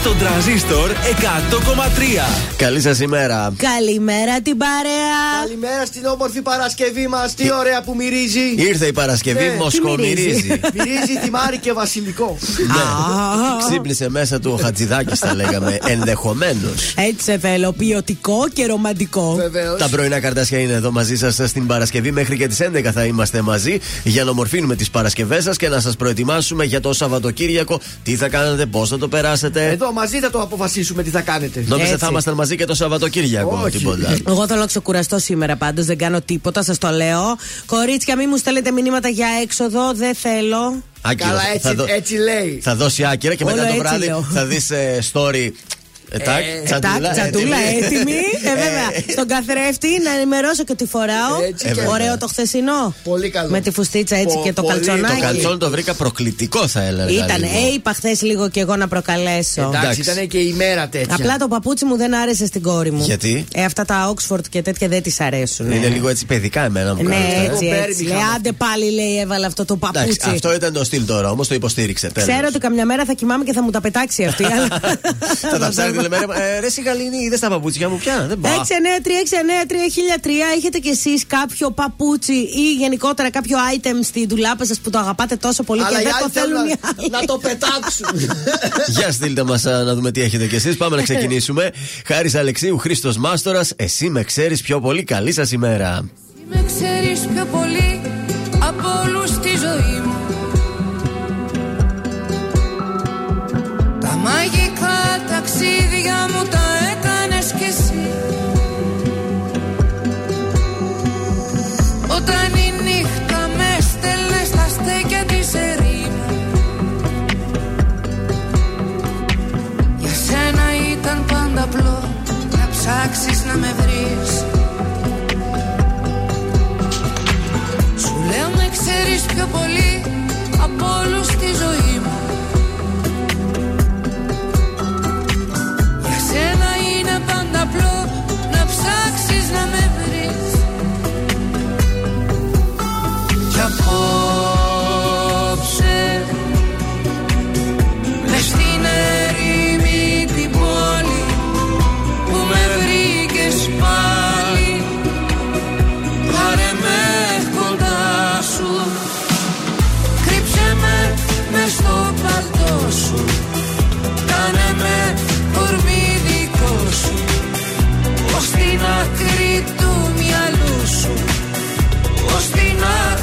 Στον τραζίστορ 100,3. Καλή σας ημέρα. Καλημέρα την παρέα. Καλημέρα στην όμορφη Παρασκευή μας. Τι ωραία που μυρίζει. Ήρθε η Παρασκευή, Ναι, μοσχομυρίζει. Μυρίζει θυμάρι και βασιλικό. Ναι. Ξύπνησε μέσα του ο Χατζηδάκης, θα λέγαμε. Ενδεχομένως. Έτσι σε θέλω, ποιοτικό και ρομαντικό. Βεβαίως. Τα πρωινά καρτάσια είναι εδώ μαζί σας στην Παρασκευή. Μέχρι και τις 11 θα είμαστε μαζί για να ομορφύνουμε τις Παρασκευές σας και να σας προετοιμάσουμε για το Σαββατοκύριακο. Τι θα κάνετε, πώς θα το περάσετε; Εδώ μαζί θα το αποφασίσουμε τι θα κάνετε. Νόμιζα Έτσι. θα ήμασταν μαζί και το Σαββατοκύριακο. Όχι. Τίποτα. Εγώ θέλω να ξεκουραστώ σήμερα πάντως, δεν κάνω τίποτα, σας το λέω. Κορίτσια, μην μου στέλνετε μηνύματα για έξοδο, δεν θέλω. Άκυρο. Καλά, θα, έτσι, δω- έτσι λέει. θα δώσει άκυρα και Όλο μετά το έτσι βράδυ λέω. θα δεις story. Ε, τάκ, τσαντούλα, Τάκ, τσαντούλα, έτοιμη. έτοιμη. Ε, βέβαια. Στον καθρέφτη να ενημερώσω και ότι φοράω. Έτσι και- Ωραίο το χθεσινό. Πολύ καλό. Με τη φουστίτσα έτσι Πο- και το πολύ. καλτσονάκι. Το καλτσόν το βρήκα προκλητικό, θα έλεγα. Ήταν, λίγο. ε, είπα χθες λίγο και εγώ να προκαλέσω. Εντάξει, Εντάξει. ήταν και η μέρα τέτοια. Απλά το παπούτσι μου δεν άρεσε στην κόρη μου. Γιατί; Ε, αυτά τα Oxford και τέτοια δεν της αρέσουν. Είναι λίγο έτσι παιδικά εμένα μου Ναι, κάνετε. έτσι, Εγώ έτσι. πέρι Λέει, είχα άντε πάλι λέει, έβαλε αυτό το Εντάξει, παπούτσι. αυτό ήταν το στυλ τώρα, όμως το υποστήριξε. Τέλος. Ξέρω ότι καμιά μέρα θα κοιμάμαι και θα μου τα πετάξει αυτή. αλλά- Θα τα ψάχνει τη μέρα. Ε, ρε Σιγαλίνη, είδες τα παπούτσια μου πια; Δεν πάω. 693-693-1003 έχετε κι εσείς κάποιο παπούτσι ή γενικότερα κάποιο item στη δουλάπα σας που το αγαπάτε τόσο πολύ Αλλά και οι δεν το άλλοι θέλουν θέλουν οι να, άλλοι; να το πετάξουν. Για στείλτε μας να δούμε τι έχετε κι εσείς. Πάμε να ξεκινήσουμε. Χάρης Αλεξίου, Χρήστος Μάστορας, εσύ με ξέρεις πιο πολύ. Καλή σας ημέρα. Με ξέρεις πιο πολύ από όλους στη ζωή μου Τα μαγικά ταξίδια μου τα έκανες κι εσύ. Όταν η νύχτα με στέλνε στα στέκια της ερήμου. Για σένα ήταν πάντα απλό να ψάξεις να με βρεις. Σου λέω με ξέρεις πιο πολύ από όλους απλό να ψάξεις να με βρεις. Κι απόψε Ως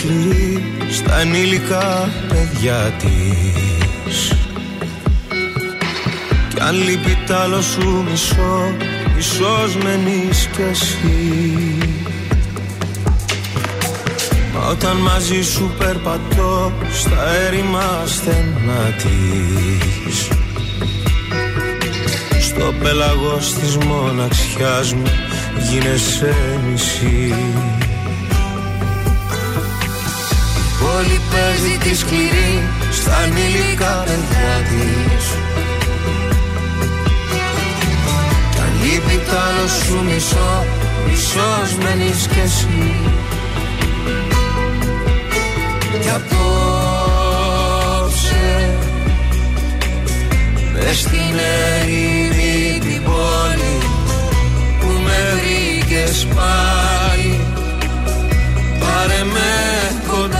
σκληρή στα ενήλικα παιδιά της. Κι αν λείπει τ' άλλο σου μισό, ίσως μένεις κι εσύ. Μα όταν μαζί σου περπατώ στα έρημα στενά της. Στο πέλαγος της μοναξιάς μου γίνεσαι μισή Πόλη παίζει τη σκληρή στα ανήλικα παιδιά της. Κι αν λείπει τ' άλλο σου μισό Μισός μένεις κι εσύ. Κι απόψε Μες στην ερήμη την πόλη Που με βρήκες πάλι. Πάρε με κοντά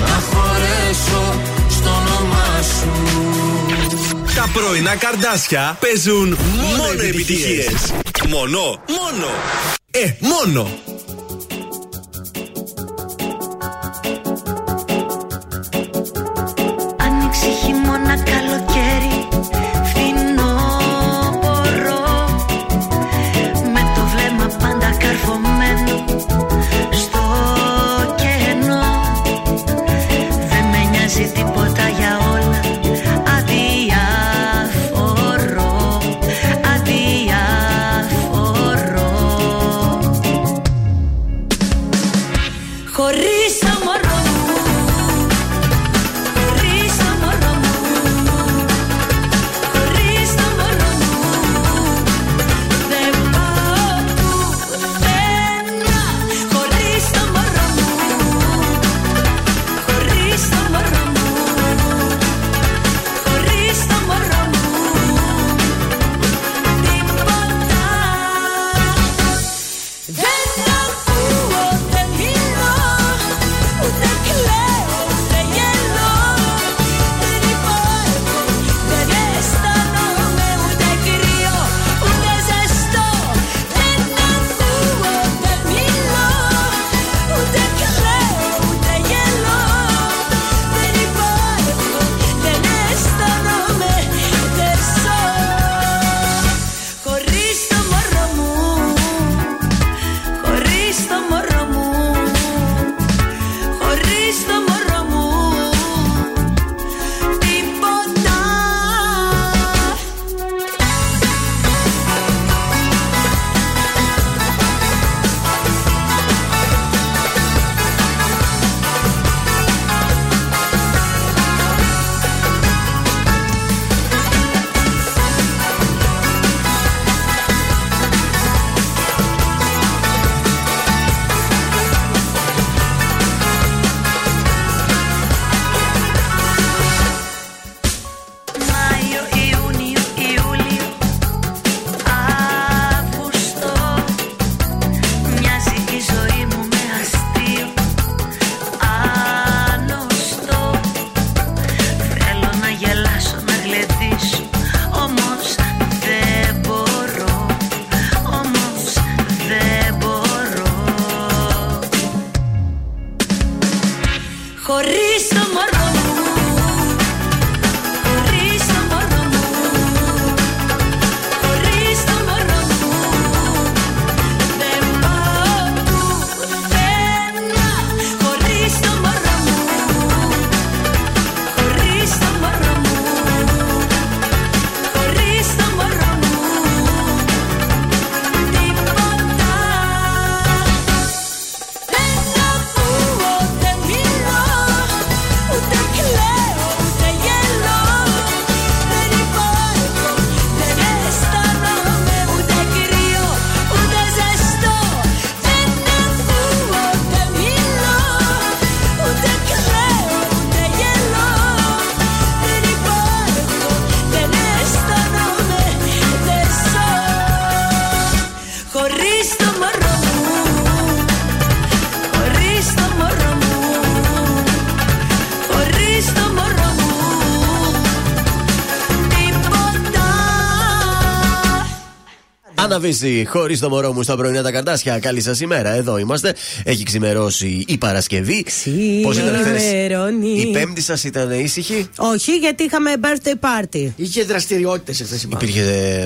Να χωρέσω στο όνομά σου. Τα πρωινά καρδάσια παίζουν μόνο επιτυχίες. Μόνο, μόνο, ε, μόνο. Άννα Βύση, χωρίς το μωρό μου στα πρωινά τα καρτάσια. Καλή σας ημέρα. Εδώ είμαστε. Έχει ξημερώσει η Παρασκευή. Πώς ήταν χθες; Ξημερώνει. Η Πέμπτη σας ήταν ήσυχη; Όχι, γιατί είχαμε birthday party. Είχε δραστηριότητες εχθές η μάνα. Υπήρχε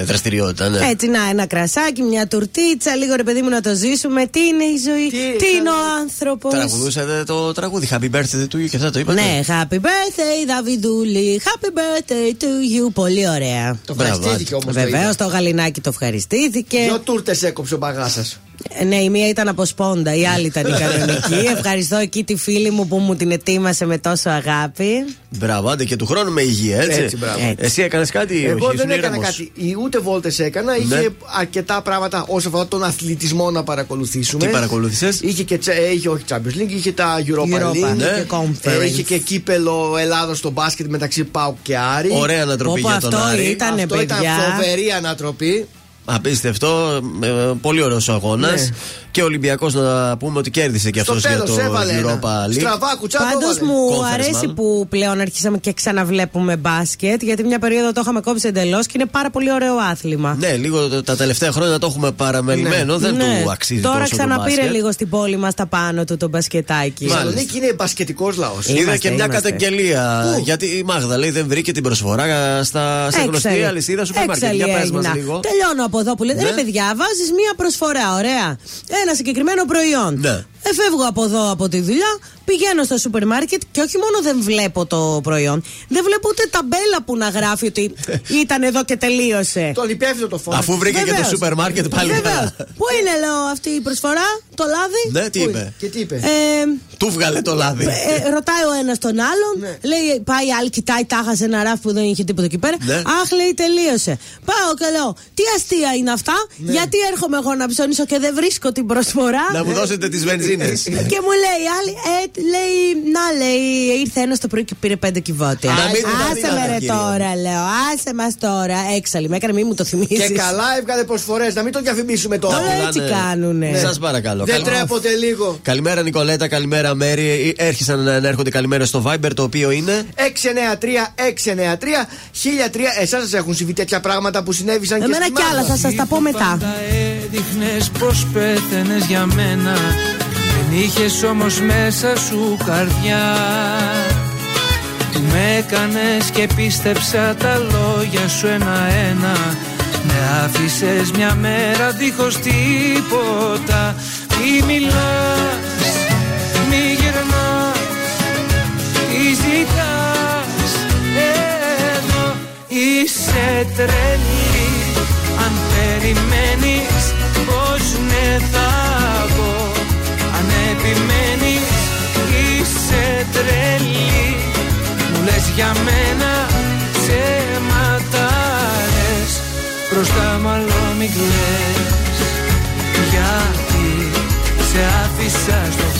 δραστηριότητα, ναι. Έτσι, να, ένα κρασάκι, μια τουρτίτσα, λίγο ρε παιδί μου να το ζήσουμε. Τι είναι η ζωή, Τι τι, είναι ο έκανε. άνθρωπος; Τραγουδούσατε το τραγούδι. Happy birthday του και αυτό το είπατε. Ναι, happy birthday, Δαβιδούλη. Happy birthday to you. Πολύ ωραία. Το Μπράβο, ευχαριστήθηκε όμως. Βεβαίως το γαλινάκι το ευχαριστήθηκε. Δυο τούρτες έκοψε ο παγά σα. Ε, Ναι, η μία ήταν από σπόντα, η άλλη ήταν η κανονική. Ευχαριστώ εκεί τη φίλη μου που μου την ετοίμασε με τόσο αγάπη. Μπράβο, άντε και του χρόνου με υγεία, έτσι. Έτσι, μπράβο. Έτσι. Εσύ έκανες κάτι ή Εγώ όχι, δεν ήσουν έκανα ήρεμος; κάτι. Η- Ούτε βόλτες έκανα. Ναι. Είχε αρκετά πράγματα όσο αφορά τον αθλητισμό να παρακολουθήσουμε. Τι παρακολούθησες; Είχε και τσα- είχε όχι Champions League, είχε τα Europa, Europa League. Ναι. και Conference. Ε, είχε και κύπελο Ελλάδος στο μπάσκετ μεταξύ Πάου και Άρη. Ωραία ανατροπή Πω, πω, για τον αυτό Άρη. ήταν- Ήτανε, Αυτό ήταν παιδιά. φοβερή ανατροπή. Απίστευτο. ε, πολύ ωραίος αγώνας. Ναι. Και ο Ολυμπιακός να πούμε ότι κέρδισε και Στο αυτός για τέλος το έβαλε ένα. Europa League. Στραβά κουτσά το Πάντως έβαλε. μου Conference, αρέσει μάλλον. που πλέον αρχίσαμε και ξαναβλέπουμε μπάσκετ. Γιατί μια περίοδο το είχαμε κόψει εντελώς και είναι πάρα πολύ ωραίο άθλημα. Ναι, λίγο το- τα τελευταία χρόνια το έχουμε παραμελημένο. Δεν Ναι. του αξίζει Τώρα τόσο το ξαναπήρε μπάσκετ. λίγο στην πόλη μας τα πάνω του το μπασκετάκι. Η Θεσσαλονίκη είναι μπασκετικός λαός. Είναι. Είδα και Είμαστε, μια είμαστε. καταγγελία. Πού; Γιατί η Μάγδα λέει δεν βρήκε την προσφορά στα, σε γνωστή Έξαλλη. αλυσίδα σούπερ μάρκετ. Για Έξαλλη πες μας έγινα. λίγο. Τελειώνω από εδώ που λέτε. Ναι. Ρε παιδιά, βάζεις μία προσφορά, ωραία. Ένα συγκεκριμένο προϊόν. Ναι. Εφεύγω από εδώ από τη δουλειά, πηγαίνω στο σούπερ μάρκετ και όχι μόνο δεν βλέπω το προϊόν, δεν βλέπω ούτε ταμπέλα που να γράφει ότι ήταν εδώ και τελείωσε. Τον υπεύθυνο το φόνο. Αφού βρήκε και το Βεβαίως. σούπερ μάρκετ πάλι. Βεβαίως. καλά. Πού είναι, λέω, αυτή η προσφορά, το λάδι; Ναι, τι Πού είπε; είναι; Και τι είπε; Ε, Του βγάλε το λάδι. ε, ρωτάει ο ένας τον άλλον, Ναι. λέει, πάει η άλλη, κοιτάει τάχα σε ένα ράφι που δεν είχε τίποτα εκεί πέρα. Ναι. Αχ, λέει, τελείωσε. Πάω και λέω, τι αστεία είναι αυτά, γιατί έρχομαι εγώ να ψωνίσω και δεν βρίσκω την προσφορά; Να μου δώσετε τις βενζίνε. Και μου λέει, η άλλη, ε, λέει, να λέει, ήρθε ένας το πρωί και πήρε πέντε κυβότια. Να μην την Άσε αδύνατα, με ρε κύριε. τώρα, λέω, άσε μας τώρα. Έξαλλη, με έκανε, μην μου το θυμίσει. Και καλά έβγαλε προσφορές. Να μην τον διαφημίσουμε τώρα. Όλα έτσι κάνουνε. Σας παρακαλώ. Δεν Καλη- τρέπονται λίγο. Καλημέρα Νικολέτα, καλημέρα Μέρη. Έρχισαν να έρχονται καλημέρα στο Viber το οποίο είναι. 693-693 1003. Εσάς σας έχουν συμβεί τέτοια πράγματα που συνέβησαν και Εμένα στη κι άλλα, Μάγδα. θα σας τα πω μετά. Πάντα έδειχνες πως πέθαινες για μένα Δεν είχες όμως μέσα σου καρδιά. Που με έκανες και πίστεψα τα λόγια σου ένα-ένα. Με άφησες μια μέρα δίχως τίποτα. Μη μιλάς, μη γυρνάς Τι ζητάς. Εδώ Είσαι τρελή. Αν περιμένεις πως ναι θα πω Αν επιμένεις είσαι τρελή. Μου λες για μένα ψέματα λες Μπροστά μάλλον μην κλαις. Γιατί σε άφησα στο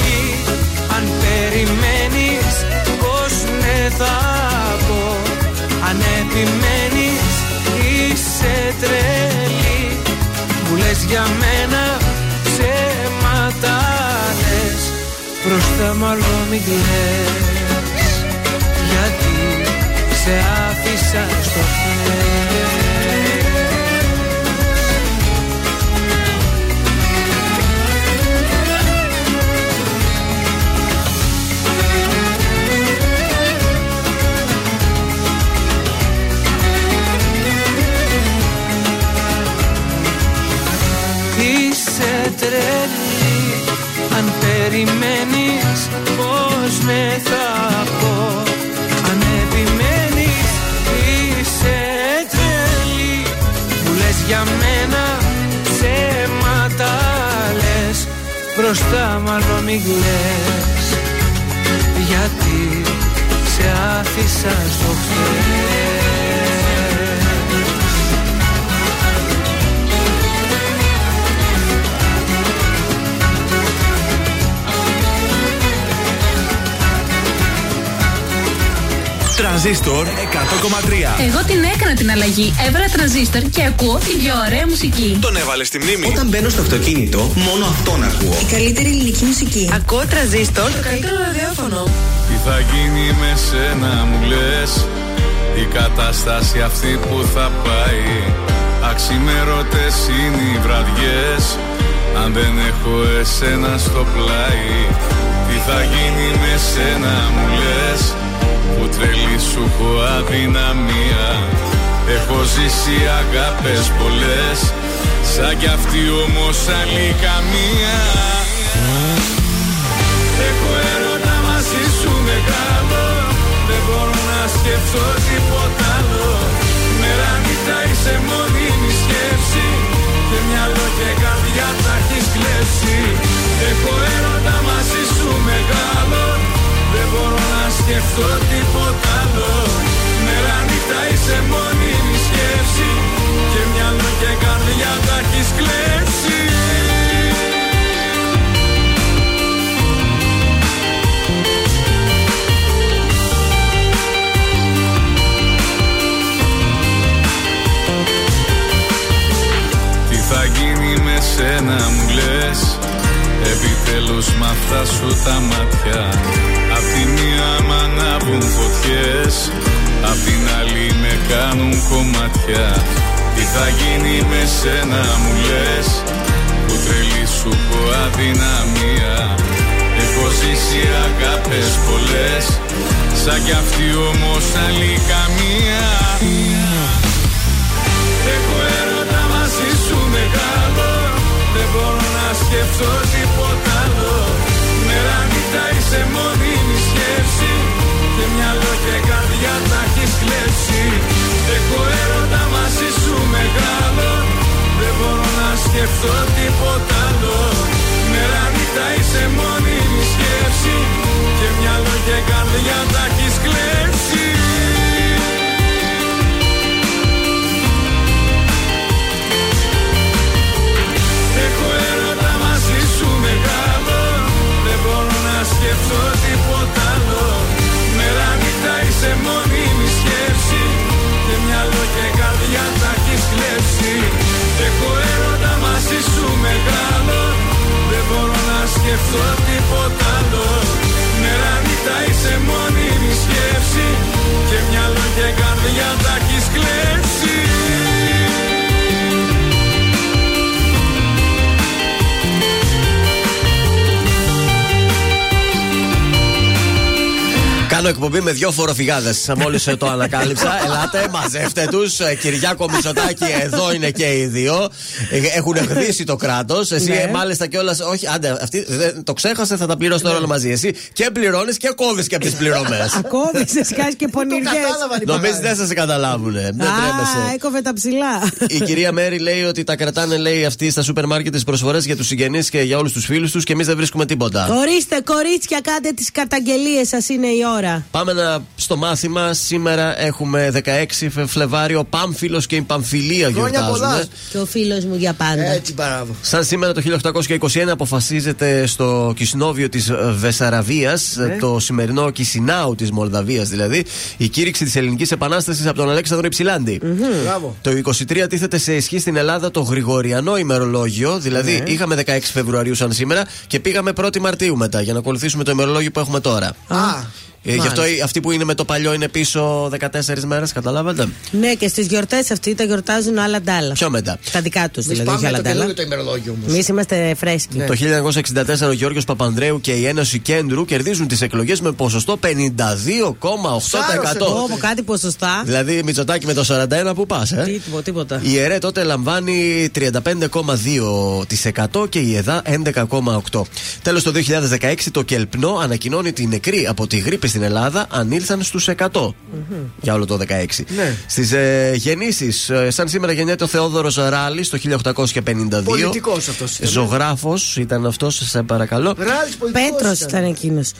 περιμένεις πως ναι θα πω. Αν επιμένεις είσαι τρελή. Μου λες για μένα ψέματα λες. Μπροστά μάλλον μην κλαις. Γιατί σε άφησα στο χέρι τρελή Αν περιμένεις πως με θα πω. Αν επιμένεις είσαι τρελή Μου λες για μένα ψέματα λες. Μπροστά μάλλον μην κλαις Γιατί σε άφησα στο χθες Τρανζίστορ 100,3. Εγώ την έκανα την αλλαγή. Έβαλα τρανζίστορ και ακούω την πιο ωραία μουσική. Τον έβαλες στη μνήμη. Όταν μπαίνω στο αυτοκίνητο, μόνο αυτόν ακούω. Η καλύτερη ελληνική μουσική. Ακούω τραζίστορ. Το καλύτερο ραδιόφωνο. Τι θα γίνει με σένα μου λες; Η κατάσταση αυτή που θα πάει Αξιμέρωτες είναι οι βραδιές Αν δεν έχω εσένα στο πλάι Τι θα γίνει με σένα μου λες; Που τρελή σου έχω αδυναμία. Έχω ζήσει αγάπες πολλές Σαν κι αυτή όμως άλλη καμία. Έχω έρωτα μαζί σου μεγάλο Δεν μπορώ να σκεφτώ τίποτα άλλο. Μέρα νύχτα είσαι μόνιμη σκέψη. Και μυαλό και καρδιά τα έχεις κλέψει. Έχω έρωτα μαζί σου μεγάλο Δεν μπορώ να σκεφτώ τίποτα άλλο. Μέρα νύχτα είσαι μόνιμη σκέψη. Και μυαλό και καρδιά τα έχεις κλέψει. Τι θα γίνει με σένα μου λες. Επιτέλους μ' αυτά σου τα μάτια. Απ' τη μία μ' ανάβουν φωτιές. Απ' την άλλη με κάνουν κομμάτια. Τι θα γίνει με σένα μου λες; Που τρελή σου έχω αδυναμία. Έχω ζήσει αγάπες πολλές. Σαν κι αυτή όμως άλλη καμία. Έχω έρωτα μαζί σου μεγάλο. Δεν μπορώ να σκεφτώ τίποτα άλλο. Μέρα νύχτα είσαι μόνιμη σκέψη Και μυαλό και καρδιά τα έχεις κλέψει. Έχω έρωτα μαζί σου μεγάλο. Δεν μπορώ να σκεφτώ τίποτα άλλο. Μέρα νύχτα είσαι μόνιμη σκέψη. Και μυαλό και καρδιά τα έχεις κλέψει να σκεφτώ τίποτα άλλο. Μέρα νύχτα είσαι μόνιμη σκέψη. Και μυαλό και καρδιά τα έχεις κλέψει. Έχω έρωτα μαζί σου μεγάλο. Δεν μπορώ να σκεφτώ τίποτα άλλο. Μέρα νύχτα είσαι μόνιμη σκέψη. Και μυαλό και καρδιά τα έχεις κλέψει Κάνω εκπομπή με δύο φοροφυγάδες. Μόλις το ανακάλυψα. Ελάτε, μαζεύτε τους. Κυριάκο Μισοτάκη, εδώ είναι και οι δύο. Ε, Έχουν χδίσει το κράτος. Εσύ Ναι. ε, μάλιστα κιόλας. Όχι, άντε, αυτή δεν- το ξέχασε, θα τα πληρώσει τώρα όλα μαζί. Εσύ και πληρώνεις και κόβεις και από τις πληρωμές. Ακόμη σε σκάσει και πονηριές. Νομίζεις δεν θα σε καταλάβουν. Δεν τρέμεσαι. Α, έκοβε τα ψηλά. Η κυρία Μέρη λέει ότι τα κρατάνε, λέει, αυτοί στα σούπερ μάρκετ τις προσφορές για τους συγγενείς και για όλους τους φίλους τους και εμείς δεν βρίσκουμε τίποτα. Ορίστε, κορίτσια, κάντε τις καταγγελίες σας, είναι η ώρα. Πάμε να, στο μάθημα. Σήμερα έχουμε 16 Φε- Φλεβάριο. Πάμφιλος και η Παμφιλία Χρόνια γιορτάζουν. πολλά. Και ο φίλος μου για πάντα. Έτσι, μπράβο. Σαν σήμερα το 1821 αποφασίζεται στο Κισνόβιο της Βεσαραβίας, Ναι. το σημερινό Κισινάου της Μολδαβίας δηλαδή, η κήρυξη της Ελληνικής Επανάστασης από τον Αλέξανδρο Υψηλάντη. Μπράβο. Το 23 τίθεται σε ισχύ στην Ελλάδα το Γρηγοριανό ημερολόγιο, δηλαδή Ναι. είχαμε 16 Φεβρουαρίου σαν σήμερα και πήγαμε 1η Μαρτίου μετά για να ακολουθήσουμε το ημερολόγιο που έχουμε τώρα. Α, Ε, γι' αυτό οι- αυτοί που είναι με το παλιό είναι πίσω 14 μέρες, καταλάβατε; Ναι, και στις γιορτές αυτοί τα γιορτάζουν άλλα ντάλα. Πιο μετά. Τα δικά τους εμείς δηλαδή, όχι πάμε άλλα το ντάλα. καινούριο το ημερολόγιο όμως. Εμείς είμαστε φρέσκοι. Ναι. Το 1964 ο Γιώργος Παπανδρέου και η Ένωση Κέντρου κερδίζουν τις εκλογές με ποσοστό 52,8%. Όπω κάτι ποσοστά. Δηλαδή Μητσοτάκη με το 41 που πας ε; Τίποτα, τίποτα. Η ΕΡΕ τότε λαμβάνει 35,2% και η ΕΔΑ 11,8%. Τέλος το 2016 το Κελπνό ανακοινώνει ότι οι νεκροί από τη γρήπη στην Ελλάδα ανήλθαν στους 100 για όλο το 2016. Ναι. Στις ε, γεννήσεις, ε, σαν σήμερα γεννιέται ο Θεόδωρος Ράλης το 1852. Πολιτικός αυτός ήταν. Ζωγράφος ήταν αυτός, σε παρακαλώ. Ράλης πολιτικός Πέτρος ήταν. ήταν εκείνος.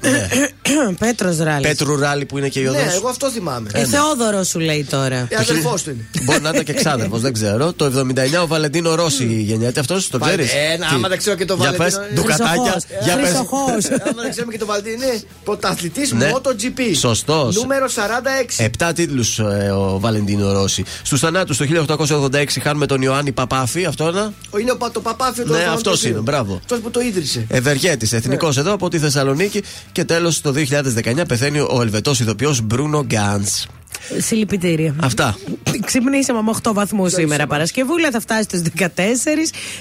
Πέτρος Ράλης. Πέτρου Ράλη που είναι και η οδός. Ναι, εγώ αυτό θυμάμαι. Ε, Θεόδωρος σου λέει τώρα. Ε, αδερφός του είναι. Μπορεί να ήταν και ξάδερφος, δεν ξέρω. Το 79 ο Βαλεντίνο Ρώση γεννιέται αυτός, το ξέρεις; Ε, άμα δεν ξέρω και το Για πες, Βαλεντίνο, ε, ντουκατάκια. Χρυσοχός. Για πες. Χρυσοχός. Άμα δεν ξέρουμε και το Βαλτίνο, είναι πρωταθλητής Ναι. MotoGP. Σωστός. Νούμερο 46. Επτά τίτλους ο Βαλεντίνο Ρώση. Στους θανάτους το 1886 χάνουμε τον Ιωάννη Παπάφη, αυτό να. Είναι ο, πα- το παπάφιο του Ναι, Αθώνα αυτός του είναι, Θεού. μπράβο. Αυτός που το ίδρυσε. Ευεργέτης, εθνικός εδώ από τη Θεσσαλονίκη. Και τέλος το 2019 πεθαίνει ο Ελβετός ηθοποιό Μπρούνο Γκάντ. Συλληπιτήρια. Αυτά. Ξυπνήσαμε με 8 βαθμούς σήμερα Παρασκευούλα. Θα φτάσει στου 14.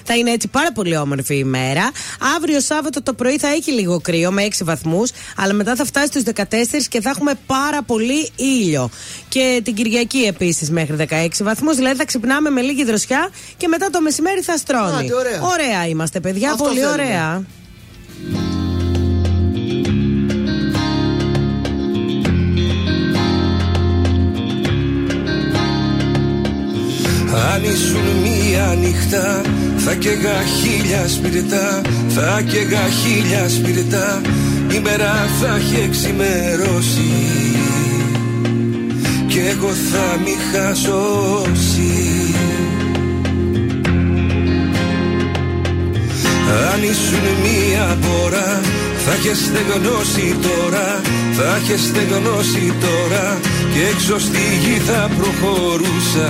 Θα είναι έτσι πάρα πολύ όμορφη ημέρα. Αύριο Σάββατο το πρωί θα έχει λίγο κρύο με 6 βαθμούς. Αλλά μετά θα φτάσει στους 14 και θα έχουμε πάρα πολύ ήλιο. Και την Κυριακή επίσης μέχρι 16 βαθμούς. Δηλαδή θα ξυπνάμε με λίγη δροσιά και μετά το μεσημέρι θα στρώνει. Άντε, ωραία. ωραία είμαστε, παιδιά. Αυτό πολύ θέλουμε. ωραία. Αν ήσουν μία νύχτα θα καίγα χίλια σπιρτά Θα καίγα χίλια σπιρτά Η μέρα θα έχει εξημερώσει Κι εγώ θα μη χασώσει. Αν ήσουν μία μπόρα θα είχε στεγνώσει τώρα Θα είχε στεγνώσει τώρα Και έξω στη γη θα προχωρούσα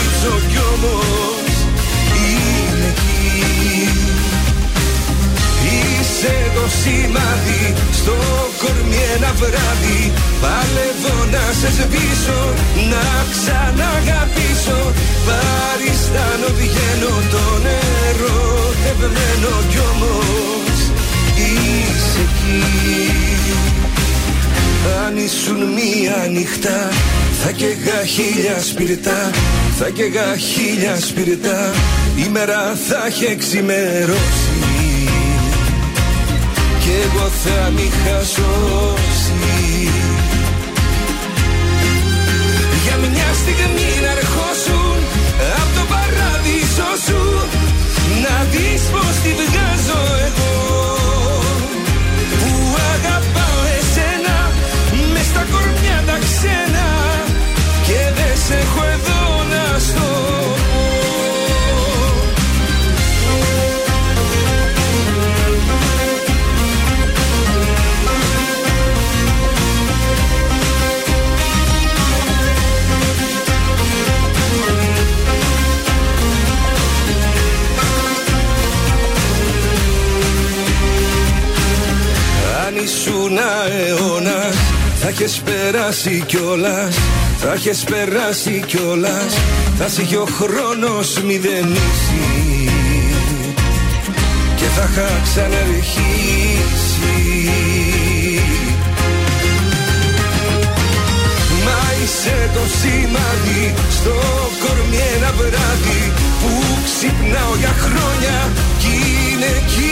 βράδυ. Παλεύω να σε σβήσω, να ξαναγαπήσω. Παριστάνω βγαίνω το νερό τευμένο κι όμως είσαι εκεί. Αν ήσουν μία νύχτα θα καίγα χίλια σπιρτά Θα καίγα χίλια σπιρτά Η μέρα θα έχει εξημερώσει Κι εγώ θα μη χασώσει Για μια στιγμή να ερχόσουν Απ' το παράδεισο σου Να δεις πως τη βγάζω εγώ. Που αγαπάω εσένα Μες στα κορμιά τα ξένα Και δεν σε έχω εδώ ήσουν αιώνα. Θα έχεις περάσει κιόλας Θα έχεις περάσει κιόλας. Θα σε είχε ο χρόνος μηδενίσει Και θα είχα ξαναρχίσει. Μα είσαι το σημάδι στο κορμί ένα βράδυ Που ξυπνάω για χρόνια. Κι είναι εκεί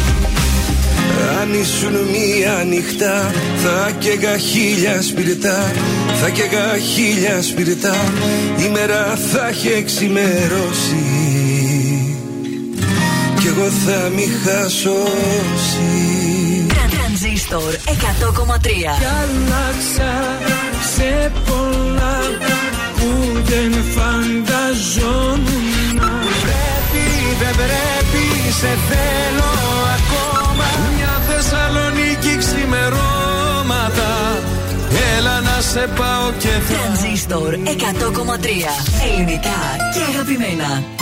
αν ήσουν μία νύχτα θα καίγα χίλια σπιρτά Θα καίγα χίλια σπιρτά. Η μέρα θα έχει εξημερώσει. Κι εγώ θα μη χασώσει. Τρανζίστορ 100,3 Κι άλλαξα σε πολλά που δεν φανταζόμουν. Πρέπει, δεν πρέπει, σε θέλω ακόμα. Μια Θεσσαλονίκη ξημερώματα. Έλα να σε πάω και θα Τρανζίστορ 100,3 Ελληνικά και αγαπημένα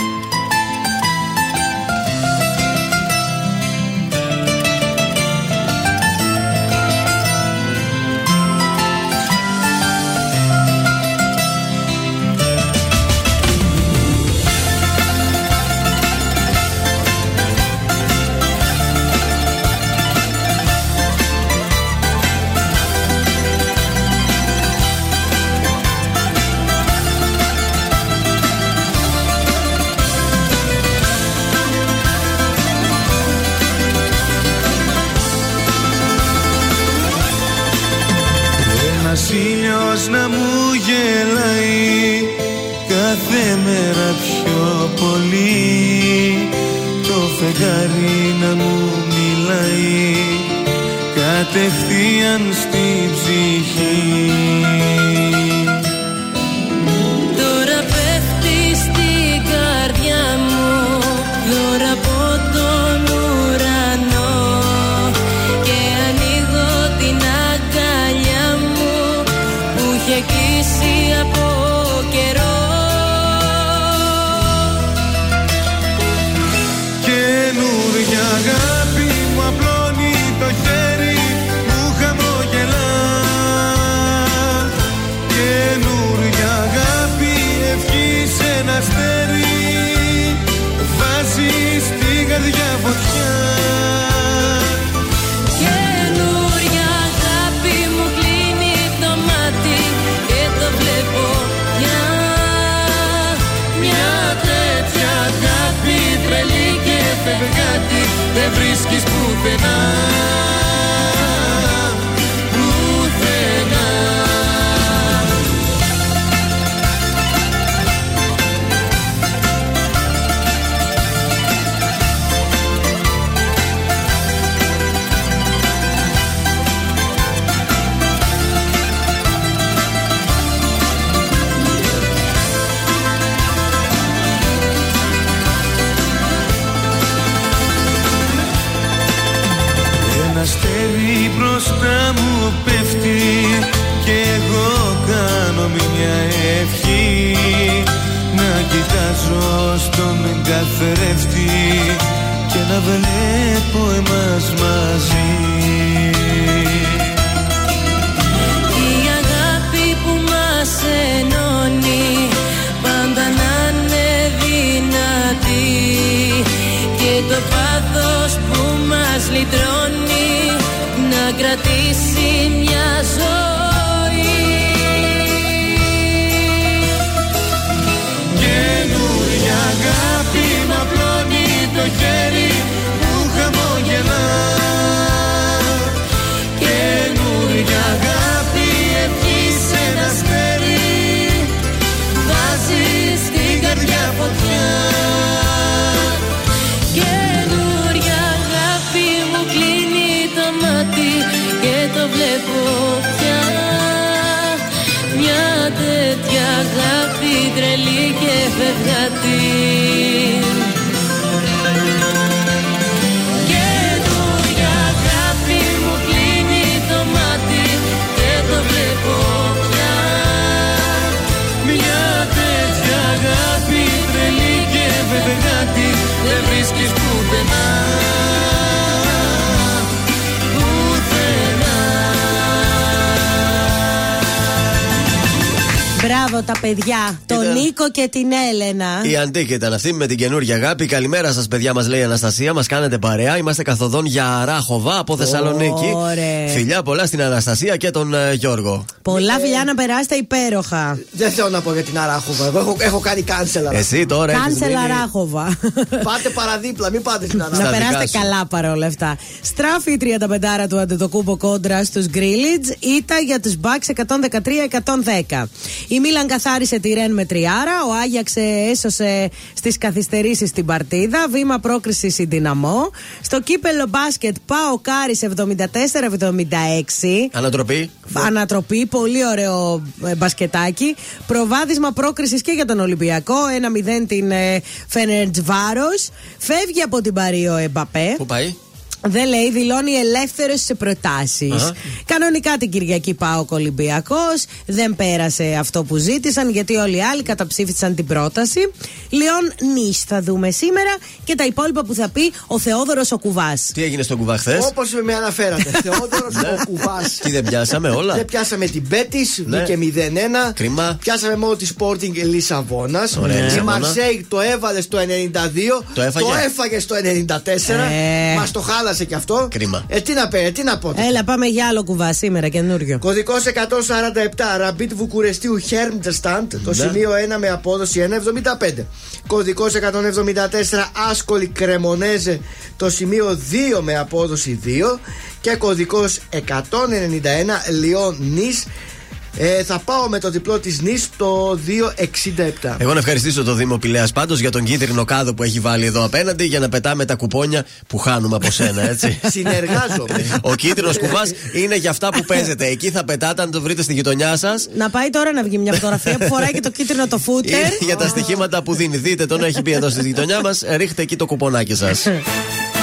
μπροστά μου πέφτει και εγώ κάνω μια ευχή. Να κοιτάζω στον καθρέφτη και να βλέπω εμάς μαζί Μπράβο τα παιδιά. Τον Νίκο και την Έλενα. Η Αντίκη ήταν αυτή με την καινούργια αγάπη. Καλημέρα σας, παιδιά, μας λέει η Αναστασία. Μας κάνετε παρέα. Είμαστε καθοδόν για Ράχοβα από Θεσσαλονίκη. Ωραία. Φιλιά πολλά στην Αναστασία και τον ε, Γιώργο. Πολλά φιλιά να περάσετε υπέροχα. Δεν θέλω να πω για την Αράχοβα. Εγώ έχω, έχω κάνει κάνσελα. Εσύ τώρα έχεις Κάνσελα μείνει- Ράχοβα. Πάτε παραδίπλα, μην πάτε στην Αράχοβα. Να δικά περάσετε σου. καλά παρόλα αυτά. Στράφει η 35 του Αντετοκούμπο κόντρα στους Γκρίλιτζ. Ήταν για τους Μπακς 113-110. Η Μίλαν καθάρισε τη Ρεν με τριάρα. Ο Άγιαξ έσωσε στις καθυστερήσεις στην παρτίδα. Βήμα πρόκριση η Δυναμό. Στο κύπελο μπάσκετ Πάο Κάρις 74-76. Ανατροπή. Ανατροπή, πολύ ωραίο ε, μπασκετάκι. Προβάδισμα πρόκρισης και για τον Ολυμπιακό. 1-0 την ε, Φενερτζβάρος. Φεύγει από την Παρή ο Εμπαπέ. Πού πάει; Δεν λέει, δηλώνει ελεύθερος σε προτάσεις. Αχα. Κανονικά την Κυριακή πάω Ολυμπιακός. Δεν πέρασε αυτό που ζήτησαν γιατί όλοι οι άλλοι καταψήφισαν την πρόταση. Λοιπόν, ναι θα δούμε σήμερα και τα υπόλοιπα που θα πει ο Θεόδωρος ο Κουβά. Τι έγινε στον κουβά χθες; Όπως με αναφέρατε. Θεόδωρος ο Κουβά. Τι δεν πιάσαμε όλα. Δεν πιάσαμε την Μπέτις, Ναι. βγήκε 0-1. Κρίμα. Πιάσαμε μόνο τη Sporting Λισαβόνας. Ωραία, Η Λισαβόνα. Μαρσέη το έβαλε στο 92. Το έφαγε. Ε. στο 94. Μας το χάλασε κι αυτό. Κρίμα. Ε, τι να πει, τι να πω. τώρα. Έλα, πάμε για άλλο κουβά σήμερα, καινούριο. Κωδικός 147, Ραπίντ Βουκουρεστίου Χέρμανσταντ, το Ναι. σημείο 1 με απόδοση 1,75. Κωδικός 174, Άσκολη Κρεμονέζε, το σημείο 2 με απόδοση 2. Και κωδικός 191, Λιόν Νης, Ε, θα πάω με το διπλό της νης το 2,67. Εγώ να ευχαριστήσω το Δήμο Πηλέα πάντως για τον κίτρινο κάδο που έχει βάλει εδώ απέναντι για να πετάμε τα κουπόνια που χάνουμε από σένα, έτσι. Συνεργάζομαι. Ο κίτρινος κουβά είναι για αυτά που παίζετε. Εκεί θα πετάτε αν το βρείτε στη γειτονιά σας. Να πάει τώρα να βγει μια φωτογραφία που φοράει και το κίτρινο το φούτερ. Είναι για τα στοιχήματα που δίνει. Δείτε τον, έχει πει εδώ στη γειτονιά μας. Ρίχτε εκεί το κουπονάκι σας.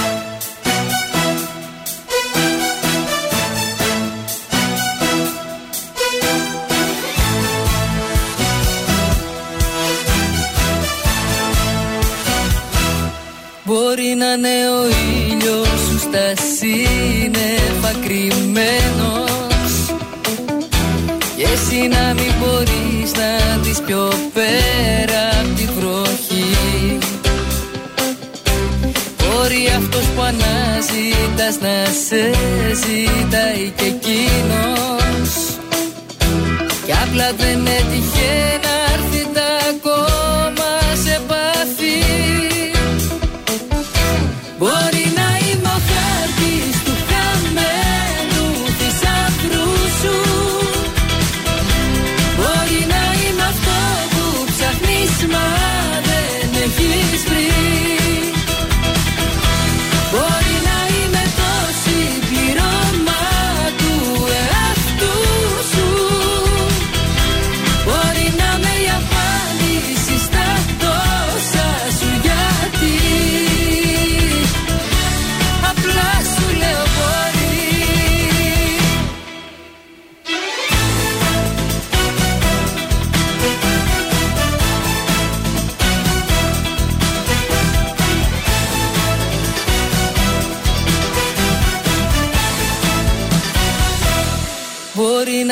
Μπορεί να είναι ο ήλιος σου στα σύννεφα κρυμμένος. Και εσύ να μην μπορείς να δεις πιο πέρα απ' τη βροχή. Μπορεί αυτός που αναζητάς να σε ζητάει και εκείνος. Κι απλά δεν έτυχε να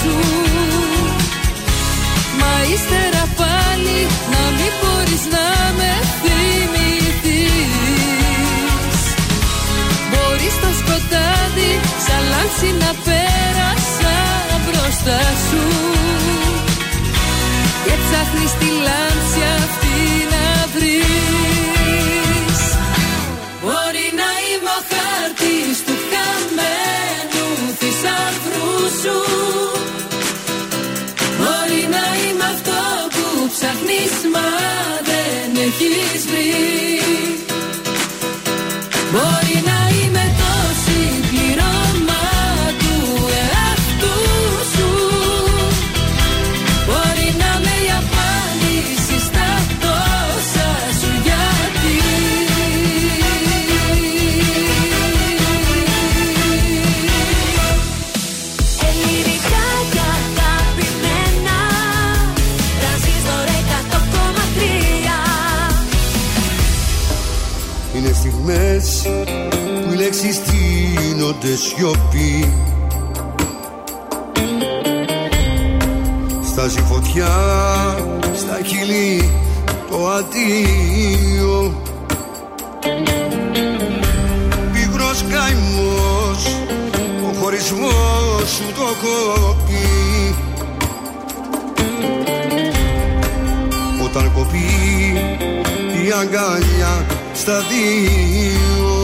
σου. Μα ύστερα πάλι να μην μπορείς να με θυμηθείς. Μπορείς στο σκοτάδι σαν λάμψη να πέρασα μπροστά σου. Και ψάχνεις τη λάμψη αυτή να βρεις. Μπορεί να είμαι ο χάρτης του χαμένου θησαυρού σου μα δεν έχεις βρει στείνονται σιωπή. Στάζει φωτιά στα χείλη το αντίο. Πίγρος καημός ο χωρισμός σου το έχω πει Όταν κοπεί η αγκάλια στα δύο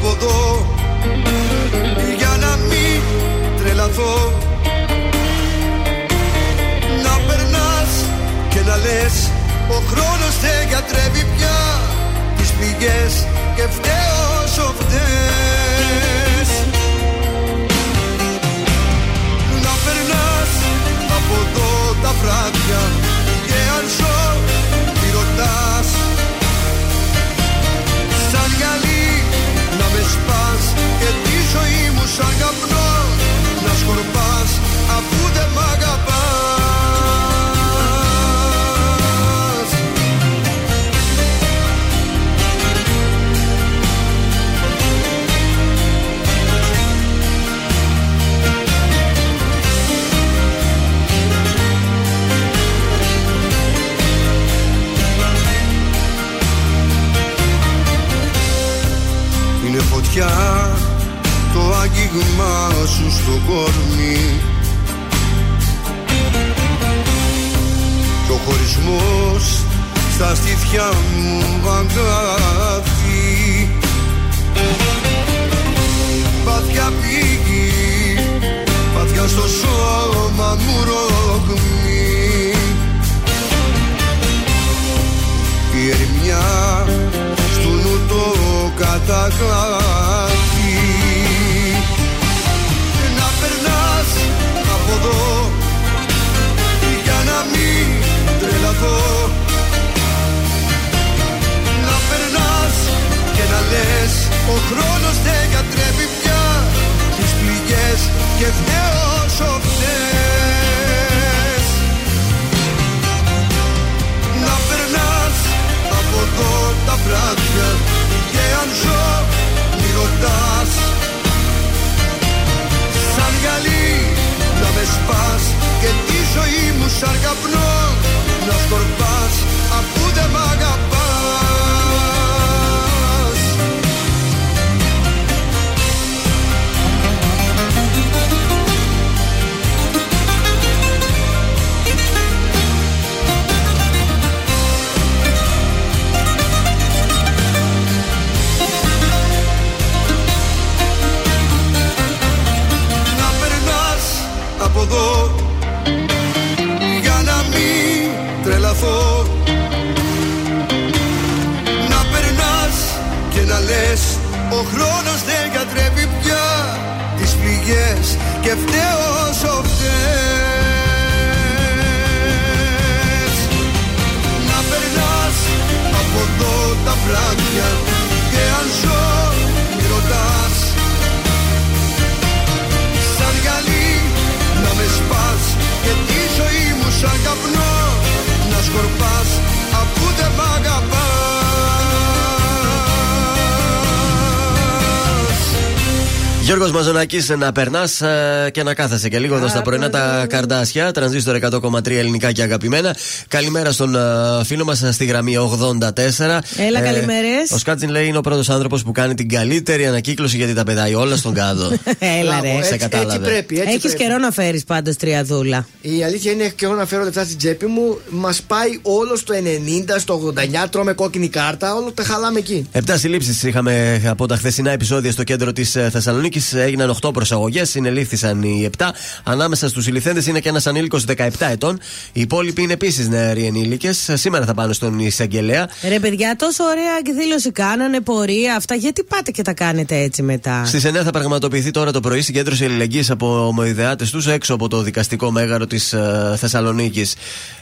από εδώ. Για να μην τρελαθώ. Να περνάς και να λες Ο χρόνος δεν γιατρεύει πια τις πληγές και φταίω όσο φταίς Να περνάς από εδώ τα βράδια και αν ζωή μου το άγγιγμά σου στο κορμί. Και ο χωρισμός στα στήθια μου αγκάθι Πάθια πήγη, πάθια στο σώμα μου ρογμή Η ερημιά στου νου το καταγράφει τρελαθώ Να περνάς και να λες ο χρόνος δεν γιατρεύει πια τις πληγές και φταίω όσο φταίς Να περνάς από εδώ τα βράδια και αν ζω μη ρωτάς Σαν γυαλί να με σπάς και τη ζωή μου σαν καπνό να σκορπάς βράδια και αν ζω μη ρωτάς. Σαν γυαλί να με σπάς και τη ζωή μου σαν καπνό να σκορπάς αφού δεν μ' αγαπάς Γιώργος Μαζονάκης, να περνάς και να κάθεσαι και λίγο εδώ στα πρωινά τα καρδάσια. Τρανζίστορ 100,3 ελληνικά και αγαπημένα. Καλημέρα στον ε, φίλο μας στη γραμμή 84. Έλα, καλημέρες. Ο Σκάτζιν λέει είναι ο πρώτος άνθρωπος που κάνει την καλύτερη ανακύκλωση γιατί τα πετάει όλα στον κάδο. Έλα, ρε. Σε έτσι, κατάλαβε. έτσι πρέπει. Έτσι Έχεις πρέπει. καιρό να φέρεις πάντως τριαδούλα. Η αλήθεια είναι και εγώ να φέρω λεφτά στην τσέπη μου. Μας πάει όλο στο 90, στο 89, τρώμε κόκκινη κάρτα, όλο τα χαλάμε εκεί. Επτά συλλήψεις είχαμε από τα χθεσινά επεισόδια στο κέντρο της Θεσσαλονίκης. Έγιναν 8 προσαγωγές, συνελήφθησαν οι 7. Ανάμεσα στους συλληφθέντε είναι και ένας ανήλικος 17 ετών. Οι υπόλοιποι είναι επίσης νεαροί ενήλικες. Σήμερα θα πάνε στον εισαγγελέα. Ρε παιδιά, τόσο ωραία εκδήλωση κάνανε, πορεία αυτά. Γιατί πάτε και τα κάνετε έτσι μετά; Στις 9 θα πραγματοποιηθεί τώρα το πρωί συγκέντρωση αλληλεγγύης από ομοειδεάτες τους έξω από το δικαστικό μέγαρο της Θεσσαλονίκης.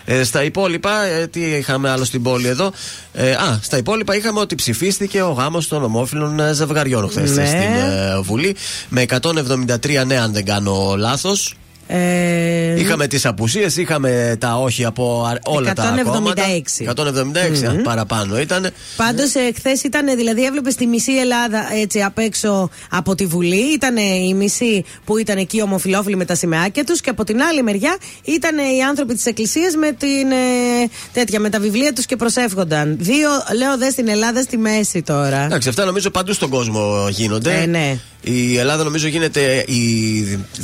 Ε, στα υπόλοιπα, ε, τι είχαμε άλλο στην πόλη εδώ; Ε, α, στα υπόλοιπα είχαμε ότι ψηφίστηκε ο γάμος των ομόφυλων ε, ζευγαριών χθες Ναι. στην ε, Βουλή. Με 173 ναι, αν δεν κάνω λάθος. Ε, Είχαμε τις απουσίες, είχαμε τα όχι από α- όλα τα 176. κόμματα. 176 α, παραπάνω ήταν. Πάντως, χθες ήταν, δηλαδή, έβλεπες τη μισή Ελλάδα έτσι απ' έξω από τη Βουλή. Ήταν η μισή που ήταν εκεί ομοφυλόφιλοι με τα σημαίακια τους και από την άλλη μεριά ήταν οι άνθρωποι της Εκκλησίας με, την, ε, τέτοια, με τα βιβλία τους και προσεύχονταν. Δύο, λέω, δε στην Ελλάδα στη μέση τώρα. Εντάξει, αυτά νομίζω παντού στον κόσμο γίνονται. Ε, ναι. Η Ελλάδα νομίζω γίνεται η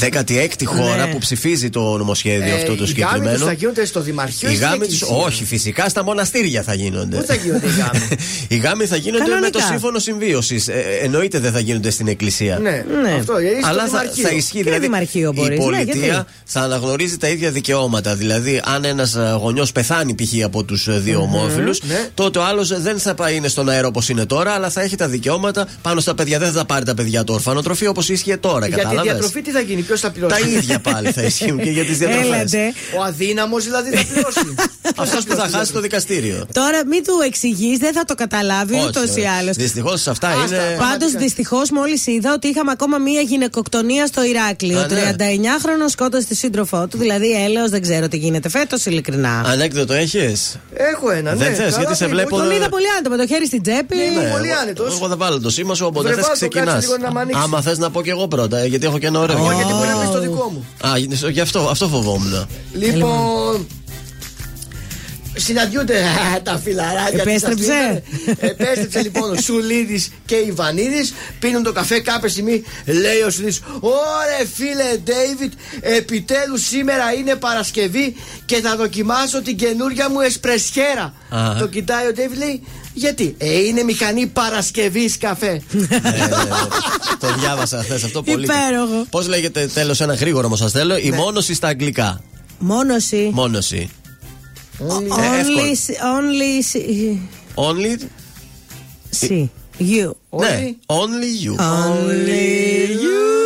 16η χώρα Ναι. Που ψηφίζει το νομοσχέδιο Ε, αυτό το οι γάμοι συγκεκριμένο. τους θα γίνονται στο Δημαρχείο Οι ή στην γάμοι τους, εκκλησία; όχι, φυσικά στα μοναστήρια θα γίνονται. Πού θα γίνονται οι γάμοι; οι γάμοι θα γίνονται Κανονικά. με το σύμφωνο συμβίωσης. Ε, εννοείται δεν θα γίνονται στην εκκλησία. Ναι, ναι. αυτό. γιατί στο Αλλά θα, Δημαρχείο. θα ισχύει Και δηλαδή. Δημαρχείο η μπορείς, ναι, πολιτεία γιατί; θα αναγνωρίζει τα ίδια δικαιώματα. Δηλαδή, αν ένας γονιός πεθάνει π.χ. από τους δύο Μμμ, ομόφυλους, ναι. τότε ο άλλος δεν θα πάει είναι στον αέρα όπως είναι τώρα, αλλά θα έχει τα δικαιώματα πάνω στα παιδιά. Δεν θα πάρει τα παιδιά του ορφανοτροφείο όπως ίσχυε τώρα. Για τη Κατάλαβες; διατροφή τι θα γίνει, ποιος θα πληρώσει; Τα ίδια πάλι θα ισχύουν και για τις διατροφές. Έλατε. Ο αδύναμος δηλαδή θα πληρώσει. Αυτός που θα χάσει το δικαστήριο. Τώρα μην του εξηγείς, δεν θα το καταλάβει ούτως ή άλλως. Δυστυχώς αυτά είναι. Πάντως, δυστυχώς, μόλις είδα ότι είχαμε ακόμα μία γυναικοκτονία στο Ηράκλειο. Α, ναι. 39χρονο σκότωσε τη σύντροφό του, δηλαδή έλεος, δεν ξέρω τι γίνεται φέτος, ειλικρινά. Ανέκδοτο έχεις; Έχω ένα, ναι. Δεν θες, Καλά, γιατί σε παιδί, βλέπω. Τον είδα πολύ άνετο με το χέρι στην τσέπη. Ναι, πολύ άνετος. Εγώ θα βάλω το σήμα σου, οπότε Βρε, θες βάλ' το, ξεκινάς. κάτσε λίγο να μ' ανοίξεις. Άμα θες να πω και εγώ πρώτα, ε, γιατί έχω και ένα ωραίο. Όχι, γιατί μπορεί να πεις το δικό μου. Α, γι' αυτό, αυτό φοβόμουν. Λοιπόν. Συναντιούνται α, τα φιλαράκια της Επέστρεψε. Αθήνας. Επέστρεψε λοιπόν ο Σουλίδης και η Βανίδης. Πίνουν το καφέ κάποια στιγμή. Λέει ο Σουλίδης: Ωρε φίλε Ντέιβιτ, επιτέλους σήμερα είναι Παρασκευή και θα δοκιμάσω την καινούρια μου εσπρεσιέρα. Α. Το κοιτάει ο Ντέιβιτ, λέει: Γιατί, Ε, είναι μηχανή Παρασκευής καφέ. Το διάβασα χθες αυτό πολύ. Υπέροχο. Πώς λέγεται τέλος ένα γρήγορο όμως σας θέλω, Ναι. η μόνωση στα αγγλικά. Μόνωση. Μόνωση. Only, εύκολο. only, see- Only. see. You. Ναι, only you. Only you.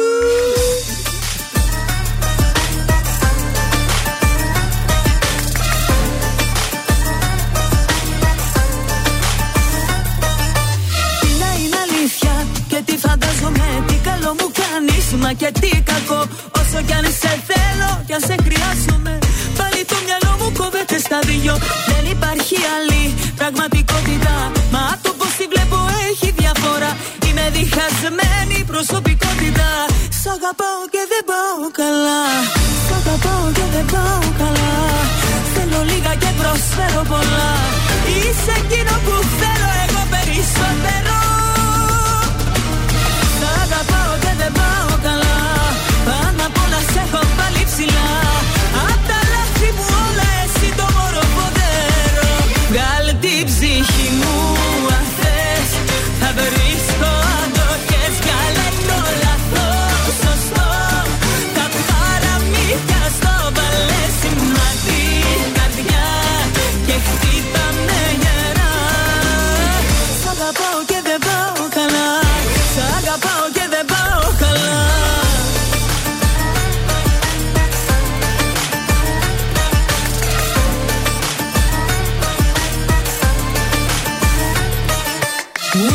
Μα και τι κακό Όσο κι αν σε θέλω κι αν σε χρειάζομαι. Πάλι το μυαλό μου κόβεται στα δυο. Δεν υπάρχει άλλη πραγματικότητα. Μα το πως τη βλέπω έχει διαφορά. Είμαι διχασμένη προσωπικότητα. Σ' αγαπάω και δεν πάω καλά. Σ' αγαπάω και δεν πάω καλά. Θέλω λίγα και προσφέρω πολλά. Είσαι εκείνο που θέλω εγώ περισσότερο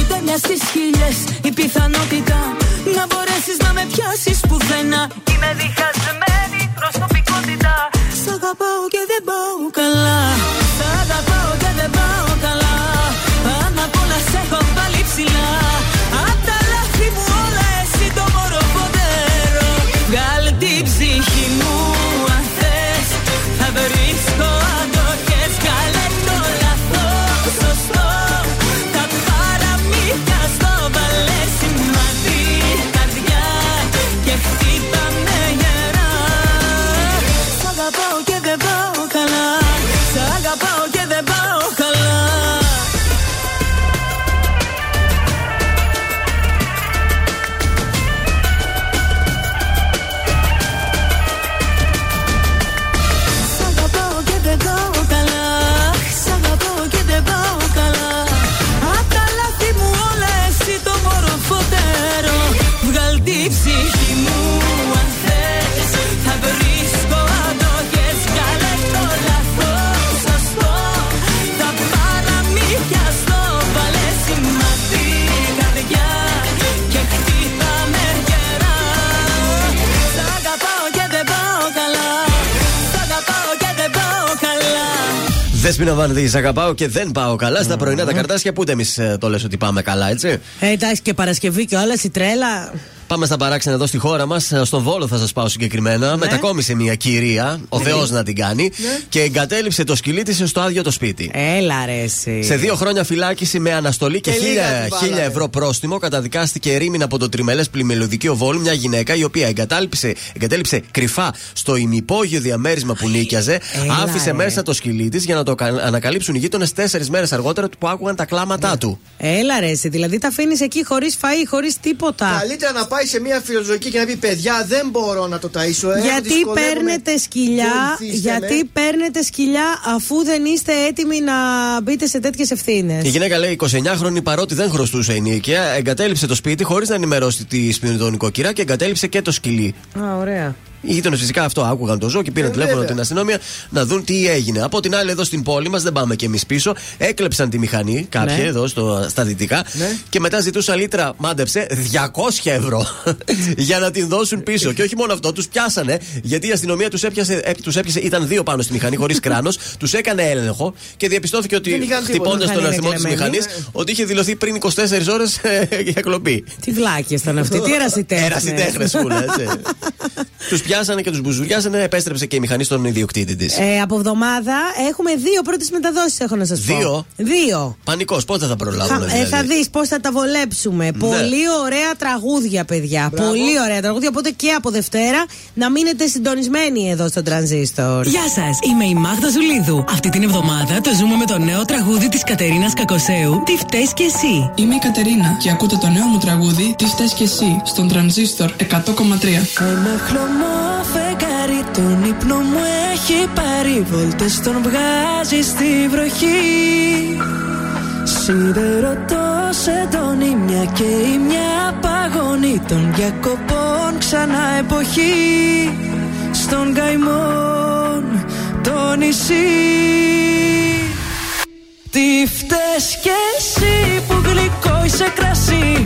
Ούτε μια στις χίλιες. Η πιθανότητα Να μπορέσεις να με πιάσεις πουθενά. Είμαι διχασμένη προσωπικότητα Σ' αγαπάω και δεν πάω καλά Δέσπινα Βανδύ, σ' αγαπάω και δεν πάω καλά. Στα πρωινά τα καρτάσια που ούτε εμείς το λες ότι πάμε καλά, έτσι; Ε, εντάξει και Παρασκευή και όλα η τρέλα. Πάμε στα παράξενα εδώ στη χώρα μας. Στον Βόλο θα σας πάω συγκεκριμένα. Μετακόμισε μια κυρία, ο Ναι. Θεός να την κάνει, και εγκατέλειψε το σκυλί της στο άδειο το σπίτι. Έλα ρε εσύ. Σε δύο χρόνια φυλάκιση με αναστολή και Και λίγα χίλια, την βάλανε. χίλια ευρώ πρόστιμο καταδικάστηκε ερήμην από το τριμελές πλημελωδικείο Βόλου μια γυναίκα η οποία εγκατάλειψε, εγκατέλειψε κρυφά στο ημυπόγειο διαμέρισμα που νίκιαζε, Έλα, άφησε ρε. μέσα το σκυλί της για να το κα- ανακαλύψουν οι γείτονες τέσσερις μέρες αργότερα που άκουγαν τα κλάματά του. Έλα ρε εσύ. Δηλαδή τα αφήνεις εκεί χωρίς φαΐ, χωρίς τίποτα. Καλύτερα να πάει σε μια φιλοζωική και να πει παιδιά δεν μπορώ να το ταΐσω. ε, Γιατί δυσκολεύομαι. παίρνετε σκυλιά, Βοηθήστε με. γιατί παίρνετε σκυλιά αφού δεν είστε έτοιμοι να μπείτε σε τέτοιες ευθύνες. Η γυναίκα λέει 29χρονη παρότι δεν χρωστούσε ενίκεια, εγκατέλειψε το σπίτι χωρίς να ενημερώσει τη σπινιδόν νοικοκυρά και εγκατέλειψε και το σκυλί. Α, ωραία. Οι γείτονες φυσικά αυτό άκουγαν το ζώο και πήραν Ε, τηλέφωνο βέβαια. την αστυνομία να δουν τι έγινε. Από την άλλη, εδώ στην πόλη μας, δεν πάμε κι εμείς πίσω, έκλεψαν τη μηχανή, κάποιοι Ναι. εδώ στο, στα δυτικά, Ναι. και μετά ζητούσαν λίτρα, μάντεψε, 200 ευρώ για να την δώσουν πίσω. και όχι μόνο αυτό, τους πιάσανε, γιατί η αστυνομία τους έπιασε, ε, τους έπιασε, ήταν δύο πάνω στη μηχανή, χωρίς κράνος, τους έκανε έλεγχο και διαπιστώθηκε ότι Δεν είχαν τίποτα. χτυπώντας τον Μηχανή αριθμό της είναι μηχανής, κλεμμένη. ότι είχε δηλωθεί πριν 24 ώρες για κλοπή. Τι βλάκες ήταν αυτοί, τι ερασιτέχνες. Ερασιτέχνε, Τους πιάσανε και τους μπουζουριάσανε, επέστρεψε και η μηχανή στον ιδιοκτήτη της. Ε, από εβδομάδα έχουμε δύο πρώτες μεταδόσεις, έχω να σας πω. Δύο; Δύο. Πανικός, πότε θα προλάβουμε. Θα, ε, δηλαδή; θα δεις πώς θα τα βολέψουμε. Πολύ ωραία τραγούδια, παιδιά. Πολύ ωραία τραγούδια. Οπότε και από Δευτέρα να μείνετε συντονισμένοι εδώ στο τρανζίστορ. Γεια σας, είμαι η Μάγδα Ζουλίδου. Αυτή την εβδομάδα το ζούμε με το νέο τραγούδι της Κατερίνας Κακοσέου. Τι φταίει κι εσύ. Είμαι η Κατερίνα και ακούτε το νέο μου τραγούδι Τι φταίς κι εσύ στον τρανζίστορ 100,3 Ένα χλωμό φεγγάρι τον ύπνο μου έχει πάρει Βόλτες τον βγάζει στη βροχή. Σιδερωτό σε τον μια και η μια παγωνή των διακοπών ξανά εποχή. Στον καημόν το νησί. Τι φταίς κι εσύ που γλυκό είσαι κρασί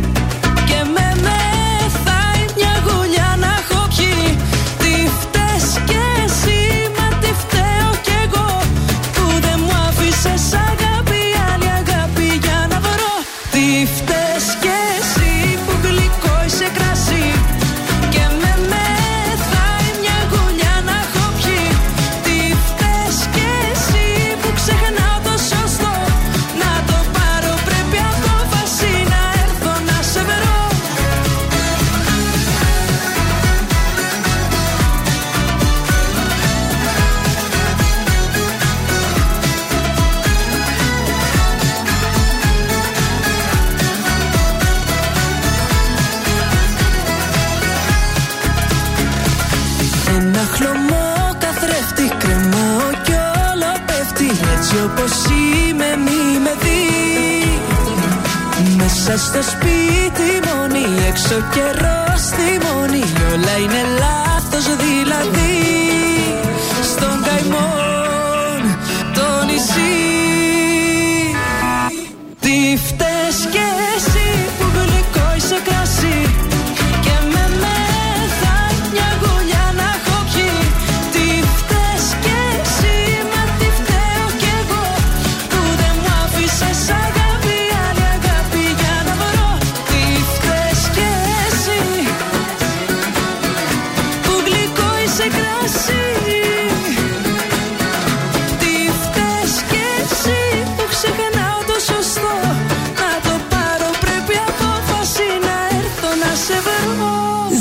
Μέσα στο σπίτι μόνη έξω καιρός στη μονή. Όλα είναι λάθος δηλαδή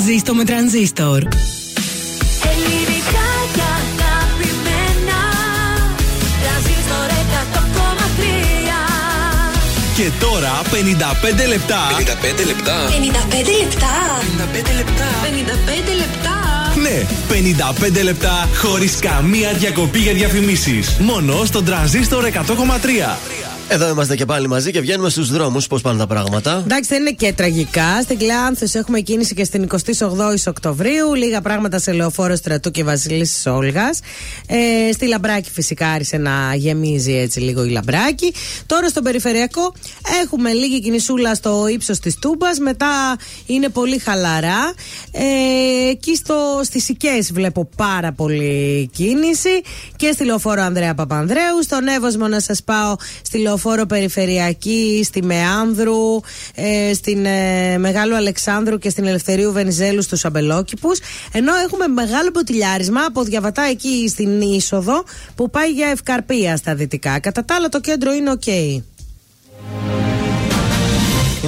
Ζήστο με τρανζίστορ. Ελληνικά και αγαπημένα. Τρανζίστορ 100,3 Και τώρα 55 λεπτά. 55 λεπτά. 55 λεπτά. 55 λεπτά 55 λεπτά Ναι, 55 λεπτά χωρίς καμία διακοπή για διαφημίσεις. Μόνο στον τρανζίστορ 100,3. Εδώ είμαστε και πάλι μαζί και βγαίνουμε στους δρόμους. Πώς πάνε τα πράγματα. Εντάξει, δεν είναι και τραγικά. Στην Κλεάνθος έχουμε κίνηση και στην 28η Οκτωβρίου. Λίγα πράγματα σε λεωφόρο στρατού και Βασιλίση Όλγας. Ε, στη Λαμπράκη φυσικά άρχισε να γεμίζει έτσι λίγο η Λαμπράκη. Τώρα στον περιφερειακό έχουμε λίγη κινησούλα στο ύψος της Τούμπας. Μετά είναι πολύ χαλαρά. Ε, εκεί στο, στις Οικές βλέπω πάρα πολύ κίνηση. Και στη λεωφόρο Ανδρέα Παπανδρέου. Στον Εύωσμο να σας πάω στη λεωφόρο λεωφόρο Περιφερειακή, στη Μεάνδρου, ε, στην ε, Μεγάλου Αλεξάνδρου και στην Ελευθερίου Βενιζέλου στους Αμπελόκηπους. Ενώ έχουμε μεγάλο μποτιλιάρισμα από Διαβατά εκεί στην είσοδο που πάει για Ευκαρπία στα δυτικά. Κατά τα άλλα το κέντρο είναι οκ.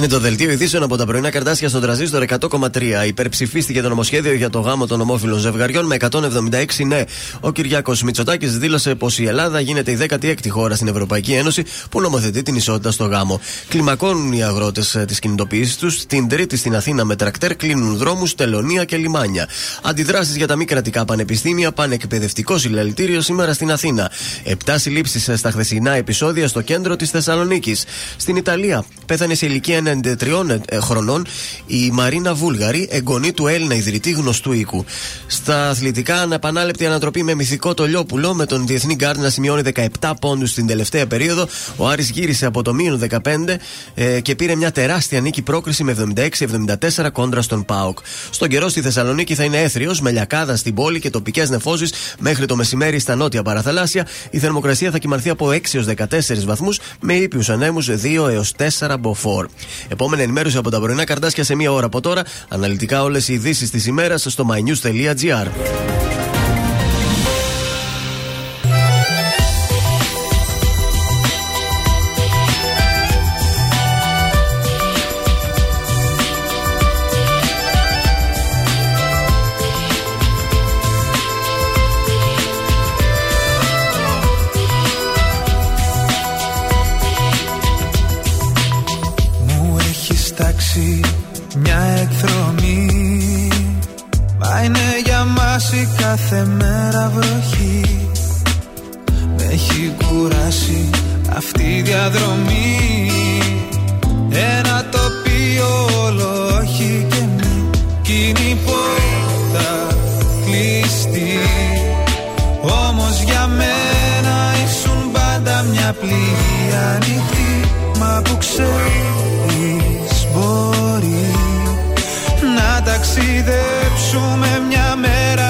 Είναι το δελτίο ειδήσεων από τα πρωινά Καρντάσια στον τρανζίστορ 100,3. Υπερψηφίστηκε το νομοσχέδιο για το γάμο των ομόφυλων ζευγαριών με 176 ναι. Ο Κυριάκος Μητσοτάκης δήλωσε πως η Ελλάδα γίνεται η 16η χώρα στην Ευρωπαϊκή Ένωση που νομοθετεί την ισότητα στο γάμο. Κλιμακώνουν οι αγρότες τις κινητοποιήσεις τους. Την Τρίτη στην Αθήνα με τρακτέρ κλείνουν δρόμους, τελωνία και λιμάνια. Αντιδράσεις για τα μη κρατικά πανεπιστήμια, πανεκπαιδευτικό συλλαλητήριο σήμερα στην Αθήνα. Επτά συλλήψεις στα χθεσινά επεισόδια στο κέντρο της Θεσσαλονίκης. Στην Ιταλία πέθανε σε ηλικία 93 ε, χρονών η Μαρίνα Βούλγαρη, εγγονή του Έλληνα ιδρυτή γνωστού οίκου. Στα αθλητικά, αναπανάλεπτη ανατροπή με μυθικό το Λιόπουλο, με τον Διεθνή Γκάρντ να σημειώνει 17 πόντους στην τελευταία περίοδο. Ο Άρης γύρισε από το μείον 15 ε, και πήρε μια τεράστια νίκη πρόκριση με 76-74 κόντρα στον Πάοκ. Στον καιρό στη Θεσσαλονίκη θα είναι έθριος, με λιακάδα στην πόλη και τοπικές νεφώσεις μέχρι το μεσημέρι στα νότια παραθαλάσσια. Η θερμοκρασία θα κοιμανθεί από 6 έως 14 βαθμούς με ήπιους ανέμους 2 έως 4 μποφόρ. Επόμενη ενημέρωση από τα πρωινά καρτάσια σε μία ώρα από τώρα. Αναλυτικά όλες οι ειδήσεις της ημέρας στο mynews.gr. κάθε μέρα βροχή. Με έχει κουράσει αυτή η διαδρομή. Ένα τοπίο όλο όχι και μη Κι είναι η πόρτα κλειστή. Όμως για μένα ήσουν πάντα μια πληγή ανοιχτή. Μα που ξέρεις μπορεί Να ταξιδέψουμε μια μέρα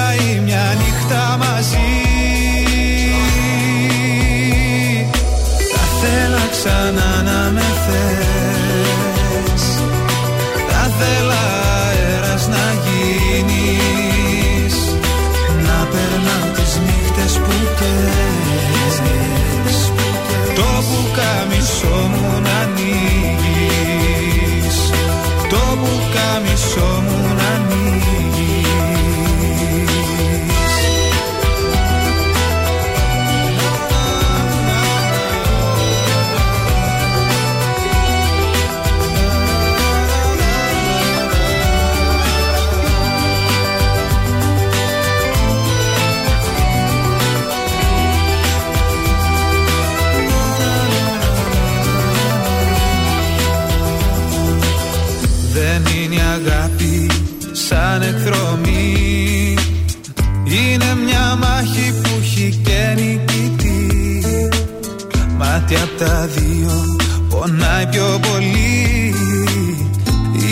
Μάτια απ' τα δύο πονάει πιο πολύ.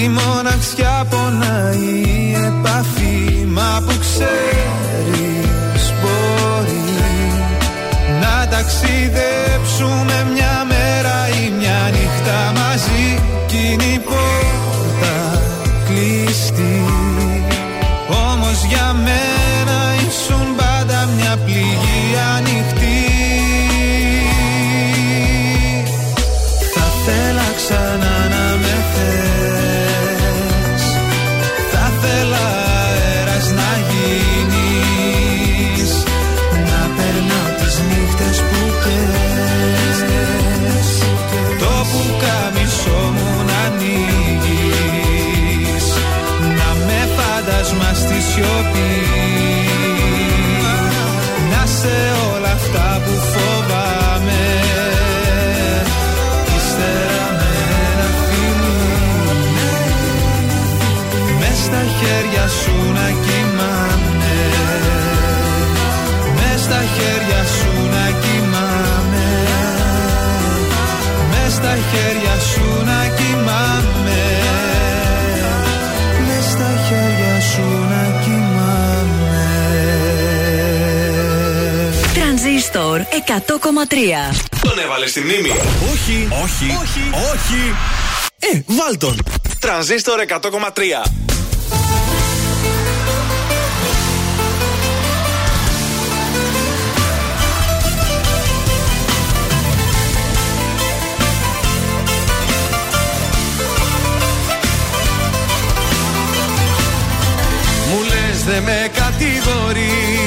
Η μοναξιά πονάει η επαφή Μα που ξέρεις μπορεί Να ταξιδέψουμε μια σιωπή. Να σε όλα αυτά που φοβάμαι. Ύστερα με ένα φιλί Μες στα χέρια σου να κοιμάμαι. Μες στα χέρια σου να κοιμάμαι. Μες στα χέρια σου 100,3. Τον έβαλε στη μνήμη. Όχι, όχι, όχι, όχι. Ε, βάλ τον. Τρανζίστορ 100,3. Μου λες δε με κατηγορείς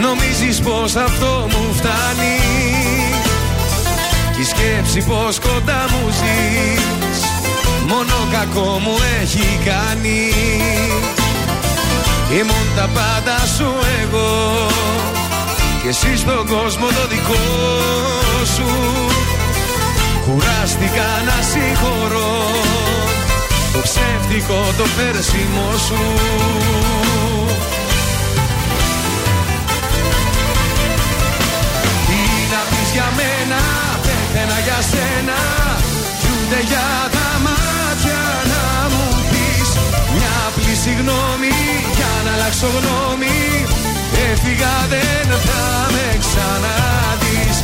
Νομίζεις πως αυτό μου φτάνει; Κι η σκέψη πως κοντά μου ζεις Μόνο κακό μου έχει κάνει. Ήμουν τα πάντα σου εγώ Και εσύ στον κόσμο το δικό σου. Κουράστηκα να συγχωρώ Το ψεύτικο το πέρσιμο σου για μένα, πέθαινα για σένα. Κι ούτε για τα μάτια να μου πεις Μια απλή συγγνώμη για να αλλάξω γνώμη. Έφυγα δεν θα με ξαναδείς.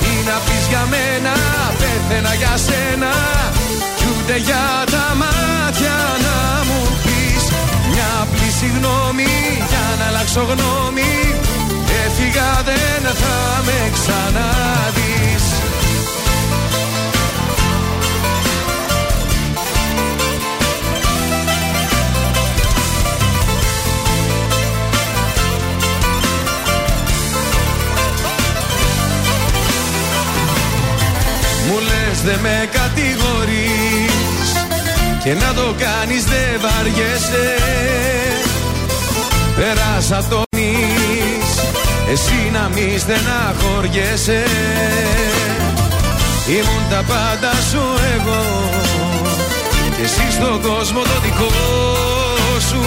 Τι να πεις για μένα, πέθαινα για σένα. Κι ούτε για τα μάτια να μου πεις Μια απλή συγγνώμη για να αλλάξω γνώμη Έφυγα δεν θα με ξαναδείς. Μου λες δε με κατηγορείς Και να το κάνεις δεν βαριέσαι. Πέρασα το νης Εσύ να μη στεναχωριέσαι Ήμουν τα πάντα σου εγώ. Και εσύ στον κόσμο το δικό σου.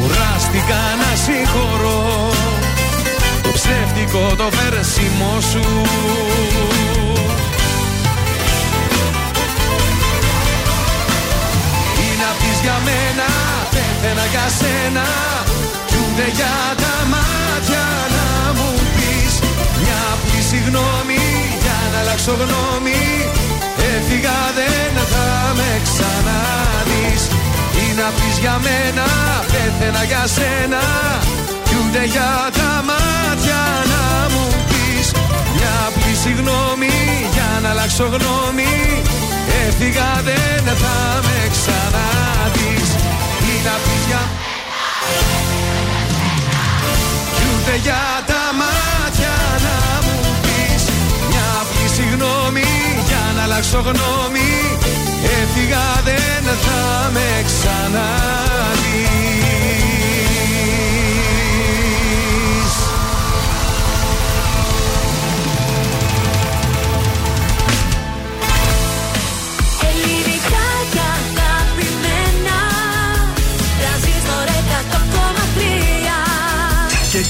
Κουράστηκα να συγχωρώ. Το ψεύτικο το βέρσιμο σου. Τι να πεις για μένα, πέθαινα για σένα. Κι ούτε για τα μάτια Μια απλή συγγνώμη για να αλλάξω γνώμη. Έφυγα δεν θα με ξαναδείς Τι να πεις για μένα, πέθαινα για σένα. Κι ούτε για τα μάτια να μου πεις. Μια απλή συγγνώμη για να αλλάξω γνώμη. Έφυγα δεν θα με ξαναδείς Τι να πεις για Κι ούτε για τα μάτια να συγγνώμη για να αλλάξω γνώμη. Έφυγα δεν θα με ξαναδείς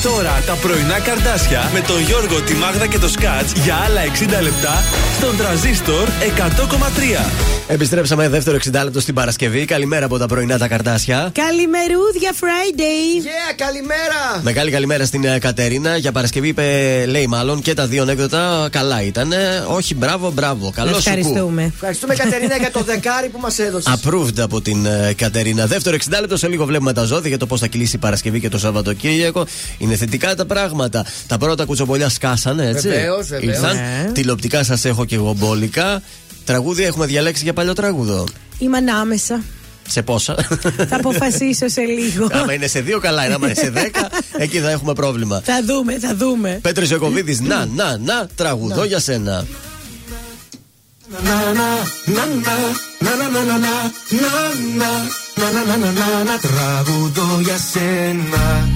τώρα τα πρωινά καρδάσια με τον Γιώργο, τη Μάγδα και το Σκάτς για άλλα 60 λεπτά στον τραζίστορ 100,3. Επιστρέψαμε δεύτερο 60 λεπτό στην Παρασκευή. Καλημέρα από τα πρωινά τα καρτάσια. Καλημερούδια Friday. Yeah, καλημέρα. Μεγάλη καλημέρα στην ε, Κατερίνα. Για Παρασκευή είπε, λέει μάλλον, και τα δύο ανέκδοτα καλά ήταν. Όχι, μπράβο, μπράβο. Καλό σου κου. Ευχαριστούμε. Ευχαριστούμε Κατερίνα για το δεκάρι που μας έδωσες. Approved από την ε, Κατερίνα. Δεύτερο 60 λεπτό σε λίγο βλέπουμε τα ζώδια για το πώς θα κυλήσει η Παρασκευή και το Σαββατοκύριακο. Είναι θετικά τα πράγματα. Τα πρώτα κουτσομπολιά σκάσανε, έτσι. Βεβαίως, βεβαίως. Ήρθαν. Ναι. Τηλεοπτικά σας έχω και εγώ μπόλικα. Τραγούδια έχουμε διαλέξει για παλιό τραγούδο. Είμαι ανάμεσα. Σε πόσα. Θα αποφασίσω σε λίγο. Άμα είναι σε δύο, καλά είναι. Άμα είναι σε δέκα, εκεί θα έχουμε πρόβλημα. Θα δούμε, θα δούμε. Πέτρο Ιωκοβίδη, να, να, να, τραγουδό για σένα. Τραγουδό για σένα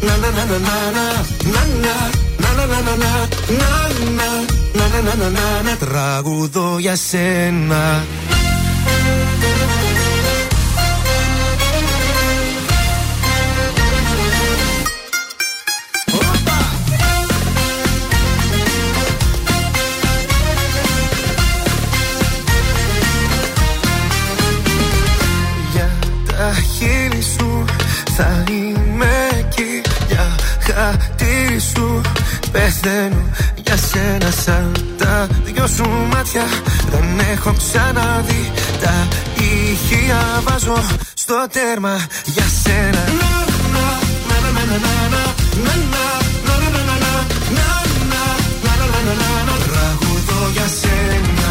να να να να να να να να να να να να να να να να να να τραγουδώ για σένα σαν τα δυο σου μάτια. Δεν έχω ξαναδεί τα ηχεία. Βάζω στο τέρμα για σένα. Τραγουδώ για σένα.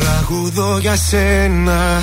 Τραγουδώ για σένα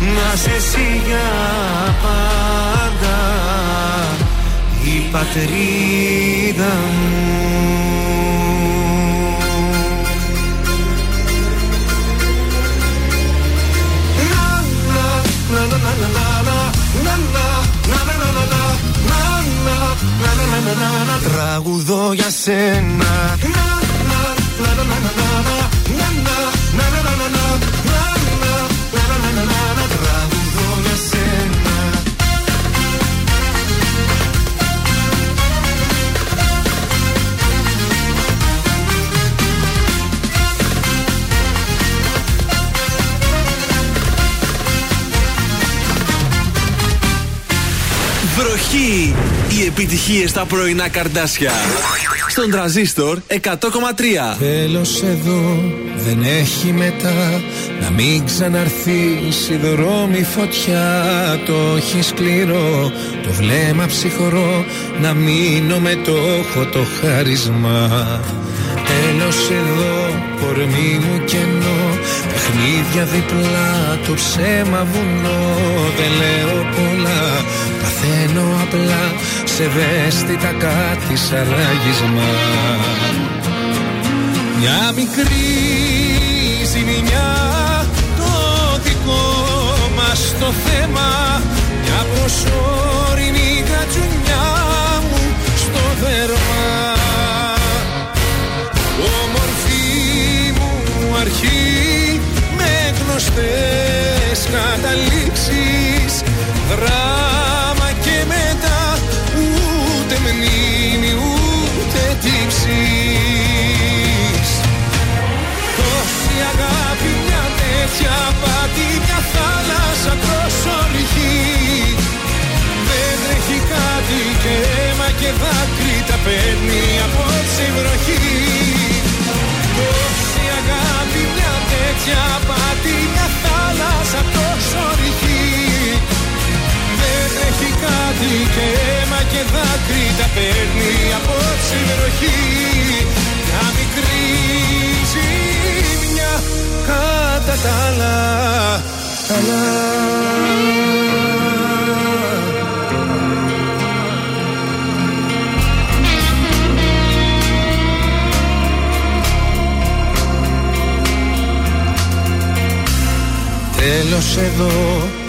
Να σε εσύ για πάντα Η πατρίδα μου Τραγουδώ για σένα Βροχή! Οι επιτυχίες στα πρωινά καρδάσια. Στον τραζίστορ 100,3. Τέλος εδώ δεν έχει μετά Να μην ξαναρθείς η δρόμη φωτιά Το έχει σκληρό, το βλέμμα ψυχρό Να μείνω με το έχω το χάρισμα Τέλος εδώ, κορμί μου κενό Παιχνίδια διπλά, το ψέμα βουνό Δεν λέω πολλά, παθαίνω απλά Σε ευαίσθητα κάτι σαν ράγισμα Μια μικρή ζημιά Το δικό μας το θέμα. Μια προσωρινή κατσουνιά μου στο δέρμα. Όμορφη μου αρχή με γνωστές καταλήξεις. Δράμα τέτοια πάτη μια θάλασσα προσωρυχή Δεν τρέχει κάτι και αίμα και δάκρυ τα παίρνει απόψε η βροχή. Τόση αγάπη μια τέτοια πάτη μια θάλασσα προσωρυχή Δεν τρέχει κάτι και αίμα και δάκρυ τα παίρνει απόψε η βροχή Μια μικρή ζημιά κατά τα άλλα. Καλά. Τέλος εδώ,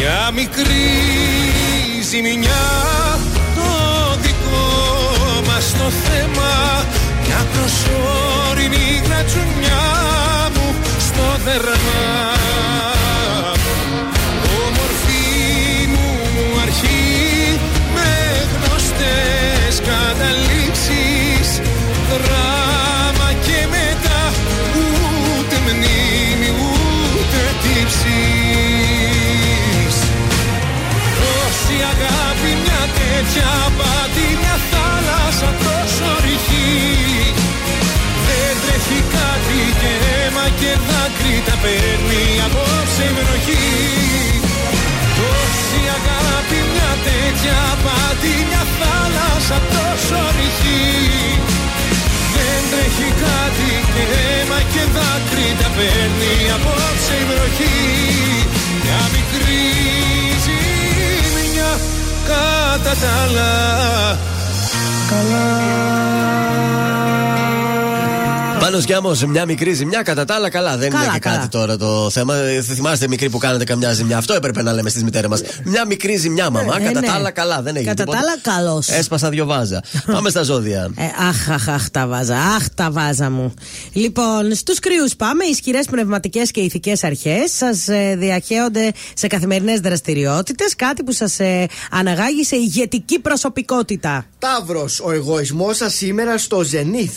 Μια μικρή ζημιά τόσο ρηχή δεν τρέχει κάτι και αίμα και δάκρυ Τα παίρνει απόψε η βροχή. Μια μικρή ζημιά κατά τα άλλα Πάνω Γιάμος, μια μικρή ζημιά, κατά τα άλλα καλά. Δεν Καλά, είναι και καλά. κάτι τώρα το θέμα. Ε, Θυμάστε μικροί που κάνετε καμιά ζημιά. Αυτό έπρεπε να λέμε στις μητέρες μας. Μια μικρή ζημιά, μαμά. Ε, κατά ναι. τα άλλα καλά. Δεν έγινε Κατά τα τίποτα. άλλα, καλώ. Έσπασα δυο βάζα. Πάμε στα ζώδια. Ε, αχ, αχ, αχ, τα βάζα. Αχ, τα βάζα μου. Λοιπόν, στους κρυού πάμε. Ισχυρές πνευματικές και ηθικές αρχές σας ε, διαχέονται σε καθημερινές δραστηριότητες. Κάτι που σας ε, αναγάγει σε ηγετική προσωπικότητα. Ταύρος, ο εγωισμός σας σήμερα στο ζενήθ.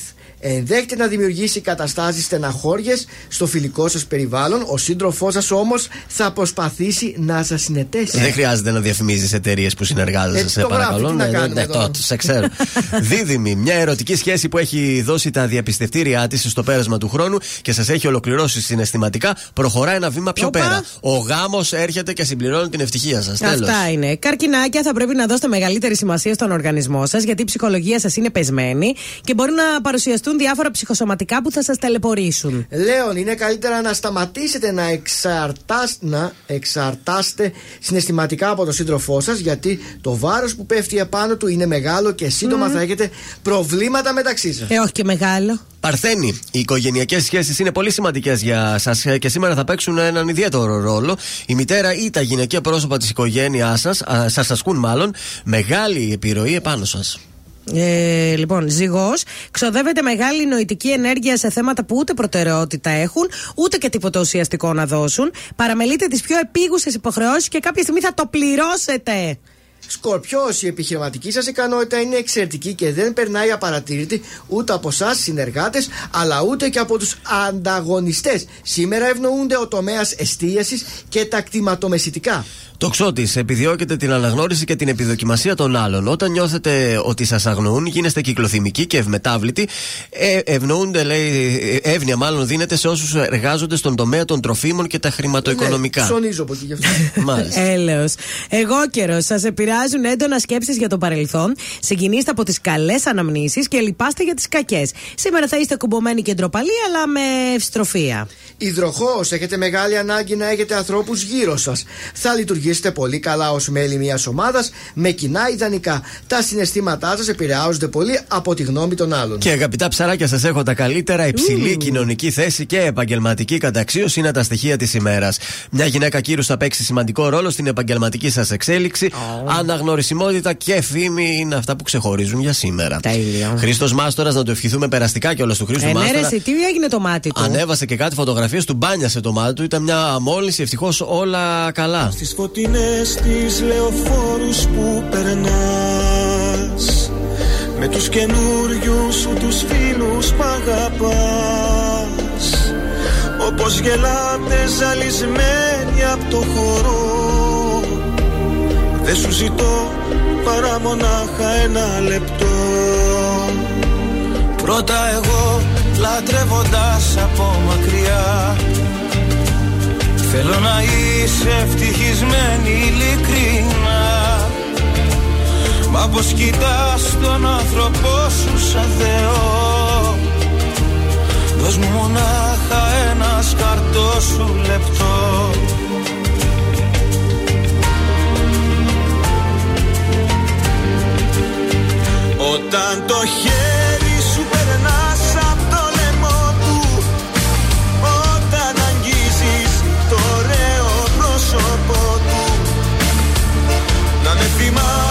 Ενδέχεται να δημιουργήσει καταστάσεις στεναχώρια στο φιλικό σας περιβάλλον. Ο σύντροφός σας όμως θα προσπαθήσει να σας συνετέσει. Δεν χρειάζεται να διαφημίζεις εταιρείες που συνεργάζεσαι, Έτσι σε το γράφει, παρακαλώ. τι να Ναι, ναι, κάνουμε ναι, τώρα. το- σε ξέρω. Δίδυμη, μια ερωτική σχέση που έχει δώσει τα διαπιστευτήριά της στο πέρασμα του χρόνου και σας έχει ολοκληρώσει συναισθηματικά, προχωράει ένα βήμα πιο Όπα. πέρα. Ο γάμος έρχεται και συμπληρώνει την ευτυχία σας. Τέλος. Αυτά είναι. Καρκινάκια, θα πρέπει να δώσετε μεγαλύτερη σημασία στον οργανισμό σας, γιατί η ψυχολογία σας είναι πεσμένη και μπορεί να παρουσιαστούν διάφορα ψυχοσωματικά που θα σας ταλαιπωρήσουν. Λέων, είναι καλύτερα να σταματήσετε να, εξαρτάς, να εξαρτάστε συναισθηματικά από τον σύντροφό σας, γιατί το βάρος που πέφτει επάνω του είναι μεγάλο και σύντομα θα έχετε προβλήματα μεταξύ σας. Ε, όχι και μεγάλο. Παρθένη, οι οικογενειακές σχέσεις είναι πολύ σημαντικές για σας και σήμερα θα παίξουν έναν ιδιαίτερο ρόλο. Η μητέρα ή τα γυναικεία πρόσωπα της οικογένειάς σας, σας ασκούν μάλλον, μεγάλη επιρροή επάνω σας. Ε, λοιπόν, ζυγός, ξοδεύεται μεγάλη νοητική ενέργεια σε θέματα που ούτε προτεραιότητα έχουν, ούτε και τίποτα ουσιαστικό να δώσουν. Παραμελείτε τις πιο επίγουσες υποχρεώσεις και κάποια στιγμή θα το πληρώσετε. Σκορπιός, η επιχειρηματική σας ικανότητα είναι εξαιρετική και δεν περνάει απαρατήρητη ούτε από εσάς, συνεργάτες, αλλά ούτε και από τους ανταγωνιστές. Σήμερα ευνοούνται ο τομέας εστίασης και τα κτηματομεσητικά. Το ξώτη επιδιώκεται την αναγνώριση και την επιδοκιμασία των άλλων. Όταν νιώθετε ότι σας αγνοούν, γίνεστε κυκλοθυμικοί και ευμετάβλητοι. Ε, ευνοούνται, λέει, ε, εύνοια μάλλον δίνεται σε όσους εργάζονται στον τομέα των τροφίμων και τα χρηματοοικονομικά. Ναι, ψωνίζω από εκεί γι' αυτό. Μάλιστα. Έλεος. Εγώ καιρό. Σας επηρεάζουν έντονα σκέψεις για το παρελθόν. Συγκινήστε από τις καλές αναμνήσεις και λυπάστε για τις κακές. Σήμερα θα είστε κουμπωμένοι και ντροπαλοί, αλλά με ευστροφία. Υδροχός, έχετε μεγάλη ανάγκη να έχετε ανθρώπους γύρω σας. Θα λειτουργήσετε πολύ καλά ως μέλη μιας ομάδας με κοινά ιδανικά. Τα συναισθήματά σας επηρεάζονται πολύ από τη γνώμη των άλλων. Και αγαπητά ψαράκια, σας έχω τα καλύτερα. Υψηλή κοινωνική θέση και επαγγελματική καταξίωση είναι τα στοιχεία της ημέρας. Μια γυναίκα κύρους θα παίξει σημαντικό ρόλο στην επαγγελματική σας εξέλιξη. Αναγνωρισιμότητα και φήμη είναι αυτά που ξεχωρίζουν για σήμερα. Τέλειο. Χρήστος Μάστορας, να το ευχηθούμε περαστικά και όλο του Χρήστου Ε, ναι, ρε, Μάστορα. εσύ, τι έγινε το μάτι του; Ανέβασε και κάτι φωτογραφίες του μπάνιασε το μάτι του. Ήταν μια αμόλυνση, ευτυχώς όλα καλά. Στις φωτεινές τις λεωφόρους που περνάς. Με τους καινούριου σου τους φίλους που αγαπάς. Όπως γελάτε ζαλισμένοι από το χώρο Δεν σου ζητώ παρά μονάχα ένα λεπτό. Πρώτα εγώ λατρεύοντας από μακριά Θέλω να είσαι ευτυχισμένη ειλικρινά. Μα πως κοιτάς τον άνθρωπό σου σαν Θεό. Δώσ' μου μονάχα ένας σκαρτό σου λεπτό. Όταν το χέρι my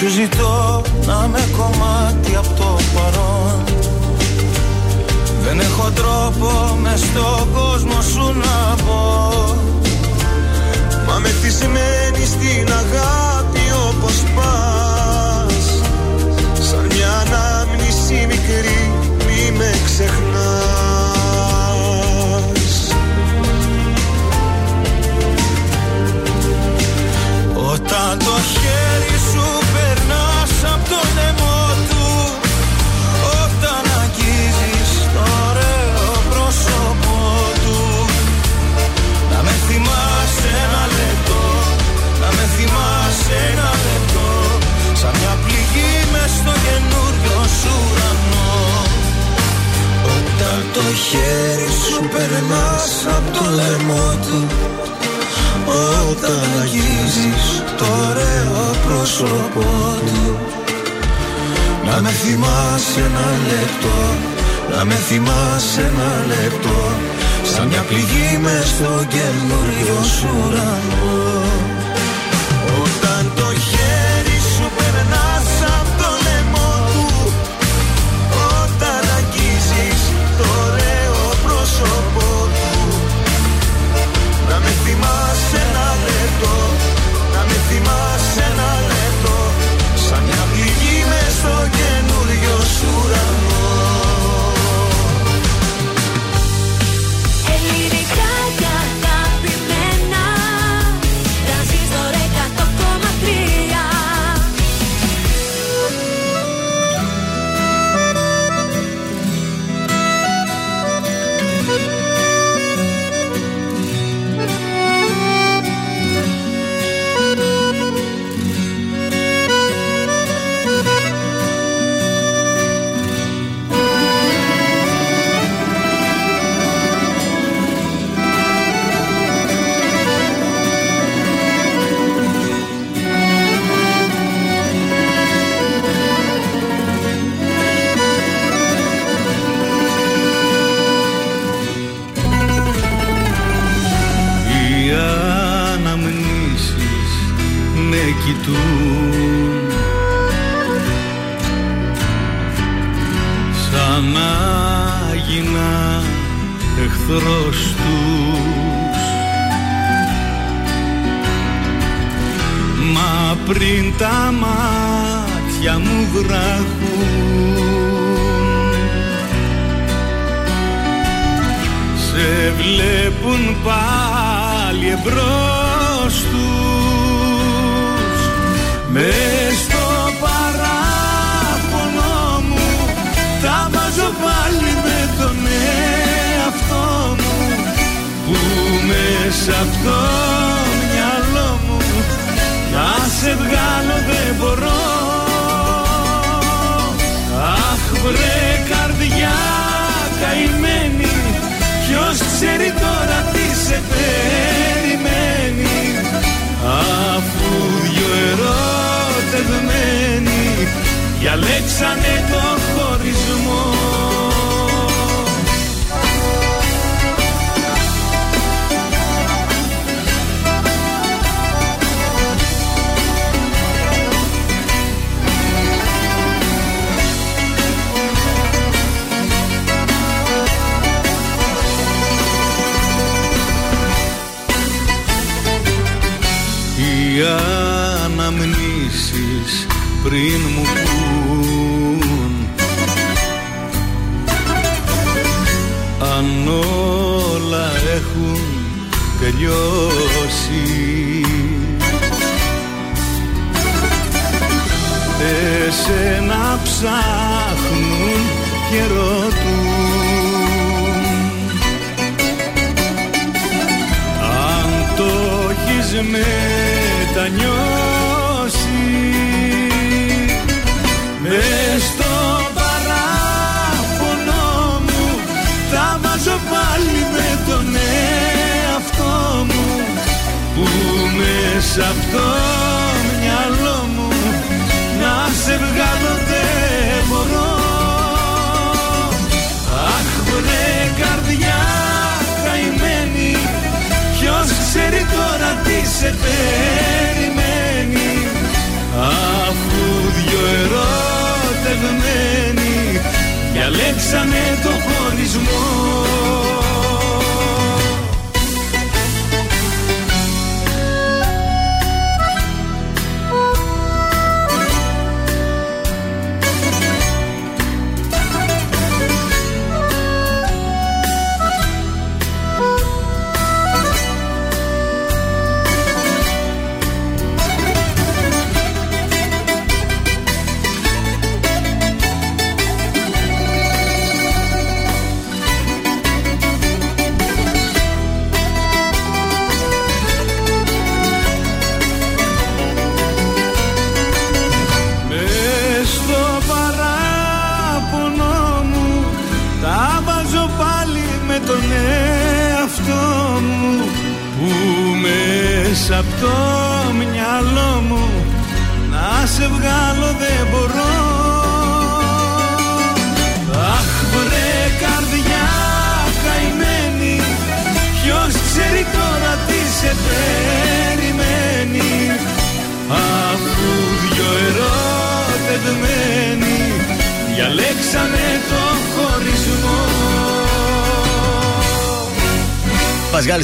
Σου ζητώ να με κομμάτι από το παρόν Δεν έχω τρόπο με στον κόσμο σου να πω Μα με τι σημαίνει στην αγάπη όπως πά. χέρι σου περνάς από το λαιμό του. Όταν αγγίζεις το ωραίο πρόσωπό του. Να με θυμάσαι ένα λεπτό Να με θυμάσαι ένα λεπτό. Σαν μια πληγή μες στο καινούριο σου ουρανό.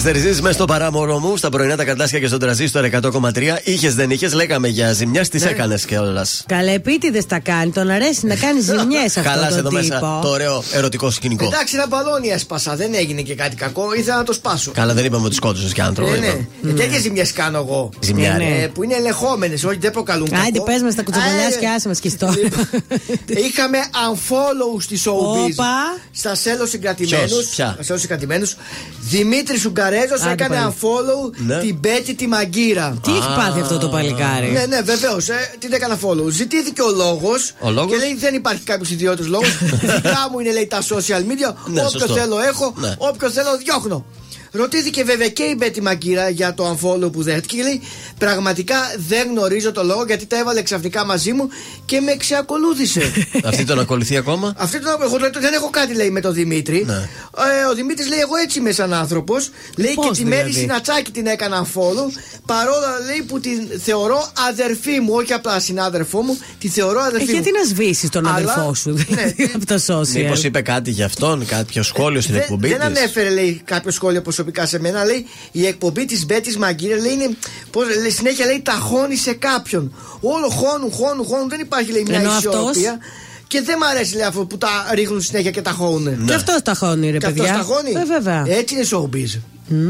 Πασγάλη Τερζής, μέσα στο παράμορο μου, στα πρωινά τα καρτάσια και στον τραζίστορ 100,3. Είχες, δεν είχες, λέγαμε για ζημιάς, τις Ναι. έκανες κιόλας. Καλά, επίτηδε τα κάνει. Τον αρέσει να κάνει ζημιές αυτό Χαλάς το εδώ τύπο. μέσα το ωραίο ερωτικό σκηνικό. Εντάξει, ένα μπαλόνι έσπασα. Δεν έγινε και κάτι κακό. Ήθελα να το σπάσω. Καλά, δεν είπαμε ότι σκότωσες κι άνθρωπο. Ε, ναι. είπαμε. Ε, Τέτοιε ζημιές κάνω εγώ. Ζημιά, Ε, ναι. Που είναι ελεγχόμενες, όχι δεν προκαλούν κακό. Άντε, πες μας τα κουτσομπολιάς Ε, και άσε μας και στο. Είχαμε unfollow στη showbiz. Όπα. Στα σέλος συγκρατημένους. Ποιος, ποια; Στα συγκρατημένους. Δημήτρης Ουγγαρέζο Άντε έκανε πάλι. unfollow Ναι. την Μπέτη τη Μαγκύρα. Τι έχει πάθει αυτό το παλικάρι; Ναι, ναι, βεβαίως. Ε, την έκανα follow. Ζητήθηκε ο λόγος. Ο λόγος; Και λέει δεν υπάρχει κάποιος ιδιώτης λόγος. Δικά μου είναι λέει τα social media. Ναι, όποιο σωστό. θέλω έχω. Ναι. Όποιο θέλω διώχνω. Ρωτήθηκε βέβαια και η Μπέτη Μαγκύρα για το unfollow που δέχτηκε και λέει Πραγματικά δεν γνωρίζω το λόγο γιατί τα έβαλε ξαφνικά μαζί μου και με εξακολούθησε. Αυτή τον ακολουθεί ακόμα; Αυτή το, εγώ το- δεν έχω κάτι λέει με τον Δημήτρη. Ναι. Ε, ο Δημήτρης λέει: Εγώ έτσι είμαι σαν άνθρωπος. Λέει Πώς και τη δηλαδή; Μέρη Συνατσάκη την έκανα follow. Παρόλα λέει που την θεωρώ αδερφή μου, όχι απλά συνάδελφό μου. Τη θεωρώ Ε, αδερφή γιατί μου. να σβήσεις τον Αλλά- αδερφό σου Ναι. δηλαδή, από τα social. Μήπως είπε κάτι για αυτόν, κάποιο σχόλιο στην Δεν- εκπομπή δεν της; ανέφερε λέει κάποιο σχόλιο προσωπικά σε μένα. Λέει η εκπομπή της Μπέτης Μαγκύρα λέει είναι. Πώς, λέει, συνέχεια λέει ταχώνει σε κάποιον. Όλο χώνουν, χώνουν, χώνουν. Δεν υπάρχει λέει μια Ενώ αυτός- ισορροπία. Και δεν μ' αρέσει λέει αυτό που τα ρίχνουν συνέχεια και ταχώνουν. Και αυτό ταχώνει, ρε Και αυτό παιδιά. σταγώνει. Ε, βέβαια. Έτσι είναι showbiz.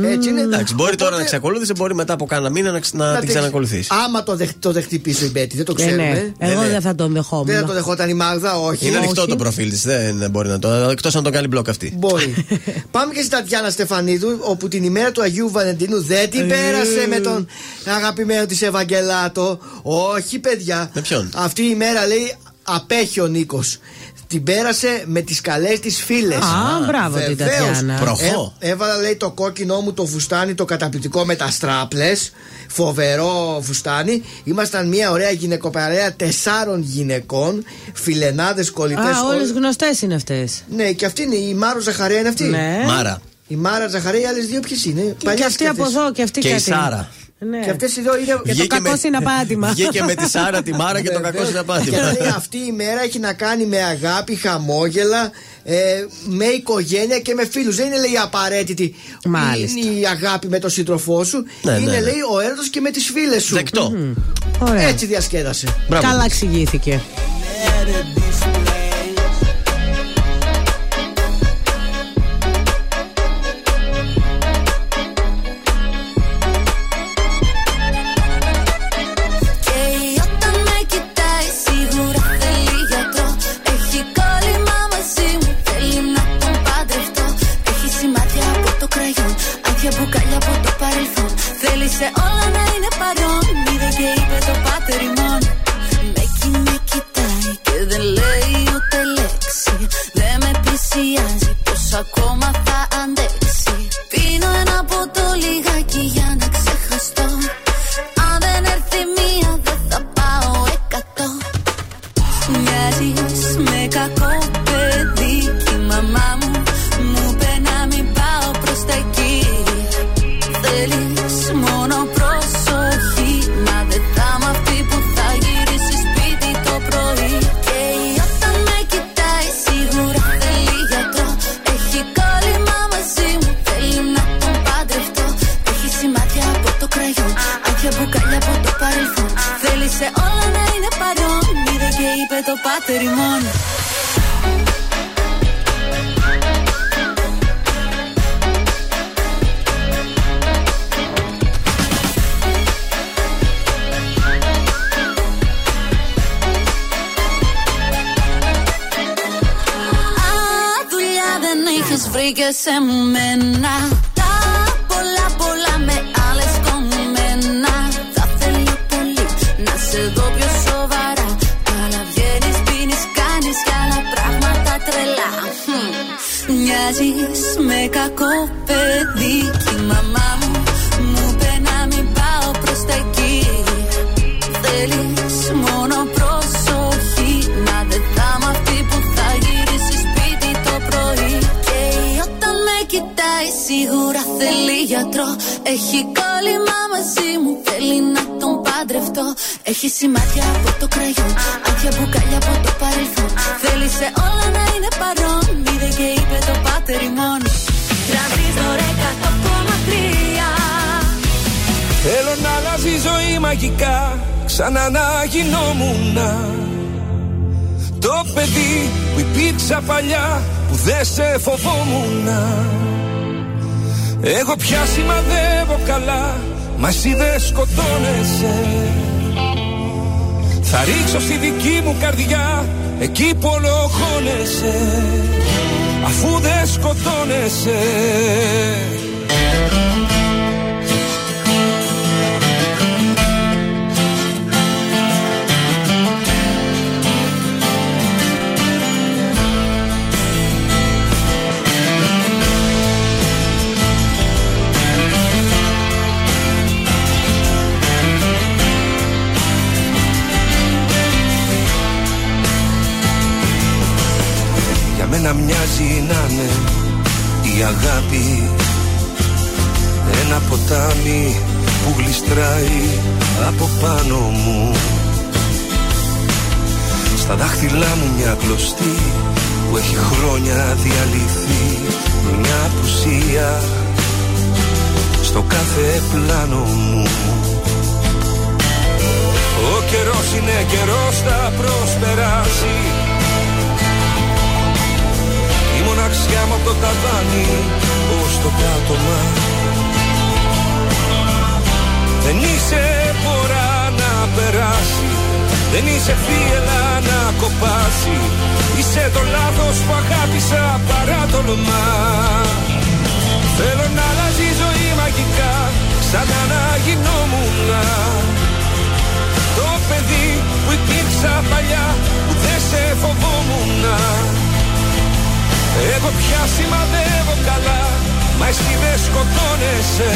Έτσι είναι. Εντάξει, μπορεί τώρα Οπότε, να εξακολούθησε, μπορεί μετά από κάνα μήνα να, ξ- να την την- ξανακολουθήσει. Άμα το, δεχ, το δεχτεί πίσω η Μπέτη, δεν το Ε, ξέρουμε. ναι. Εγώ ναι. δεν θα τον δεχόμουν. Δεν θα το δεχόταν η Μάγδα, όχι. Είναι Όχι. ανοιχτό το προφίλ της, δεν μπορεί να το. Εκτός αν το κάνει μπλοκ αυτή. Μπορεί. Πάμε και στην Τατιάνα Στεφανίδου, όπου την ημέρα του Αγίου Βαλεντίνου δεν την πέρασε με τον αγαπημένο της Ευαγγελάτο. Όχι, παιδιά. Με ποιον; Αυτή η ημέρα λέει απέχει ο Νίκος. Την πέρασε με τις καλές της φίλες. Α, μπράβο την Τατιάνα. Προχώ. Ε, έβαλα λέει το κόκκινό μου το φουστάνι το καταπληκτικό με τα στράπλες. Φοβερό φουστάνι. Ήμασταν μια ωραία γυναικοπαρέα τεσσάρων γυναικών. Φιλενάδες, κολλητές. Α, όλες γνωστές είναι αυτές. Ναι, και αυτή είναι η Μάρο Ζαχαρία είναι αυτή. Ναι. Μάρα. Η Μάρα Ζαχαρία, οι άλλες δύο ποιες είναι; Και Παλιές αυτή από αυτές. εδώ και αυτή Και η κάτι. Σάρα. Ναι. Και αυτές οι δύο είναι. Και το κακό είναι απάτημα. Βγήκε με τη Σάρα τη Μάρα και το κακό είναι Και απάτημα. λέει αυτή η μέρα έχει να κάνει με αγάπη, χαμόγελα, ε, με οικογένεια και με φίλους. Δεν είναι λέει απαραίτητη Μάλιστα. είναι η αγάπη με τον σύντροφό σου. Ναι, είναι ναι, ναι. λέει ο έρωτος και με τις φίλες σου. Δεκτό. Ωραία. Έτσι διασκέδασε. Μπράβο. Καλά εξηγήθηκε. Δεν είχες βρει και σε μένα. Τα πολλά πολλά με άλλες κομμένα Θα θέλω πολύ να σε δω πιο σοβαρά. Αλλά βγαίνεις, πίνεις, κάνεις κι άλλα πράγματα τρελά. Χμ. Μοιάζεις με κακό παιδί. Κι η μαμά γιατρό. Έχει κόλλημα μαζί μου θέλει να τον παντρευτώ. Έχει σημάδια από το κραγιόν Άδεια μπουκάλια από το παρελθόν. Θέλησε όλα να είναι παρόν Είδε και είπε το πάτερ ημών Τρανζίστορ 100,3 Θέλω να αλλάζει η ζωή μαγικά Ξανά να γινόμουν. Το παιδί που υπήρξα παλιά Που δεν σε φοβόμουν Εγώ πια σημαδεύω καλά Μας εσύ δεν σκοτώνεσαι. Θα ρίξω στη δική μου καρδιά Εκεί που ολοχώνεσαι Αφού δεν σκοτώνεσαι Για μένα μοιάζει να είναι η αγάπη. Ένα ποτάμι που γλιστράει από πάνω μου. Στα δάχτυλά μου μια κλωστή που έχει χρόνια διαλυθεί. Μια απουσία στο κάθε πλάνο μου. Ο καιρός είναι καιρός θα προσπεράσει μοναξιά μου από το ταβάνι ως το πάτωμα. Δεν είσαι φορά να περάσει Δεν είσαι θύελα να κοπάσει. Είσαι το λάθος που αγάπησα παρά τολμά Θέλω να αλλάζει η ζωή μαγικά Ξανά να. Γινόμουν Το παιδί που υπήρξα παλιά Που δεν σε φοβόμουν εγώ πια σημαδεύω καλά Μα εσύ δεν σκοτώνεσαι.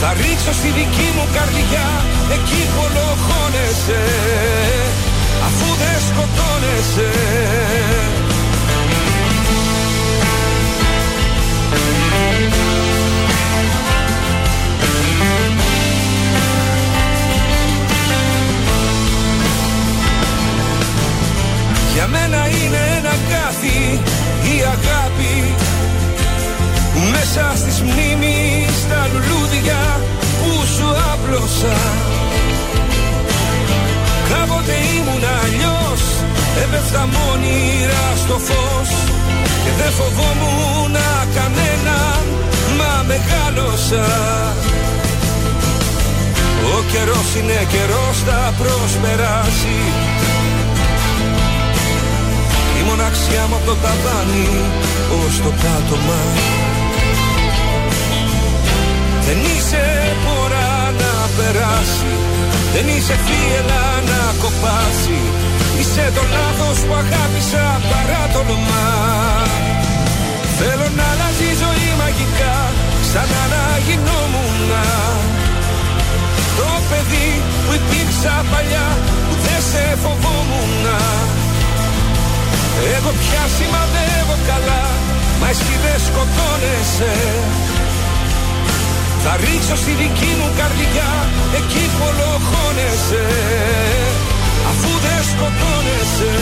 Θα ρίξω στη δική μου καρδιά Εκεί που ολοχώνεσαι. Αφού δεν σκοτώνεσαι είναι ένα κάθι η αγάπη. Μέσα στις μνήμεις τα λουλούδια που σου άπλωσα. Κάποτε ήμουν αλλιώς Έπεφτα μόνιρα στο φως. Και δεν φοβόμουν κανέναν Μα μεγάλωσα. Ο καιρός είναι καιρός θα προσπεράσει. η μοναξιά μου από το ταβάνι ως το πάτωμα. Δεν είσαι πορά να περάσει Δεν είσαι θύελα να κοπάσει. Είσαι το λάθος που αγάπησα παρά τολμά Θέλω να αλλάζει η ζωή μαγικά Ξανά να γινόμουν Το παιδί που υπήρξα παλιά Που δεν σε φοβόμουν εγώ πια σημαδεύω καλά Μα εσύ δεν σκοτώνεσαι. Θα ρίξω στη δική μου καρδιά Εκεί που ολοχώνεσαι Αφού δεν σκοτώνεσαι.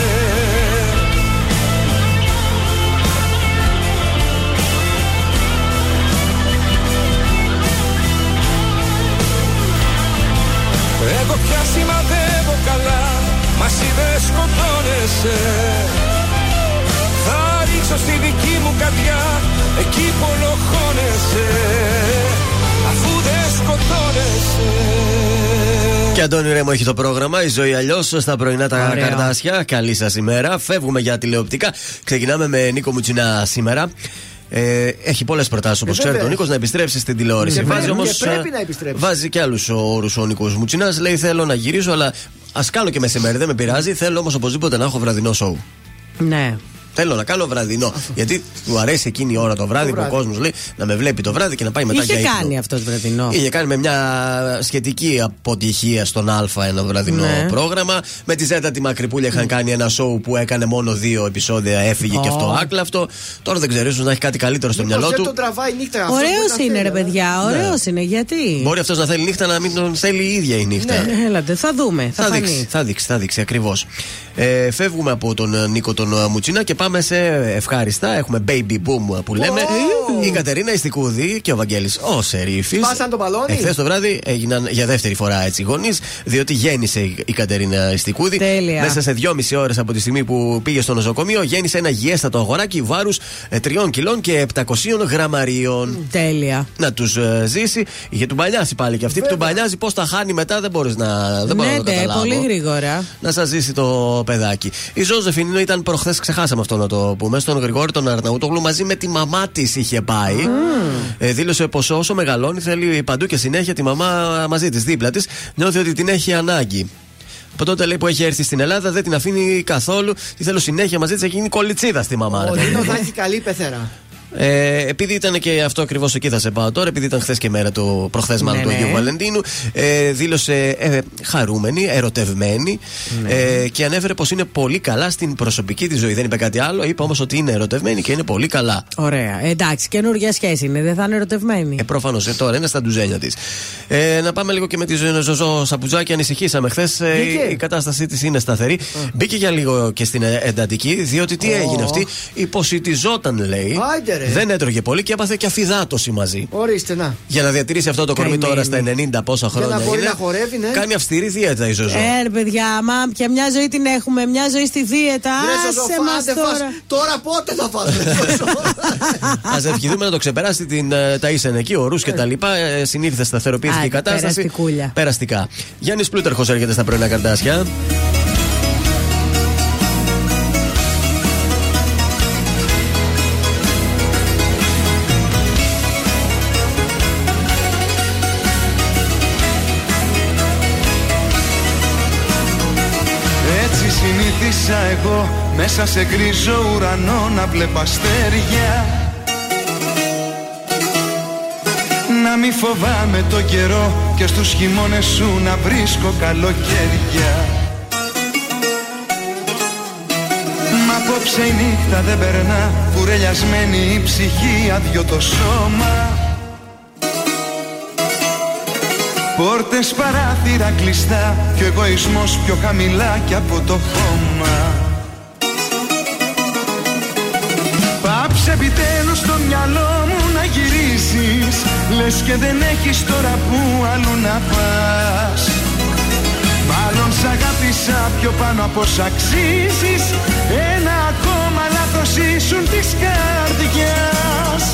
Έχω πιάσει μαδεύω καλά Μα εσύ δεν σκοτώνεσαι. Θα ρίξω στη δική μου καρδιά Εκεί που ολοχώνεσαι Αφού δεν σκοτώνεσαι Και Αντώνη Ρέμο έχει το πρόγραμμα. Η ζωή αλλιώς στα πρωινά τα Ωραίο. καρτάσια. Καλή σας ημέρα. Φεύγουμε για τηλεοπτικά. Ξεκινάμε με Νίκο Μουτσινά σήμερα. Ε, έχει πολλές προτάσεις όπως Ε, ξέρετε ο βέβαια. Νίκος να επιστρέψει στην τηλεόραση. Και βάζει πρέπει- όμως, και πρέπει ε, να επιστρέψει. Βάζει και άλλους όρους ο Νίκος Μουτσινάς. Λέει θέλω να γυρίσω, αλλά ας κάνω και μεσημέρι, δεν με πειράζει. Θέλω όμως οπωσδήποτε να έχω βραδινό σοου. Ναι. Θέλω να κάνω βραδινό. Γιατί του αρέσει εκείνη η ώρα το βράδυ, Το που ο βράδυ. κόσμος λέει να με βλέπει το βράδυ και να πάει μετά Είχε για ύπνο. κάνει αυτός βραδινό. Είχε κάνει με μια σχετική αποτυχία στον Α ένα βραδινό Ναι. πρόγραμμα. Με τη Ζέτα τη Μακρυπούλια είχαν κάνει ένα σοου που έκανε μόνο δύο επεισόδια, έφυγε και Ω. αυτό άκλαυτο. Τώρα δεν ξέρω, ίσως να έχει κάτι καλύτερο στο μυαλό Δεν του. τον τραβάει νύχτα αυτό. Ωραίος μπορεί να είναι, θέλει, ρε αλλά- παιδιά. Ναι. Ωραίος είναι. Γιατί; Μπορεί αυτός να θέλει νύχτα να μην τον θέλει η ίδια η νύχτα. Ναι, έλατε, θα δούμε. Θα, Θα φανεί. δείξει, θα δείξει, θα δείξει ακριβώς. Ε, φεύγουμε από τον ε, Νίκο τον ε, Μουτσίνα και πάμε σε ευχάριστα. Έχουμε baby boom που λέμε. Η Κατερίνα Ιστικούδη και ο Βαγγέλης ο Σερίφης. Σπάσαν το μπαλόνι. Εχθές το βράδυ έγιναν για δεύτερη φορά έτσι γονείς, διότι γέννησε η- η Κατερίνα Ιστικούδη. Τέλεια. Μέσα σε δυόμιση ώρες από τη στιγμή που πήγε στο νοσοκομείο, γέννησε ένα γιέστατο αγοράκι βάρους 3 κιλών και 700 γραμμαρίων. Τέλεια. Να τους ζήσει. Είχε του μπαλιάσει πάλι και αυτή που του μπαλιάζει, πώς τα χάνει μετά δεν μπορείς να, δεν μπορώ Ναι, να το ναι, καταλάβω. πολύ γρήγορα. Να σας ζήσει το παιδάκι. Η Ζώζεφιν ήταν προχθές, ξεχάσαμε αυτό να το πούμε, στον Γρηγόρη τον Αρναούτογλου μαζί με τη μαμά της είχε πάει. Ε, δήλωσε πως όσο μεγαλώνει θέλει παντού και συνέχεια τη μαμά μαζί της, δίπλα της. Νιώθει ότι την έχει ανάγκη. Από τότε λέει που έχει έρθει στην Ελλάδα δεν την αφήνει καθόλου. Τη θέλω συνέχεια μαζί της, έχει γίνει κολιτσίδα στη μαμά. Ο ρε. Νίνο θα έχει καλή πεθερά. Ε, επειδή ήταν και αυτό ακριβώς εκεί θα σε πάω τώρα, επειδή ήταν χθες και μέρα του, προχθές μάλλον Ναι, του ναι. Αγίου Βαλεντίνου, ε, δήλωσε ε, χαρούμενη, ερωτευμένη Ναι. ε, και ανέφερε πως είναι πολύ καλά στην προσωπική της ζωή. Δεν είπε κάτι άλλο, είπε όμως ότι είναι ερωτευμένη και είναι πολύ καλά. Ωραία. Ε, εντάξει, καινούργια σχέση είναι. Δεν θα είναι ερωτευμένη. Ε, Προφανώς ε, τώρα είναι στα ντουζένια της. Ε, να πάμε λίγο και με τη Ζω- Ζωζό Σαπουτζάκη. Ανησυχήσαμε χθες. Μπήκε. η κατάστασή της είναι σταθερή. Μπήκε για λίγο και στην ε, εντατική, διότι τι Ω. έγινε αυτή; Υποσυτιζόταν, λέει. Άιντε, ρε. Δεν έτρωγε πολύ και έπαθε και αφιδάτωση μαζί. Ορίστε να. Για να διατηρήσει αυτό το κορμί Καημένη. τώρα στα 90 πόσα Για χρόνια να μπορεί είναι, να χορεύει, ναι. Κάνει αυστηρή δίαιτα η Ζωζό. Ε, ρε παιδιά, μα πια μια ζωή την έχουμε. Μια ζωή στη δίαιτα. Βρε, Ζωζό, Άσε μας φάτε, φας. τώρα. Τώρα πότε θα φας Α ευχηθούμε να το ξεπεράσει την ε, Ταΐσεν εκεί, ορού και τα λοιπά. Ε, Συνήθιζε, σταθεροποιήθηκε η Άντε, κατάσταση. περαστικούλια. Περαστικά. Γιάννης Πλούτερχο έρχεται στα πρωινά καρτάσια. Συνήθισα εγώ μέσα σε γκρίζο ουρανό να βλέπω αστέρια. Να μη φοβάμαι το καιρό και στους χειμώνες σου να βρίσκω καλοκαίρια. Μα απόψε η νύχτα δεν περνά κουρελιασμένη η ψυχή άδειο το σώμα. Πόρτες παράθυρα κλειστά και ο εγωισμός πιο χαμηλά κι από το χώμα επιτέλους στο μυαλό μου να γυρίσεις Λες και δεν έχεις τώρα που αλλού να πας. Μάλλον σ' αγάπησα πιο πάνω από σ' αξίζεις Ένα ακόμα λάθος ήσουν της καρδιάς.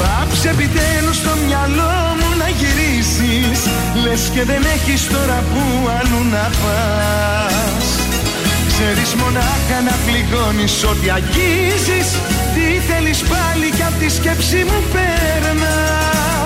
Πάψε επιτέλους στο μυαλό μου να γυρίσεις Λες και δεν έχεις τώρα που αλλού να πας Ξέρεις μονάχα να πληγώνεις. Ό,τι αγγίζεις Τι θέλεις πάλι κι απ' τη σκέψη μου παίρνας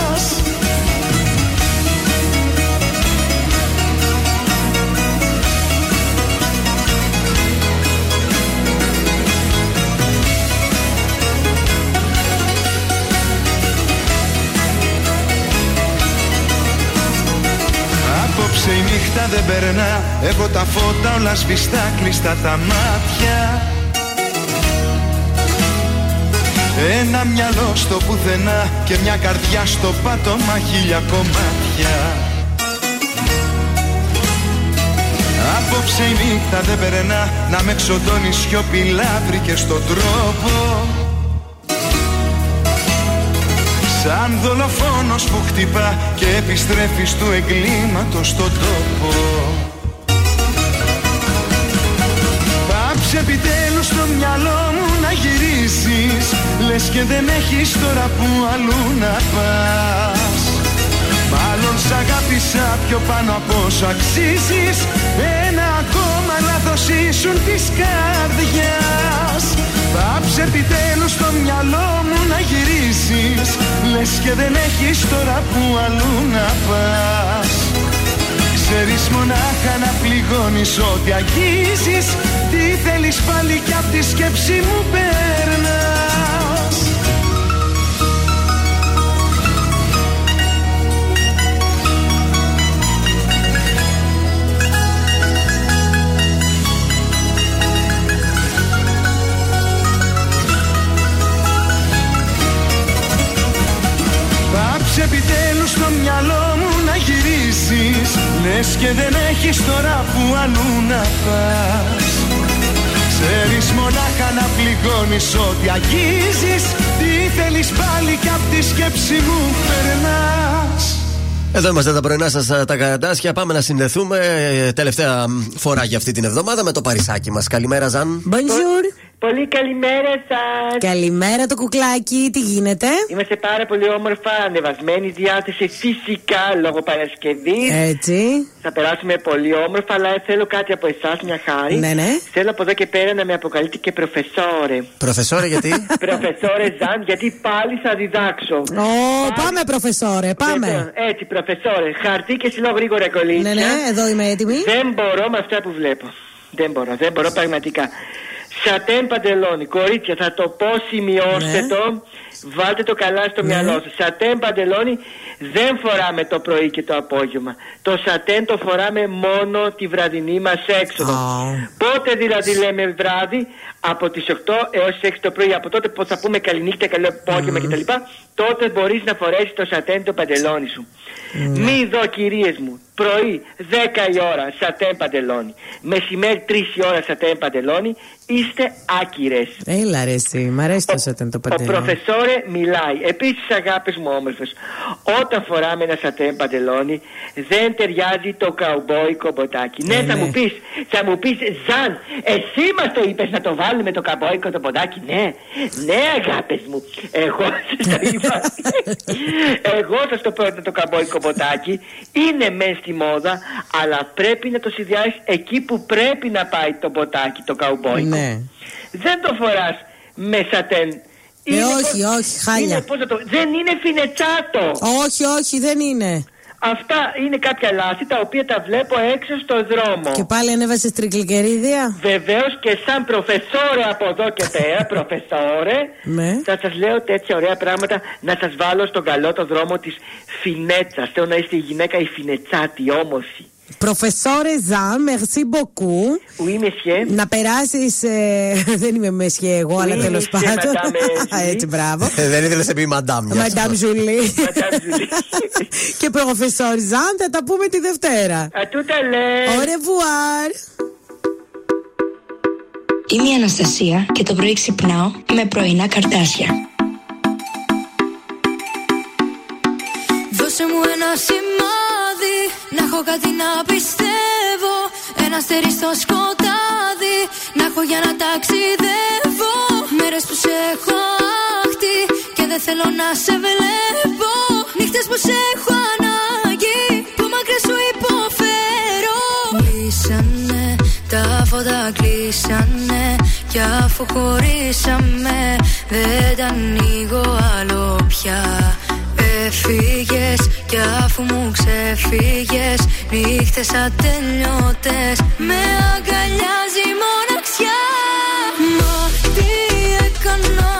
Απόψε η νύχτα δεν περνά. Έχω τα φώτα όλα σβηστά κλειστά τα μάτια. Ένα μυαλό στο πουθενά Και μια καρδιά στο πάτωμα χίλια κομμάτια. Απόψε η νύχτα δεν περνά. Να με ξοδώνει σιωπηλά βρήκε στον τρόπο Σαν δολοφόνος που χτυπά και επιστρέφει του εγκλήματος στον τόπο. Πάψε επιτέλους στο μυαλό μου να γυρίσεις Λες και δεν έχεις τώρα που αλλού να πας. Μάλλον σ' αγάπησα πιο πάνω από όσο αξίζεις Ένα ακόμα λάθος ήσουν της καρδιάς Πάψε επιτέλους στο μυαλό μου να γυρίσεις Λες και δεν έχεις τώρα που αλλού να πας. Ξέρεις μονάχα να πληγώνεις ό,τι αγγίζεις Τι θέλεις πάλι κι απ' τη σκέψη μου περνάς στο μυαλό μου να γυρίσεις Λες και δεν έχεις τώρα που αλλού να πας Ξέρεις μονάχα να πληγώνεις ό,τι αγγίζεις Τι θέλεις πάλι κι απ' τη σκέψη μου περνάς Εδώ είμαστε τα πρωινά σας τα καραντάσια. Πάμε να συνδεθούμε ε, τελευταία φορά για αυτή την εβδομάδα με το παρισάκι μας. Καλημέρα, Ζαν. Bonjour. Πολύ καλημέρα σας. Καλημέρα το κουκλάκι, τι γίνεται; Είμαστε πάρα πολύ όμορφα, ανεβασμένη διάθεση φυσικά λόγω Παρασκευής. Έτσι. Θα περάσουμε πολύ όμορφα, αλλά θέλω κάτι από εσάς, μια χάρη. Ναι, ναι. Θέλω από εδώ και πέρα να με αποκαλείτε και προφεσόρε. Προφεσόρε, γιατί; προφεσόρε Ζαν, γιατί πάλι θα διδάξω. Ω, πάμε, προφεσόρε, πάμε. Βέβαια, Έτσι, προφεσόρε. Χαρτί και συλλόγω γρήγορα κολλήτσια. Ναι, ναι, εδώ είμαι έτοιμη. Δεν μπορώ με αυτά που βλέπω. Δεν μπορώ, δεν μπορώ πραγματικά. Σατέν παντελόνι, κορίτσια, θα το πω, σημειώστε Ναι. το. Βάλτε το καλά στο μυαλό σας. Σατέν παντελόνι δεν φοράμε το πρωί και το απόγευμα. Το σατέν το φοράμε μόνο τη βραδινή μας έξοδο. Πότε δηλαδή λέμε βράδυ, από τις 8 έως τι 6 το πρωί, από τότε που θα πούμε καληνύχτα, καλό απόγευμα κτλ. Τότε μπορείς να φορέσεις το σατέν το παντελόνι σου. Μη δω κυρίες μου, πρωί 10 η ώρα σατέν παντελόνι, μεσημέρι 3 η ώρα σατέν παντελόνι, είστε άκυρες. Έλα ρε εσύ, μ' αρέσει το σατέν το Ο παντελόνι. προφεσόρε μιλάει. Επίσης, αγάπη μου όμορφες, όταν φοράμε ένα σατέν παντελόνι, δεν ταιριάζει το καουμπόικο μποτάκι. ναι, Ε, θα ναι. μου πεις, θα μου πεις, Ζαν, εσύ μας το είπες να το βάλουμε το καουμπόικο το μποτάκι. Ναι, ναι, αγάπη μου. Εγώ σα το είπα. Εγώ θα το πω ότι το καμπόικο μποτάκι είναι μεν στη μόδα, αλλά πρέπει να το συνδυάσει εκεί που πρέπει να πάει το μποτάκι, το καουμπόικο. Ναι. Δεν το φοράς με σατέν. Ε, όχι, όχι, χάλια. Είναι, πώς να το, δεν είναι φινετσάτο. Όχι, όχι, δεν είναι. Αυτά είναι κάποια λάθη τα οποία τα βλέπω έξω στο δρόμο. Και πάλι ανέβασε τρικλικερίδια. Βεβαίως και σαν προφεσόρε από εδώ και πέρα, προφεσόρε, Ναι. θα σας λέω τέτοια ωραία πράγματα να σας βάλω στον καλό το δρόμο της φινέτσας. Θέλω να είστε η γυναίκα η φινετσάτη, όμορφη. Προφεσόρε Ζαν, merci beaucoup. Oui, monsieur. Να περάσεις. δεν είμαι μεσιέ εγώ, αλλά Oui, τέλος monsieur, πάντων. madame Julie. Έτσι, μπράβο. Ε, δεν ήθελες να πει μαντάμ. γι' αυτό. Μαντάμ Ζουλή. Και προφεσόρ Ζαν, θα τα πούμε τη Δευτέρα. Α, τούτα λέ. Au revoir. Είμαι η Αναστασία και το πρωί ξυπνάω με πρωινά καρτάσια. Δώσε μου ένα σημάδι Να έχω κάτι να πιστεύω Ένα αστέρι στο σκοτάδι Να έχω για να ταξιδεύω. Μέρες που σε έχω άχτη Και δεν θέλω να σε βλέπω. Νύχτες που σε έχω ανάγκη Που μακριά σου υποφέρω. Κλείσανε τα φώτα κλείσανε Κι αφού χωρίσαμε Δεν τα ανοίγω άλλο πια Έφυγες κι αφού μου ξεφύγες Νύχτες ατελειώτες Με αγκαλιάζει η μοναξιά. Μα τι έκανα;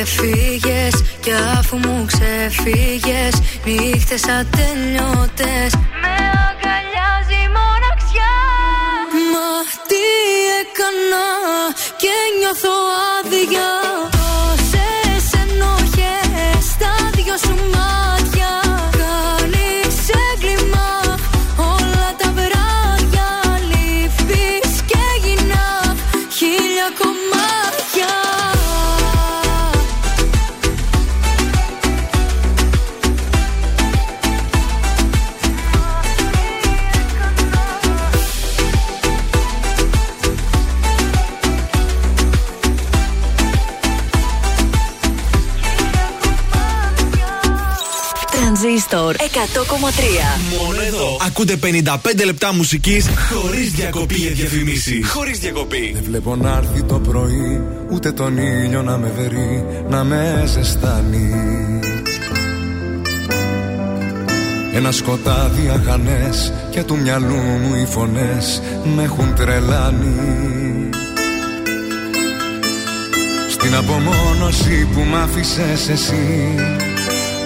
Έφυγες κι αφού μου ξεφύγες Νύχτες ατελειώτες. Με αγκαλιάζει η μοναξιά. Μα τι έκανα και νιώθω άδεια Τρανζίστορ 100,3. Μόνο εδώ. Ακούτε 55 λεπτά μουσικής χωρίς διακοπή για διαφημίσεις. Χωρίς διακοπή. Δεν βλέπω να έρθει το πρωί Ούτε τον ήλιο να με βερεί Να με ζεστάνει Ένα σκοτάδι αχανές Και του μυαλού μου οι φωνές Με έχουν τρελάνει Στην απομόνωση που μ' άφησες εσύ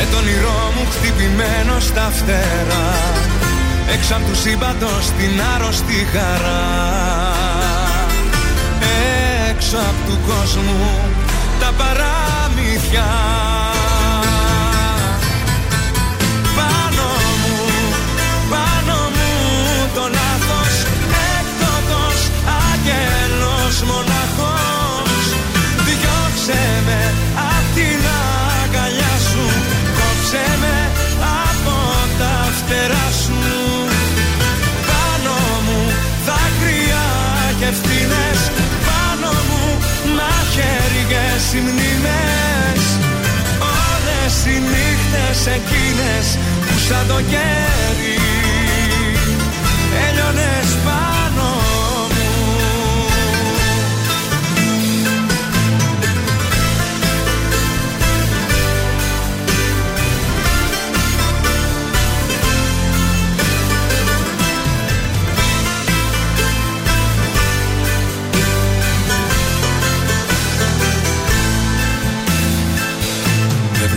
με τον όνειρό μου χτυπημένο στα φτερά. Έξω απ' του σύμπαντος την άρρωστη χαρά. Έξω απ' του κόσμου τα παραμύθια μαχαίριες οι μνήμες Όλες οι νύχτες εκείνες που σαν το κέρι Έλειωνες πάνω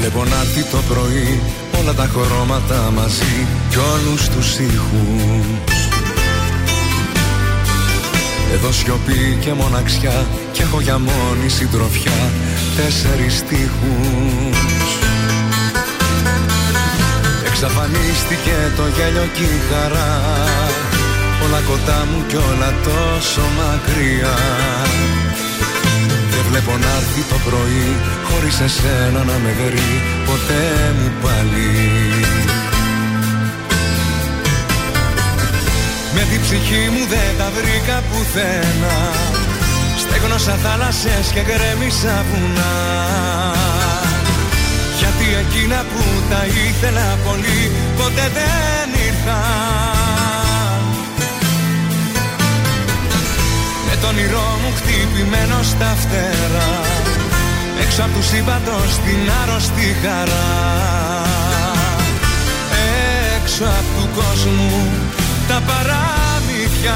βλέπω να έρθει το πρωί όλα τα χρώματα μαζί κι όλους τους ήχους. Εδώ σιωπή και μοναξιά και έχω για μόνη συντροφιά τέσσερις στίχους. Εξαφανίστηκε το γέλιο και η χαρά Όλα κοντά μου κι όλα τόσο μακριά. Δεν βλέπω να έρθει το πρωί Χωρίς εσένα να με βρει ποτέ μου πάλι. Με την ψυχή μου δεν τα βρήκα πουθενά Στέγνωσα θάλασσες και γκρέμισα βουνά. Γιατί εκείνα που τα ήθελα πολύ ποτέ δεν ήρθαν Με τον όνειρό μου χτυπημένο στα φτερά Έξω απ' του σύμπαντος την άρρωστη χαρά. Έξω απ' του κόσμου τα παραμύθια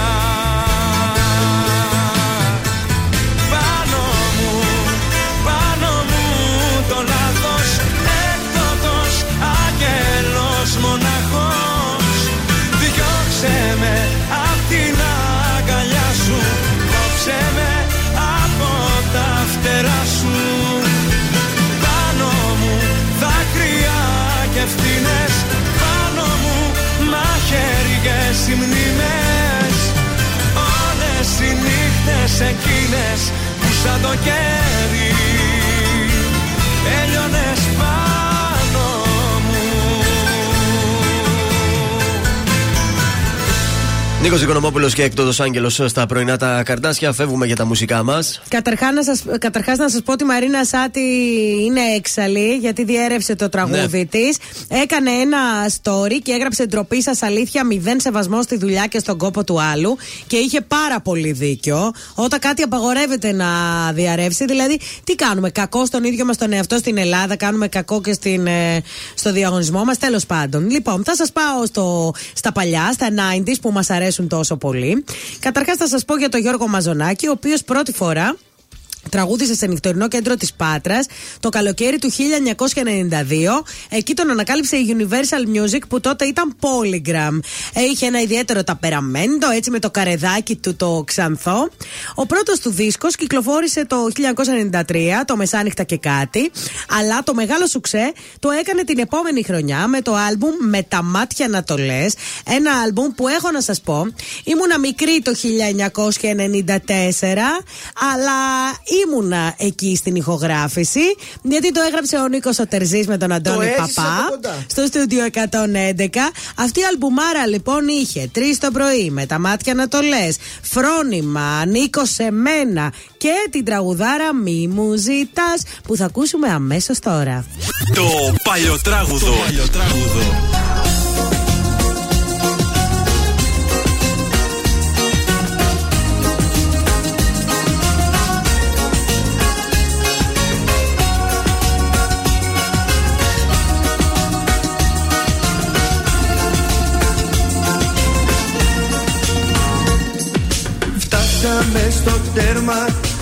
όλες οι μνήμες Όλες οι νύχτες εκείνες που σαν το κέρι Έλειωνες Νίκος Οικονομόπουλος και εκτός Άγγελο στα πρωινά τα καρτάσια. Φεύγουμε για τα μουσικά μας. Καταρχάς να, σας, καταρχάς να σας πω ότι η Μαρίνα Σάτι είναι έξαλλη γιατί διέρευσε το τραγούδι Ναι. της Έκανε ένα story και έγραψε ντροπή σας αλήθεια μηδέν σεβασμό στη δουλειά και στον κόπο του άλλου και είχε πάρα πολύ δίκιο όταν κάτι απαγορεύεται να διαρρεύσει δηλαδή τι κάνουμε κακό στον ίδιο μας τον εαυτό στην Ελλάδα κάνουμε κακό και στην, ε, στο διαγωνισμό μας τέλος πάντων λοιπόν θα σας πάω στο, στα παλιά στα 90s που μας αρέσουν τόσο πολύ. Καταρχάς θα σας πω για τον Γιώργο Μαζονάκη ο οποίος πρώτη φορά Τραγούδισε σε νυχτερινό κέντρο της Πάτρας το καλοκαίρι του 1992. Εκεί τον ανακάλυψε η Universal Music που τότε ήταν Polygram. Ε, Είχε ένα ιδιαίτερο ταπεραμέντο, έτσι με το καρεδάκι του το ξανθό. Ο πρώτος του δίσκος κυκλοφόρησε το 1993, το Μεσάνυχτα και κάτι. Αλλά το μεγάλο σουξέ το έκανε την επόμενη χρονιά με το άλμπουμ Με τα μάτια να το λες. Ένα άλμπουμ που έχω να σας πω, ήμουνα μικρή το 1994, αλλά ήμουνα εκεί στην ηχογράφηση, γιατί το έγραψε ο Νίκος Οτερζή με τον Αντώνη έζησες Παπά από κοντά. στο στούντιο 111. Αυτή η αλμπουμάρα λοιπόν είχε τρεις το πρωί, με τα μάτια να το λες, φρόνημα, Νίκο σε μένα και την τραγουδάρα Μη μου ζητάς που θα ακούσουμε αμέσως τώρα. Το παλιοτράγουδο. Φτάσαμε τέρμα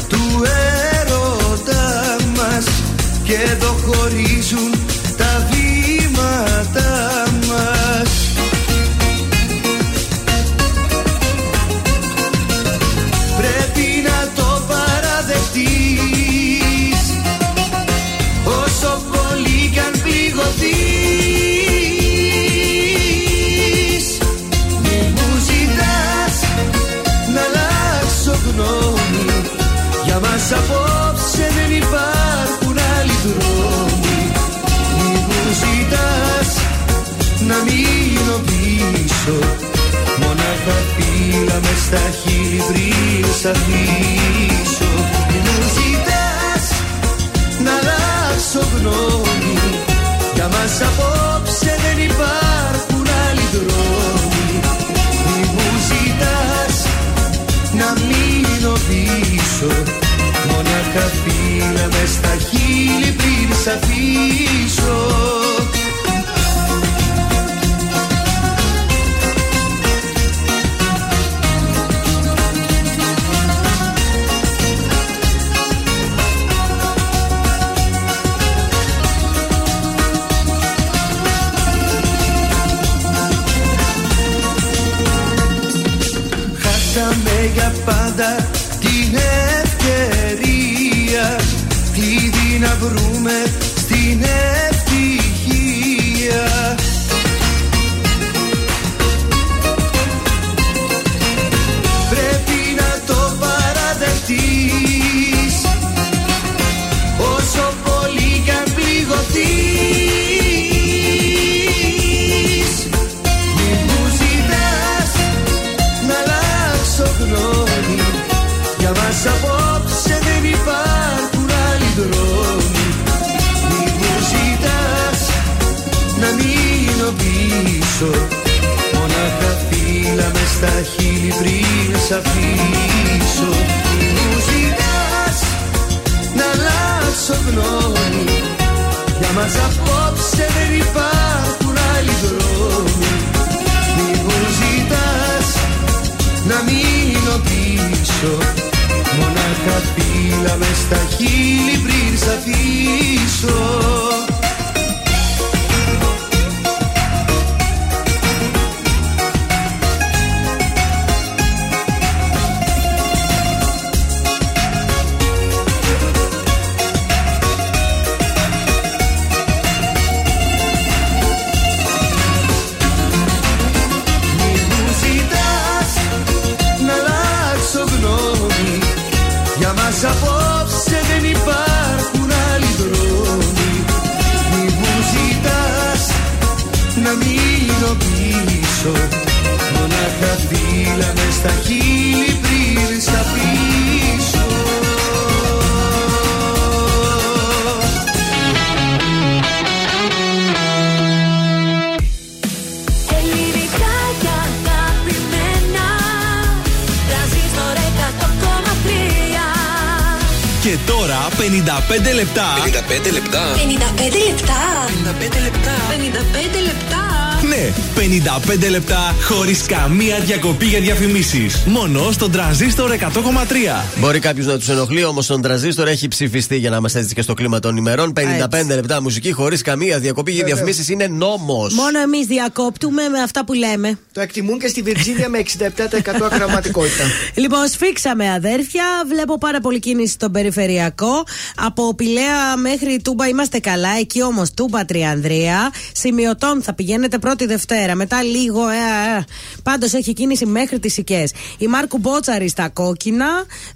καμία διακοπή για διαφημίσεις. Μόνο στον τραζίστορ 100,3. Μπορεί κάποιος να τους ενοχλεί, όμως τον τραζίστορ έχει ψηφιστεί για να είμαστε έτσι και στο κλίμα των ημερών. 55 λεπτά μουσική χωρίς καμία διακοπή για Βέβαια. διαφημίσεις είναι νόμος. Μόνο εμείς διακόπτουμε με αυτά που λέμε. Το εκτιμούν και στη Βιρτζίνια με 67% ακραματικότητα. Λοιπόν, σφίξαμε αδέρφια. Βλέπω πάρα πολύ κίνηση στον περιφερειακό. Από Πηλαία μέχρι Τούμπα είμαστε καλά. Εκεί όμως Τούμπα Τριανδρία. Σημειωτών θα πηγαίνετε πρώτη Δευτέρα. Μετά λίγο. Ε, ε. Πάντως έχει κίνηση μέχρι τις Οικέ. Η Μάρκου Μπότσαρη στα κόκκινα.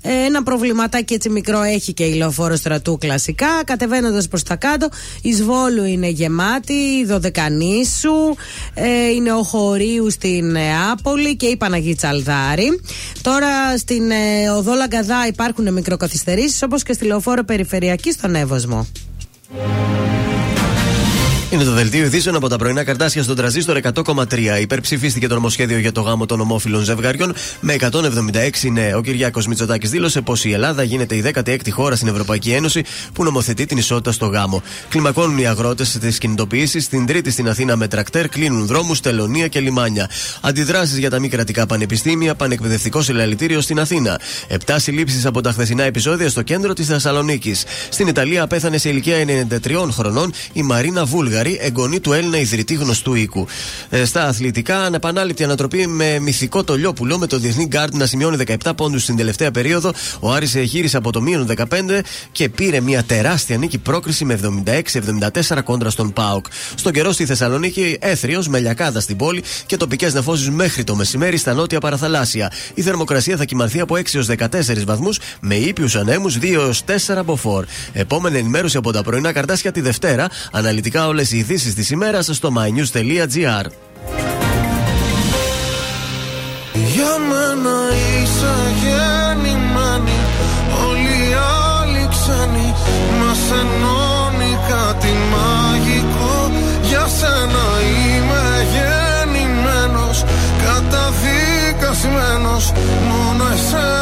Ε, ένα προβληματάκι έτσι μικρό έχει και η λεωφόρο στρατού κλασικά. Κατεβαίνοντας προς τα κάτω. Η Σβόλου είναι γεμάτη. Η Δωδεκανήσου. Ε, είναι ο Χωρίου στην Νεάπολη και η Παναγή Τσαλδάρη. Τώρα στην ε, οδό Λαγκαδά υπάρχουν μικροκαθυστερήσεις όπως και στη λεωφόρο Περιφερειακή στον Εύωσμο. Είναι το δελτίο ειδήσεων από τα πρωινά καρτάσια στον τραζίστορ 100,3. Υπερψηφίστηκε το νομοσχέδιο για το γάμο των ομόφυλων ζευγαριών με 176 ναι. Ο Κυριάκος Μητσοτάκης δήλωσε πως η Ελλάδα γίνεται η 16η χώρα στην Ευρωπαϊκή Ένωση που νομοθετεί την ισότητα στο γάμο. Κλιμακώνουν οι αγρότες τις κινητοποιήσεις. Στην Τρίτη στην Αθήνα με τρακτέρ κλείνουν δρόμους, τελωνία και λιμάνια. Αντιδράσεις για τα μη κρατικά πανεπιστήμια, πανεκπαιδευτικό συλλαλητήριο στην Αθήνα. Επτά συλλήψεις από τα χθεσινά επεισόδια στο κέντρο της Θεσσαλονίκης. Στην Ιταλία πέθανε σε ηλικία 93 χρονών η Μαρίνα Βούλγαρη, εγγονή του Έλληνα ιδρυτή γνωστού οίκου. Ε, στα αθλητικά, ανεπανάληπτη ανατροπή με μυθικό το Λιόπουλο, με το Διεθνή Γκάρντ να σημειώνει 17 πόντους στην τελευταία περίοδο. Ο Άρης γύρισε από το μείον 15 και πήρε μια τεράστια νίκη πρόκριση με 76-74 κόντρα στον Πάοκ. Στον καιρό στη Θεσσαλονίκη, έθριος με λιακάδα στην πόλη και τοπικές νεφώσεις μέχρι το μεσημέρι στα νότια παραθαλάσσια. Η θερμοκρασία θα κοιμανθεί από 6 έω 14 βαθμούς με ήπιους ανέμους 2 έως 4 από 4. Επόμενη ενημέρωση από τα πρωινά καρτάσια τη Δευτέρα. Αναλυτικά όλες οι ειδήσεις της ημέρας στο mynews.gr. Για μένα είσαι γεννημένη Όλοι οι άλλοι ξένοι Μας ενώνει κάτι μαγικό Για σένα είμαι γεννημένος Καταδικασμένος Μόνο εσένα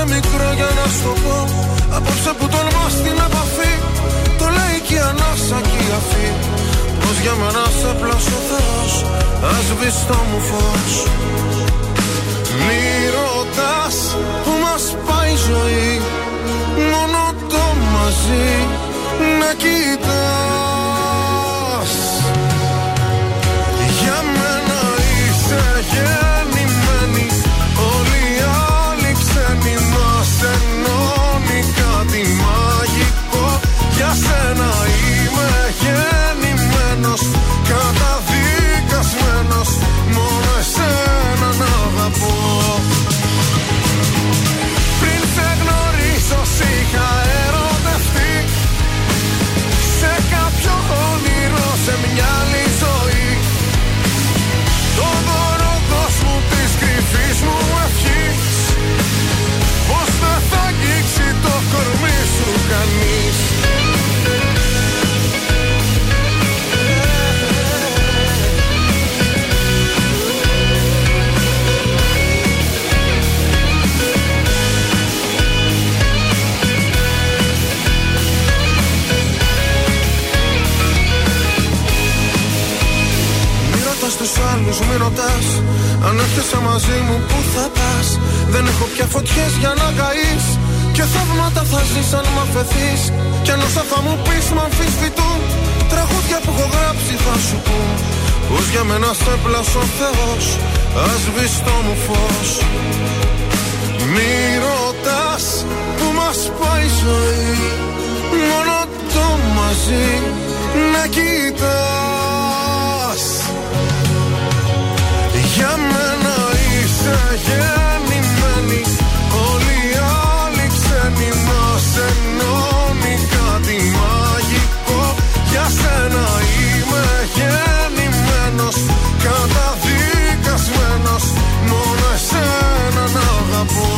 Μου φαίνεται μικρό για να σου το πω. Απόψε που τολμάς την επαφή Το λέει και η ανάσα και η αφή. Πως για μένα σε πλάσω Θεός Ας βεις το μου φως. Μη ρωτάς που μας πάει η ζωή Μόνο το μαζί να κοιτάς Μη ρωτάς τους άλλους, μη ρωτάς. Αν έρχεσαι μαζί μου που θα πας; Δεν έχω πια φωτιές για να καείς. Και θαύματα θα ζεις αν μ' αφαιθείς. Κι αν όσα θα μου πεις μ' αμφισβητούν. Τραγούδια που έχω γράψει θα σου πω Πως για μένα σε πλάσω ο Θεός Ας σβείς το μου φως. Μη ρωτάς που μας πάει η ζωή. Μόνο το μαζί να κοιτάς γεννημένοι Όλοι οι άλλοι ξένοι μας ενώνει κάτι μαγικό. Για σένα είμαι γεννημένος Καταδικασμένος Μόνο εσένα να αγαπώ.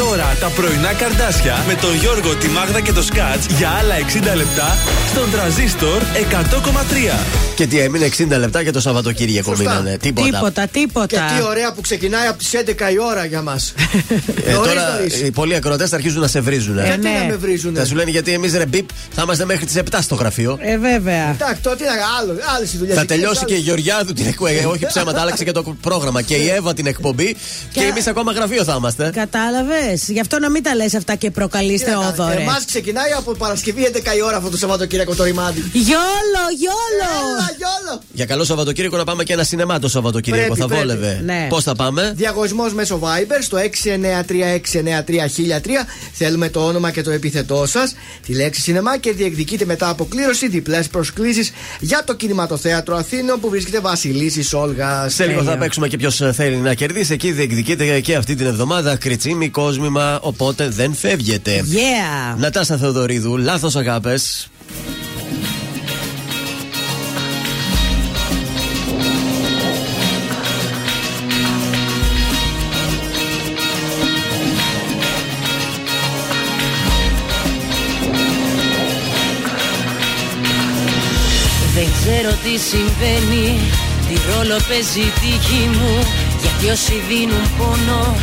Τώρα τα πρωινά καρδάσια με τον Γιώργο, τη Μάγδα και το Σκάτς για άλλα 60 λεπτά στον τραζίστορ 100,3. Και τι έμεινε 60 λεπτά και το Σαββατοκύριακο Σωστά. μείνανε. Τίποτα. Τίποτα, τίποτα. Και τι ωραία που ξεκινάει από τις 11 η ώρα για μας. Ε, τώρα οι πολλοί ακροτέ θα αρχίζουν να σε βρίζουν. Ε, Γιατί ναι. να με βρίζουν. Θα σου λένε γιατί εμείς ρε μπιπ θα είμαστε μέχρι τις 7 στο γραφείο. Ε, βέβαια. Εντάξει, τότε είναι άλλο, άλλε οι δουλειέ. Θα τελειώσει και η Γεωργιάδου την εκπομπή. Όχι ψέματα, άλλαξε και το πρόγραμμα. Και η Εύα την εκπομπή. Και εμείς ακόμα γραφείο θα είμαστε. Κατάλαβες; Γι' αυτό να μην τα λες αυτά και προκαλείς Θεόδωρε. Εμάς ξεκινάει από Παρασκευή 11 η ώρα αυτό το Σαββατοκύριακο το ρημάδι. Γιόλο, γιόλο. Έλα, γιόλο. Για καλό Σαββατοκύριακο να πάμε και ένα σινεμά το Σαββατοκύριακο. Πρέπει, θα πρέπει. βόλευε. Ναι. Πώς θα πάμε; Διαγωνισμός μέσω Viber στο 693-693-1003. Θέλουμε το όνομα και το επίθετό σας, τη λέξη σινεμά και διεκδικείτε μετά από κλήρωση διπλές προσκλήσεις για το κινηματοθέατρο Αθήνων που βρίσκεται Βασιλίση Όλγας. Σε λίγο θα παίξουμε και ποιος θέλει να κερδίσει. Εκεί διεκδικείται και αυτή την εβδομάδα κριτσίμι κόσμημα. Οπότε δεν φεύγετε. Yeah. Νατάσα Θεοδωρίδου, λάθος αγάπες. Δεν ξέρω τι συμβαίνει Τι ρόλο παίζει η τύχη μου Γιατί όσοι δίνουν πόνο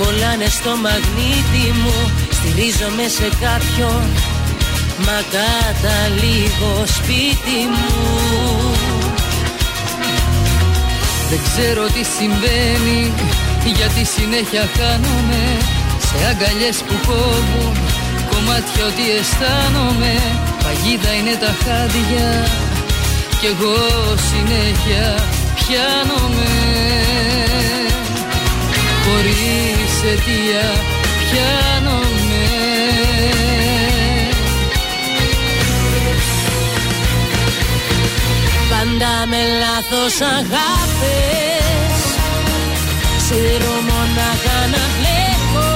Κολλάνε στο μαγνήτη μου. Στηρίζομαι σε κάποιον Μα καταλήγω σπίτι μου. Δεν ξέρω τι συμβαίνει Γιατί συνέχεια χάνομαι. Σε αγκαλιές που κόβουν Κομμάτια ότι αισθάνομαι. Παγίδα είναι τα χάδια Κι εγώ συνέχεια πιάνομαι. Χωρίς αιτία πιάνομαι. Πάντα με λάθος αγάπες Ξέρω μονάχα να βλέπω.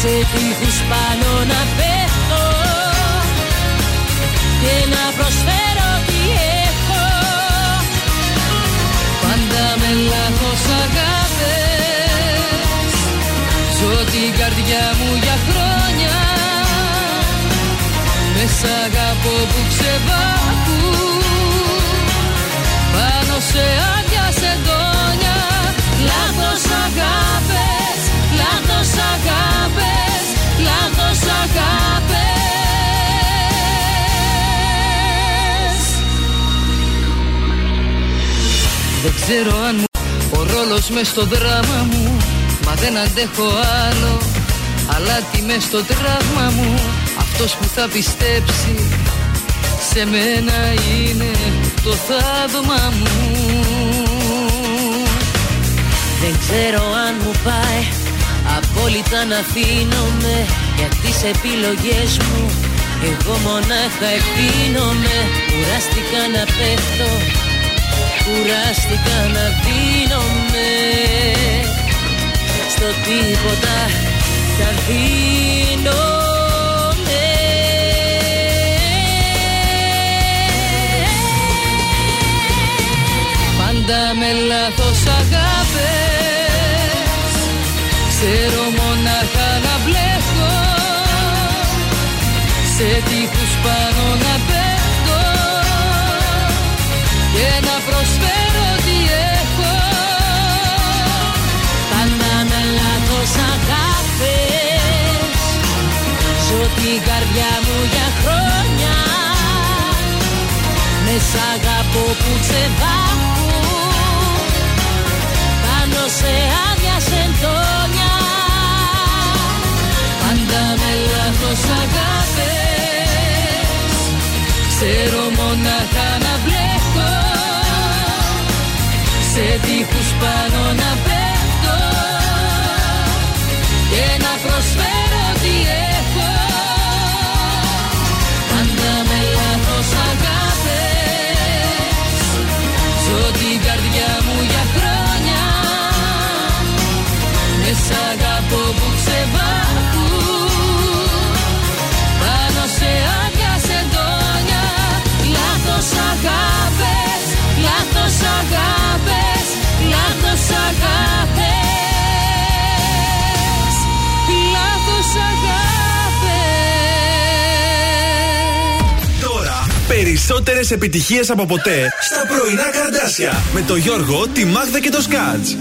Σε τείχους πάνω να πέφτω Και να προσφέρω τι έχω. Πάντα με λάθος αγάπες Ζω την καρδιά μου για χρόνια. Μέσα αγαπώ που ξεβάκουν Πάνω σε άδεια σεντόνια Λάθος αγάπες, λάθος αγάπες, λάθος αγάπες. Δεν ξέρω αν μου ο ρόλος μες στο δράμα μου Μα δεν αντέχω άλλο. Αλλά τι μες στο τραύμα μου Αυτός που θα πιστέψει Σε μένα είναι το θαύμα μου. Δεν ξέρω αν μου πάει Απόλυτα να αφήνομαι Για τις επιλογές μου. Εγώ μονάχα ευθύνομαι Κουράστηκα να πέφτω Κουράστηκα να δίνομαι Στο τίποτα. Θα δίνομαι Πάντα με λάθος αγάπες. Ξέρω μονάχα να μπλέκω. Σε τείχους πάνω να πέφτω. Και να προσφέρω Ζω την καρδιά μου για χρόνια. Με σ' αγαπώ που ξεβάχουν Πάνω σε άδεια σεντόνια. Πάντα με λάθος αγάπες Ξέρω μονάχα να μπλέκω Σε τείχους πάνω να πέφτω. Και να αγάπες, λάθος αγάπες, λάθος αγάπες, λάθος αγάπες. Τώρα, περισσότερες επιτυχίες από ποτέ στα πρωινά καρδάσια με το Γιώργο, τη Μάγδα και το Σκάτς.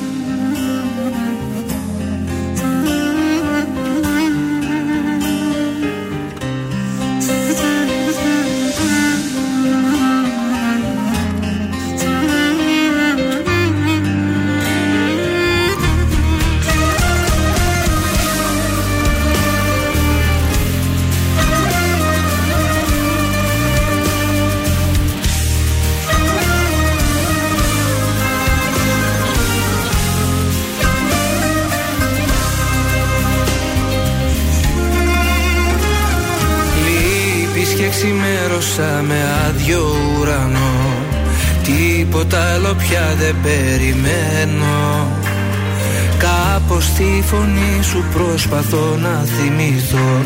Προσπαθώ να θυμηθώ.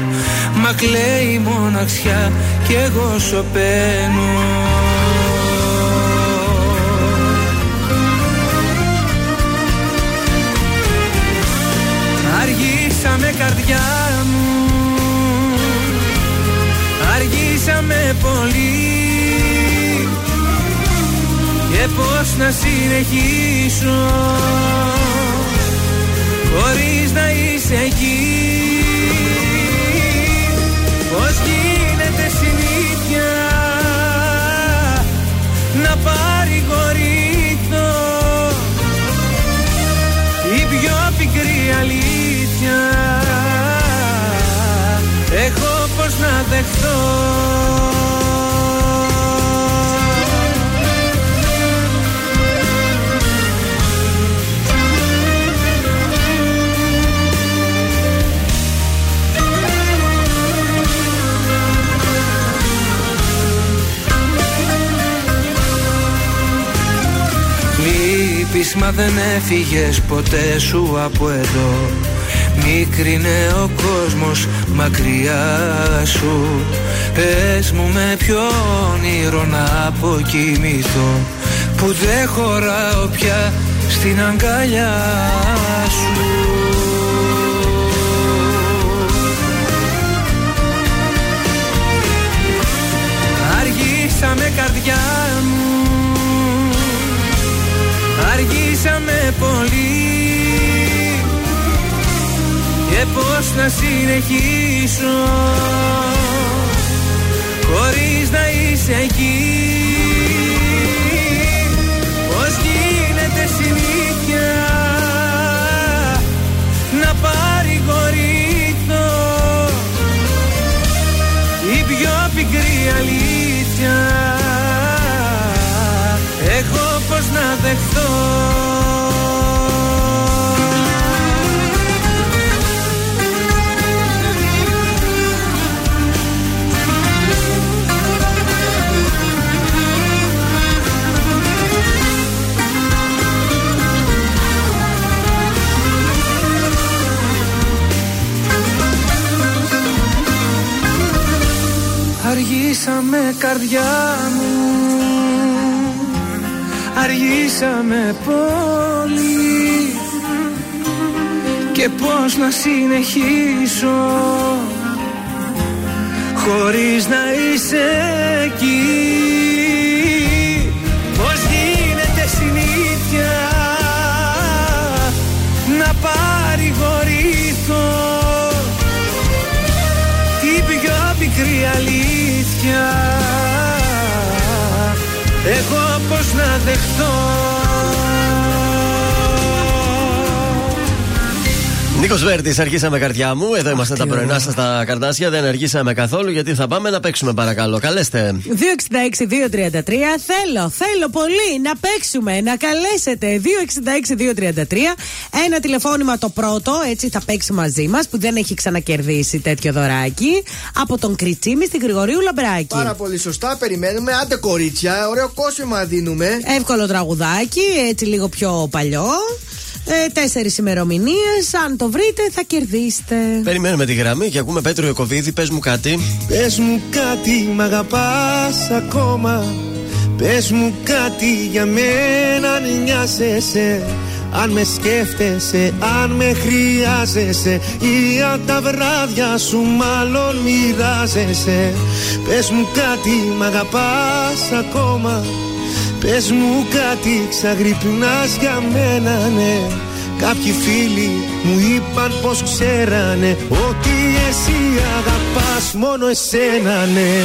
Μα κλαίει η μοναξιά κι εγώ σωπαίνω Αργήσαμε καρδιά μου. Αργήσαμε πολύ. Και πώς να συνεχίσω Χωρίς να είσαι εκεί. Πώς γίνεται συνήθεια Να παρηγορηθώ Η πιο πικρή αλήθεια. Έχω πως να δεχθώ Λείπεις μα δεν έφυγες ποτέ σου από εδώ. Μίκρινε ο κόσμος μακριά σου. Πες μου με ποιο όνειρο να αποκοιμηθώ. Που δεν χωράω πια στην αγκαλιά σου. Αργήσαμε καρδιά Αργήσαμε πολύ. Και πώς να συνεχίσω Χωρίς να είσαι εκεί. Πώς γίνεται συνήθεια Να παρηγορηθώ Η πιο πικρή αλήθεια. Έχω πως να δεχθώ. Αργήσαμε καρδιά μου Αργήσαμε πολύ. Και πώς να συνεχίσω Χωρίς να είσαι εκεί. Πώς γίνεται συνήθεια Να παρηγορηθώ Την πιο πικρή αλήθεια να Νίκος Βέρτης, αρχίσαμε καρδιά μου. Εδώ είμαστε τα πρωινά σας στα καρτάσια. Δεν αργήσαμε καθόλου γιατί θα πάμε να παίξουμε, παρακαλώ. Καλέστε. 266-233. Θέλω, θέλω πολύ να παίξουμε, να καλέσετε. 266-233. Ένα τηλεφώνημα το πρώτο, έτσι θα παίξει μαζί μας, που δεν έχει ξανακερδίσει τέτοιο δωράκι. Από τον Κριτσίμη στην Γρηγορίου Λαμπράκη. Πάρα πολύ σωστά, περιμένουμε. Άντε κορίτσια, ωραίο κόσμημα δίνουμε. Εύκολο τραγουδάκι, έτσι λίγο πιο παλιό. Ε, Τέσσερις ημερομηνίες. Αν το βρείτε, θα κερδίσετε. Περιμένουμε τη γραμμή και ακούμε Πέτρο Ιωκοβίδη. Πες μου κάτι. Πες μου κάτι, μ' αγαπάς ακόμα Πες μου κάτι για μένα αν νοιάζεσαι Αν με σκέφτεσαι, αν με χρειάζεσαι Ή αν τα βράδια σου μάλλον μοιράζεσαι Πες μου κάτι, μ' αγαπάς ακόμα Πες μου κάτι, ξαγρυπνάς για μένα, ναι Κάποιοι φίλοι μου είπαν πως ξέρανε Ότι εσύ αγαπάς μόνο εσένα, ναι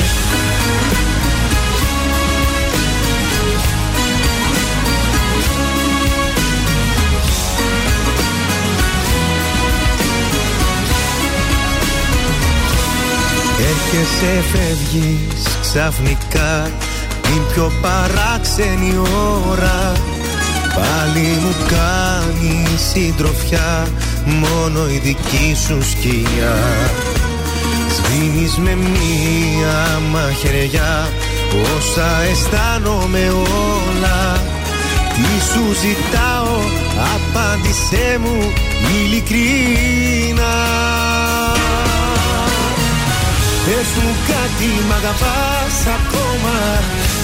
Έρχεσαι φεύγεις ξαφνικά Την πιο παράξενη ώρα. Πάλι μου κάνει συντροφιά. Μόνο η δική σου σκιά. Σβήνεις με μία μαχαιριά. Όσα αισθάνομαι όλα. Τι σου ζητάω Απάντησέ μου ειλικρίνα Πες μου κάτι μ' αγαπάς ακόμα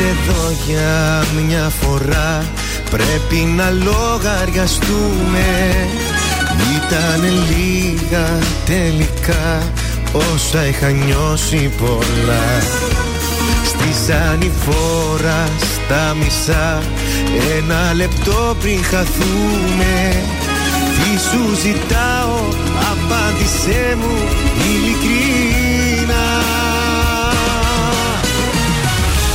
εδώ για μια φορά. Πρέπει να λογαριαστούμε. Ήταν λίγα τελικά. Όσα είχα νιώσει πολλά. Στη ανηφόρα στα μισά. Ένα λεπτό πριν χαθούμε. Τι σου ζητάω Απάντησέ μου. Ειλικρίνα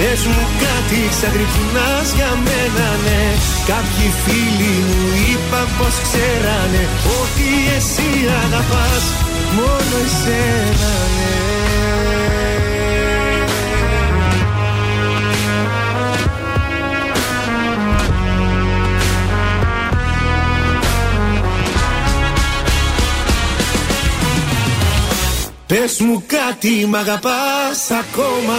Πες μου κάτι ξαγρυπνάς για μένα ναι. Κάποιοι φίλοι μου είπαν πως ξέρανε Ότι εσύ αγαπάς μόνο εσένα ναι. Πες μου κάτι μ' αγαπάς ακόμα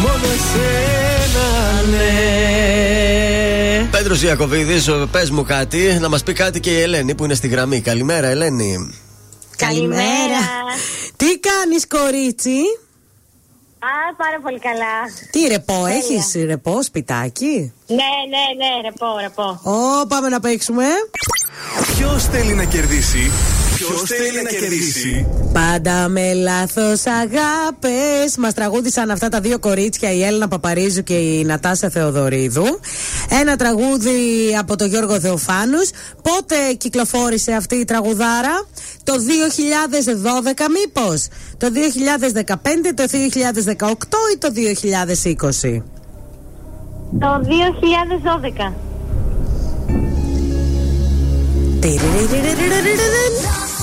μόνο εσένα ναι Πέτρος Ιακοβίδη, πες μου κάτι, να μας πει κάτι και η Ελένη που είναι στη γραμμή. Καλημέρα, Ελένη. Καλημέρα. Τι κάνεις, κορίτσι; Α, πάρα πολύ καλά. Τι ρεπό, έχεις ρεπό, σπιτάκι; Ναι, ναι, ναι, ρεπό, ρεπό. Ω, πάμε να παίξουμε. Ποιος θέλει να κερδίσει. Ποιος θέλει να κερδίσει; Πάντα με λάθος αγάπες. Μας τραγούδισαν αυτά τα δύο κορίτσια, η Έλληνα Παπαρίζου και η Νατάσα Θεοδωρίδου. Ένα τραγούδι από τον Γιώργο Θεοφάνους. Πότε κυκλοφόρησε αυτή η τραγουδάρα, το 2012 μήπως, το 2015, το 2018 ή το 2020. Το 2012.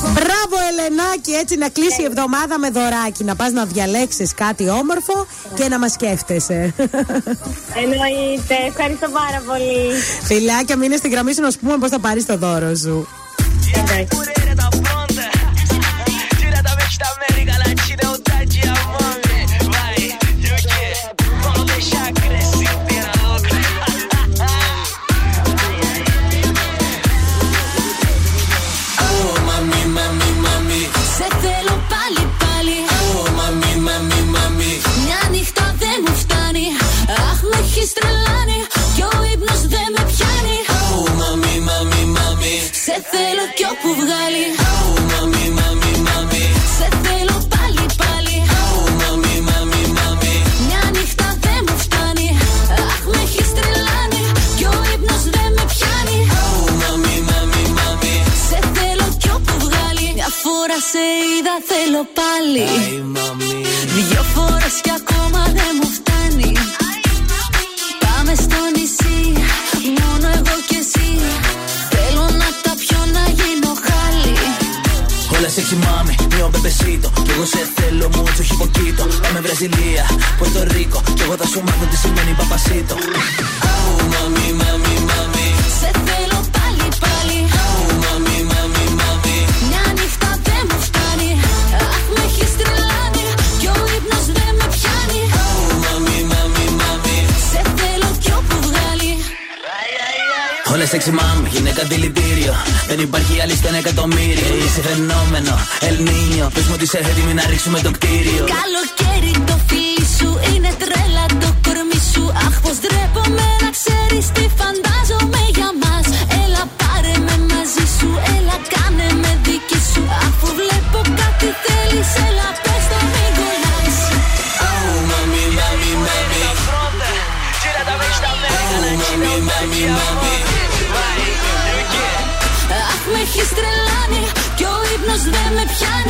Μπράβο Ελενάκη, έτσι να κλείσει η εβδομάδα με δωράκι. Να πας να διαλέξεις κάτι όμορφο και να μας σκέφτεσαι. Εννοείται, ευχαριστώ πάρα πολύ. Φιλάκια, μείνε στην γραμμή σου να σου πούμε πώς θα πάρεις το δώρο σου. Diretamente τρελάνει Κι ο ύπνος δεν με πιάνει. Oh μαμί, μαμί, μαμί. Σε θέλω κι όπου βγάλει. Oh μαμί, μαμί, μαμί. Σε θέλω πάλι, πάλι. Oh μαμί, μαμί, μαμί. Μια νύχτα δεν μου φτάνει. Αχ, με έχεις τρελάνει Κι ο ύπνος δεν με πιάνει. Oh μαμί, μαμί, μαμί. Σε θέλω κι όπου βγάλει. Μια φορά σε είδα θέλω πάλι. Δυο φορές κι ακόμα δεν μου φτάνει στο νησί Μόνο εγώ και εσύ. Θέλω να τα πιω να γίνω χάλι. Όλα sexy mami, mio bebecito Κι εγώ σε θέλω mucho όχι poquito Πάμε Βραζιλία, Πορτο Ρίκο Κι εγώ θα σου μάθω τι σημαίνει παπασίτο. Oh mami, mami, mami Όλα sexy mami, γυναίκα δηλητήριο. Δεν υπάρχει άλλη στο ένα εκατομμύριο. Είσαι φαινόμενο, Ελνίνιο Πες μου ότι είσαι έτοιμη να ρίξουμε το κτίριο. Καλοκαίρι το φίλι σου είναι τρέλα το κορμί σου Αχ πως ντρέπομαι με πιάνει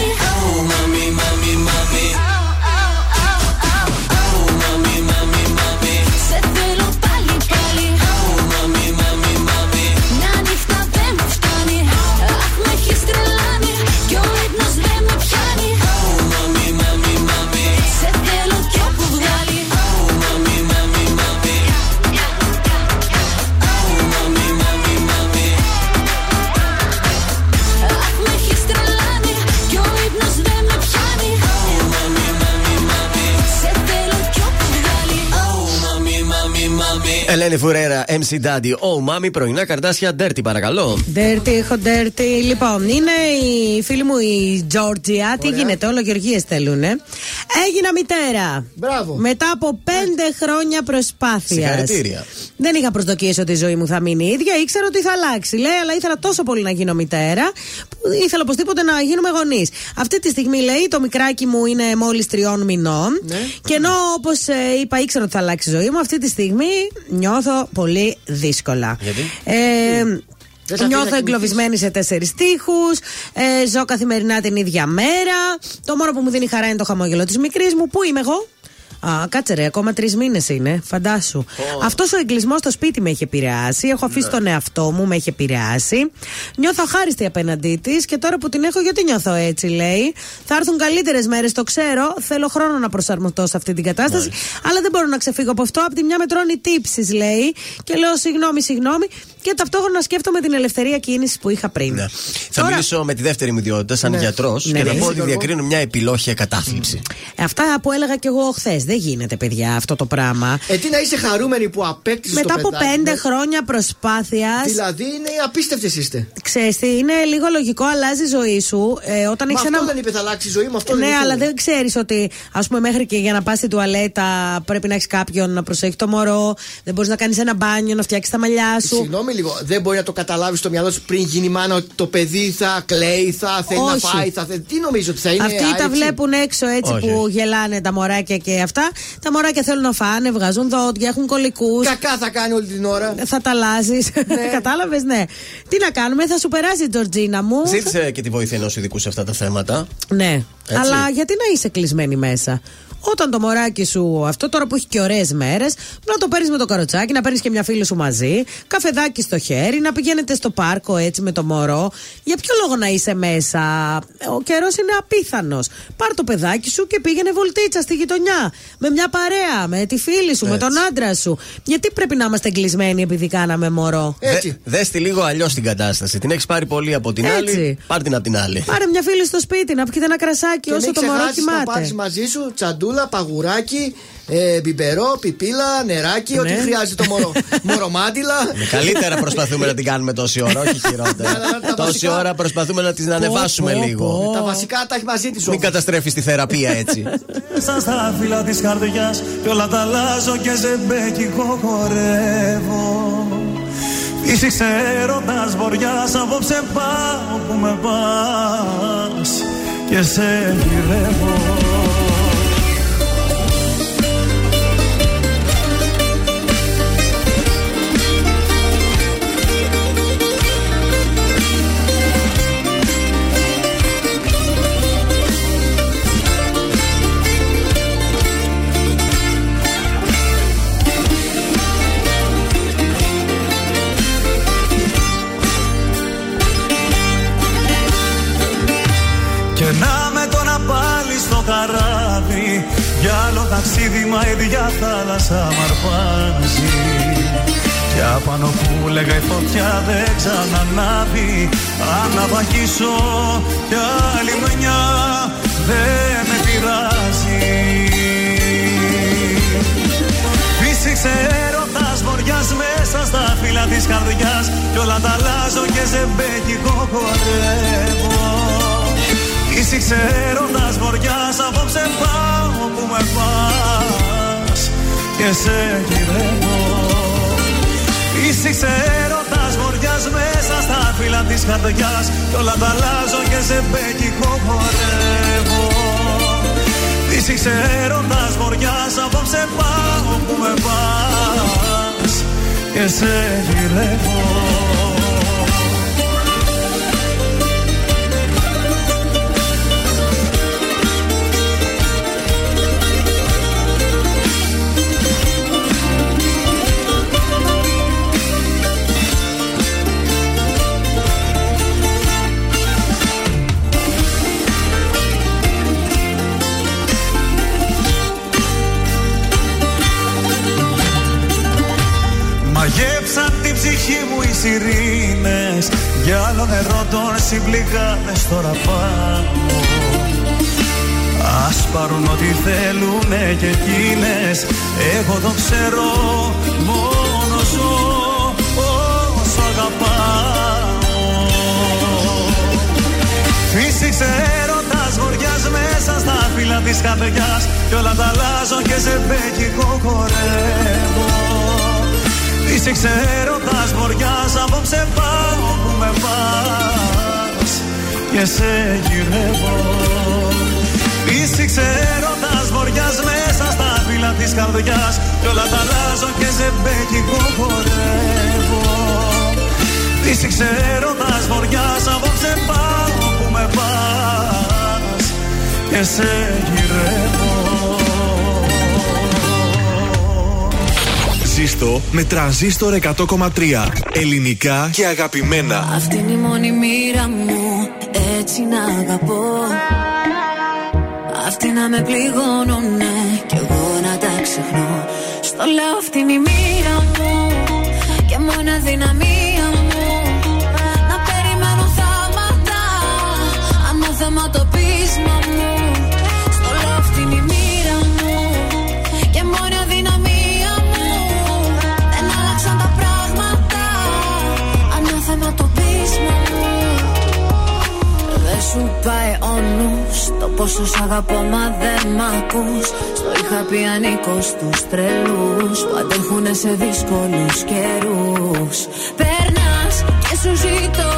Ελένη Φουρέρα, MC Daddy, Oh Mami, πρωινά καρτάσια, Dirty παρακαλώ. Dirty, έχω dirty. Λοιπόν, είναι η φίλη μου η Τζόρτζια. Τι γίνεται, όλο Γεωργίε θέλουνε. Έγινα μητέρα. Μπράβο. Μετά από πέντε χρόνια προσπάθειας. Συγχαρητήρια. Δεν είχα προσδοκίες ότι η ζωή μου θα μείνει ίδια. Ήξερα ότι θα αλλάξει. Λέει, αλλά ήθελα τόσο πολύ να γίνω μητέρα. Που ήθελα οπωσδήποτε να γίνουμε γονείς. Αυτή τη στιγμή λέει το μικράκι μου είναι μόλις τριών μηνών. Ναι. Και ενώ όπως είπα, ήξερα ότι θα αλλάξει η ζωή μου, αυτή τη στιγμή νιώθω πολύ δύσκολα. Γιατί; Ε, Δεν σε αφήνει να Νιώθω κοιμηθείς. εγκλωβισμένη σε τέσσερις τείχου. Ε, ζω καθημερινά την ίδια μέρα. Το μόνο που μου δίνει χαρά είναι το χαμόγελο της μικρής μου. Πού είμαι εγώ; Α, κάτσε ρε, ακόμα τρεις μήνες είναι. Φαντάσου. Αυτός ο εγκλισμός στο σπίτι με έχει επηρεάσει. Έχω αφήσει τον εαυτό μου, με έχει επηρεάσει. Νιώθω αχάριστη απέναντί της και τώρα που την έχω, γιατί νιώθω έτσι, λέει. Θα έρθουν καλύτερες μέρες, το ξέρω. Θέλω χρόνο να προσαρμοστώ σε αυτή την κατάσταση. Αλλά δεν μπορώ να ξεφύγω από αυτό. Απ' τη μια με τρώνει τύψεις, λέει. Και λέω συγγνώμη, συγγνώμη. Και ταυτόχρονα σκέφτομαι την ελευθερία κίνησης που είχα πριν. Ναι. Θα Τώρα- μιλήσω με τη δεύτερη μου ιδιότητα σαν Ναι. γιατρός Ναι, και ναι. να πω ότι Γιώργο. διακρίνω μια επιλόχια κατάθλιψη. Αυτά που έλεγα κι εγώ χθες. Δεν γίνεται, παιδιά, αυτό το πράγμα. Ε, τι να είσαι χαρούμενη που απέκτησες Μετά από πέντε χρόνια προσπάθεια. Δηλαδή είναι απίστευτε είστε. Ξέρεις τι, είναι λίγο λογικό, αλλάζει η ζωή σου. Ε, όταν Μα έχεις αυτό ένα... δεν είπε θα αλλάξει η ζωή μου, αυτό ναι, δεν είπε. αλλά δεν ξέρεις ότι, ας πούμε, μέχρι και για να πας στην τουαλέτα πρέπει να έχεις κάποιον να προσέχει το μωρό. Δεν μπορείς να κάνεις ένα μπάνιο, να φτιάξεις τα μαλλιά σου. Συγγνώμη λίγο, δεν μπορεί να το καταλάβεις στο μυαλό σου πριν γίνει μάνα ότι το παιδί θα κλαίει, θα θέλει να Όχι. φάει, θα θέλει. Τι νομίζω ότι θα είναι. Αυτοί τα άρεξη; βλέπουν έξω έτσι Όχι, που όχι. γελάνε τα μωράκια και αυτά. Τα μωράκια θέλουν να φάνε, βγάζουν δόντια, έχουν κολικούς. Κακά θα κάνει όλη την ώρα. Θα τα αλλάζεις. Κατάλαβες, ναι. Τι να κάνουμε, θα σου περάσει η Τζορτζίνα μου. Ζήτησε και τη βοήθεια ενός ειδικού σε αυτά τα θέματα. Ναι. Έτσι. Αλλά γιατί να είσαι κλεισμένη μέσα; Όταν το μωράκι σου, αυτό τώρα που έχει και ωραίες μέρες, να το παίρνεις με το καροτσάκι, να παίρνεις και μια φίλη σου μαζί, καφεδάκι στο χέρι, να πηγαίνετε στο πάρκο έτσι με το μωρό. Για ποιο λόγο να είσαι μέσα; Ο καιρός είναι απίθανος. Πάρ το παιδάκι σου και πήγαινε βολτίτσα στη γειτονιά. Με μια παρέα, με τη φίλη σου, με Έτσι. τον άντρα σου. Γιατί πρέπει να είμαστε κλεισμένοι επειδή κάναμε μωρό; Δε, δες τη λίγο αλλιώς την κατάσταση. Την έχεις πάρει πολύ από την Έτσι. άλλη. Πάρ την από την άλλη. Πάρε μια φίλη στο σπίτι να πιείτε ένα κρασάκι Και όσο μην το μωρό ξεχάσεις να κοιμάται. πάρεις μαζί σου τσαντούλα, παγουράκι, ε, μπιμπερό, πιπίλα, νεράκι, ό,τι Ναι. χρειάζεται το μωρό. Μωρομάντιλα. Με καλύτερα προσπαθούμε να την κάνουμε τόση ώρα, όχι χειρότερα. τα τόση βασικά- ώρα προσπαθούμε να την ανεβάσουμε πω, λίγο. πω. Τα βασικά τα έχει μαζί της Μην καταστρέφεις τη θεραπεία έτσι. Μέσα στα φύλλα της καρδιάς Κι όλα τα αλλάζω και ζεμπέκικο χορεύω Φύσηξε έρωτας βοριάς Απόψε πάω που με πας Και σε γυρεύω ταξίδι μα η ίδια θάλασσα μ' αρπάζει. Κι απάνω που λέγα η φωτιά δεν ξανανάβει. Αν να βαγίσω κι άλλη μια δεν με πειράζει Φύσηξε έρωτας βοριάς μέσα στα φύλλα της καρδιάς. Κι όλα τα αλλάζω και σε μπέκικο χορεύω. Φύσηξε έρωτας βοριάς απόψε πάω που με πας Και σε γυρεύω. Φύσηξε έρωτας βοριάς μέσα στα φύλλα της καρδιάς Κι όλα τα αλλάζω και σε μπέκικο χορεύω. Φύσηξε έρωτας βοριάς απόψε πάω που με πας Και σε γυρεύω Μαγέψαν την ψυχή μου οι σιρήνες. Για άλλο νερό των συμπληγάδες τώρα πάω Ας πάρουν ό,τι θέλουνε και εκείνες. Εγώ το ξέρω μόνο ζω όσο αγαπάω. Φύσηξε έρωτας βοριάς μέσα στα φύλλα της καρδιάς. Κι όλα τα αλλάζω και σε μπέκικο χορεύω Φύσηξε έρωτας βοριάς απόψε πάω που με πας Και σε γυρεύω. Φύσηξε έρωτας βοριάς μέσα στα φύλλα της καρδιάς. Κι όλα τα αλλάζω και σε μπέκικο χορεύω. Φύσηξε έρωτας βοριάς απόψε πάω που με πας Και σε γυρεύω Ζήστο με τρανζίστορ 100,3. Ελληνικά και αγαπημένα. Αυτή είναι η μόνη μοίρα μου, έτσι να αγαπώ. Αυτή να με πληγώνουνε κι εγώ να τα ξεχνώ. Στο λέω αυτή είναι η μοίρα μου και μόνο αδυναμία μου. Να περιμένω θάματα, αναθεματοπίσμα μου. Σου πάει ο νους. Το πόσο σ' αγαπώ μα δεν μ' ακούς. Στο είχα πει ανήκως στους τρελούς. Που αντέχουνε σε δύσκολους καιρούς. Περνάς και σου ζητώ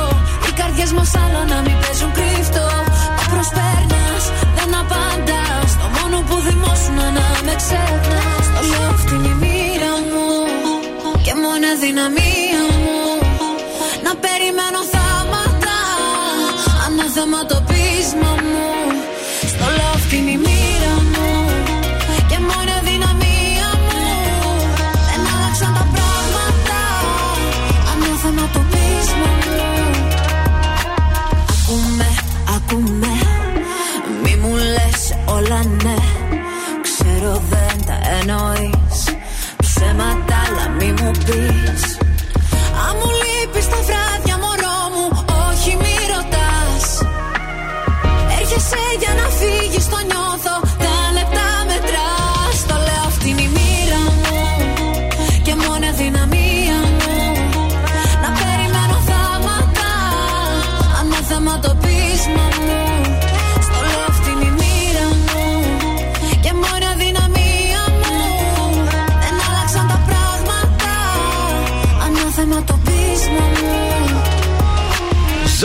Οι καρδιές μας άλλο να μην παίζουν κρύφτο. Μα προσπέρνας, δεν απαντάς. Το μόνο που δημόσουν να με ξεχνάς. Το λέω αυτή είναι η μοίρα μου Και μόνο αδυναμία μου. Να περιμένω θάματα Αναθεματοπίσμα μου. Στο λέω αυτή είναι η μοίρα μου. Και μόνο αδυναμία μου. Δεν άλλαξαν τα πράγματα. Αναθεματοπίσμα μου. Ακούμε, ακούμε. Μη μου λες όλα ναι. Ξέρω δεν τα εννοείς. Ψέματα αλλά μη μου πεις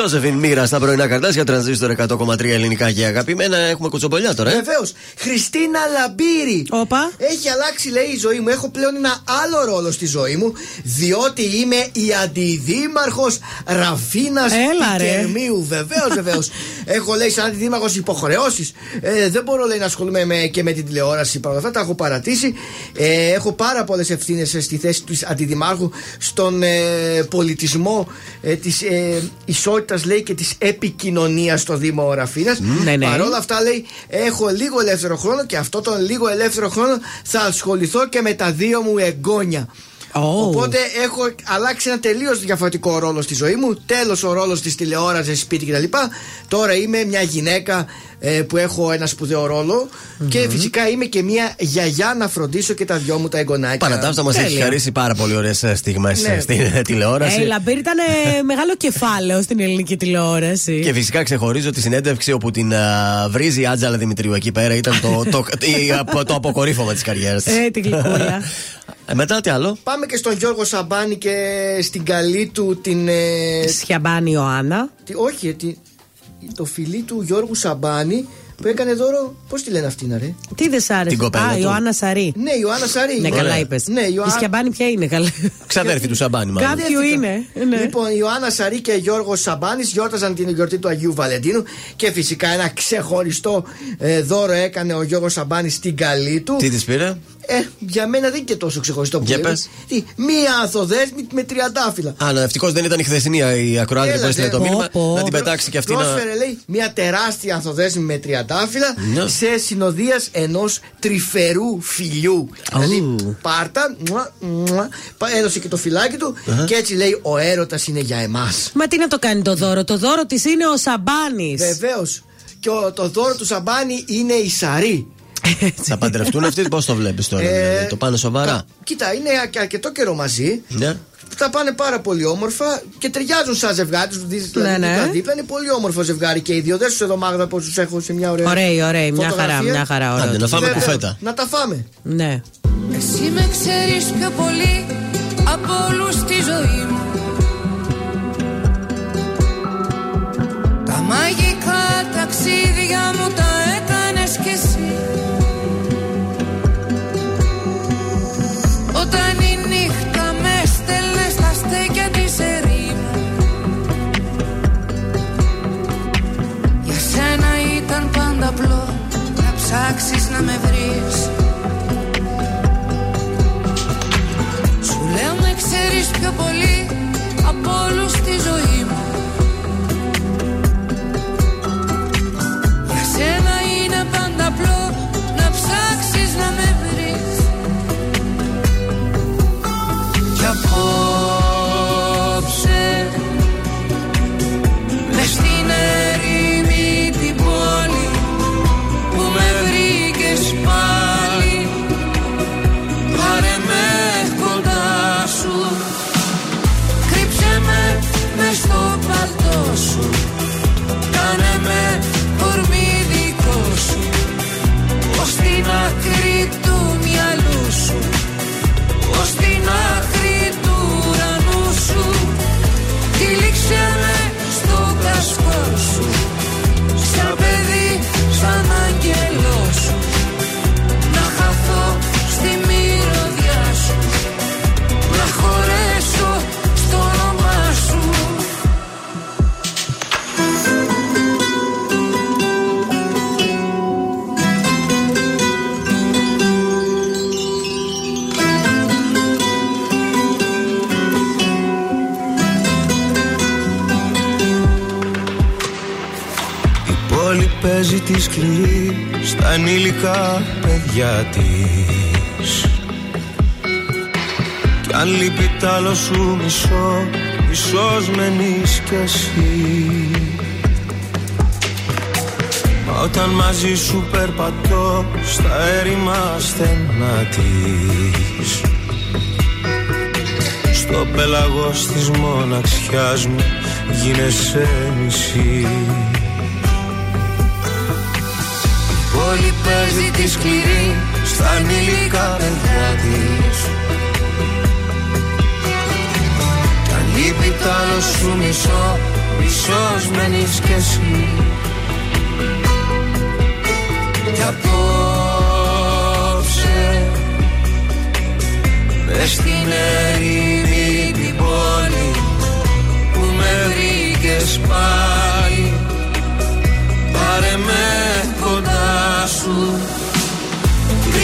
Ζώσεφιν Μοίρα στα πρωινά καρτάσια, τρανζίστορ 100,3 ελληνικά και αγαπημένα. Έχουμε κουτσομπολιά τώρα, ε. Βεβαίως. Χριστίνα Λαμπύρη. Όπα. Έχει αλλάξει, λέει, η ζωή μου. Έχω πλέον ένα άλλο ρόλο στη ζωή μου. Διότι είμαι η αντιδήμαρχος Ραφίνας Έλα, ρε. Κερμίου. Βεβαίως, βεβαίως. έχω, λέει, σαν αντιδήμαρχος υποχρεώσεις. Ε, δεν μπορώ, λέει, να ασχολούμαι με, και με την τηλεόραση. Παρ' όλα αυτά τα έχω παρατήσει. Ε, έχω πάρα πολλές ευθύνες στη θέση του αντιδημάρχου στον ε, πολιτισμό ε, της ε, ποιότητα λέει και της επικοινωνίας στο Δήμο Οραφίνας. ναι, ναι. Παρ' όλα αυτά λέει έχω λίγο ελεύθερο χρόνο και αυτό τον λίγο ελεύθερο χρόνο θα ασχοληθώ και με τα δύο μου εγγόνια. Οπότε έχω αλλάξει ένα τελείως διαφορετικό ρόλο στη ζωή μου. Τέλος ο ρόλος της τηλεόραση, σπίτι κτλ. Τώρα είμαι μια γυναίκα ε, που έχω ένα σπουδαίο ρόλο και φυσικά είμαι και μια γιαγιά να φροντίσω και τα δυο μου τα εγγονάκια. Πανατάφτα μας έχεις Τέλεια. χαρίσει πάρα πολύ ωραίες στιγμές Ναι. στην ε, τηλεόραση. Ε, η Λαμπύρη ήταν ε, μεγάλο κεφάλαιο στην ελληνική τηλεόραση. Και φυσικά ξεχωρίζω τη συνέντευξη όπου την α, βρίζει η Άντζελα Δημητρίου εκεί πέρα. Ήταν το, το, η- απο- το αποκορύφωμα της καριέρας της. Ε, την γλυκούλα. μετά τι άλλο; Πάμε και στον Γιώργο Σαμπάνη και στην καλή του την. Ε, Σιαμπάνη Ιωάννα. τι- όχι, ε, τι- το φιλί του Γιώργου Σαμπάνη που έκανε δώρο. Πώς τη λένε αυτήν, ρε; Τι δεν σ' άρεσε; Την κοπέλα Α, του. Ιωάννα Σαρή. Ναι, Ιωάννα Σαρή. Ναι, Ωραία. καλά είπες. Ναι, Η Ιωάννα. Σιαμπάνη ποια είναι, καλά. Ξαδέρφη του Σαμπάνη, μάλλον. Κάποιο είναι. Ναι. Λοιπόν, η Ιωάννα Σαρή και Γιώργος Σαμπάνης γιόρταζαν την γιορτή του Αγίου Βαλεντίνου και φυσικά ένα ξεχωριστό ε, δώρο έκανε ο Γιώργος Σαμπάνης στην καλή του. Τι της πήρε; Ε, για μένα δεν είναι και τόσο ξεχωριστό που Για λέμε. πες. Τι, μία ανθοδέσμη με τριαντάφυλλα. Α, ναι, ευτυχώς δεν ήταν η χθεσινή η ακροάτη που Έλα ντε. έστειλε το μήνυμα. Πω, πω. Να την πετάξει και αυτή να. Πρόσφερε, λέει, μια τεράστια ανθοδέσμη με τριαντάφυλλα Ναι. σε συνοδεία ενός τρυφερού φιλιού. Δηλαδή, πάρ' τα, μουα, μουα, πα- έδωσε και το φιλάκι του και έτσι λέει: Ο έρωτας είναι για εμάς. Μα τι να το κάνει το δώρο; Το δώρο της είναι ο Σαμπάνης. Βεβαίως. Και ο- το δώρο του Σαμπάνη είναι η Σαρή. Θα παντρευτούν αυτοί, πώς το βλέπεις τώρα. Ε, δηλαδή, το πάνε σοβαρά; κα- Κοίτα, είναι και αρκετό καιρό μαζί. Ναι. Τα πάνε πάρα πολύ όμορφα και ταιριάζουν σαν ζευγάρι. Τους δει Ναι, ναι. δίπλα δίπλα. Είναι πολύ όμορφο ζευγάρι και οι δύο. Δεν σου εδώ μάγδα πώς τους έχω σε μια ωραία. Ωραίοι, ωραίοι. Μια χαρά, φωτογραφία. μια χαρά. Ωραίο. Άντε, να φάμε Βέβαια, κουφέτα. Να τα φάμε. Ναι. Εσύ με ξέρεις πιο πολύ από όλους στη ζωή μου παιδιά της Κι αν λείπει τ' άλλο σου μισό, μισός μένεις κι εσύ. Μα όταν μαζί σου περπατώ στα έρημα στενά της. Στο πέλαγος της μοναξιάς μου γίνεσαι μισή. Πόλη παίζει τη σκληρή στα ανήλικα παιδιά της. Κι αν λείπει τ' άλλο σου μισό, μισός μένεις κι εσύ. Κι απόψε μες στην ερήμη την πόλη που με βρήκες πάλι. Πάρε με κοντά σου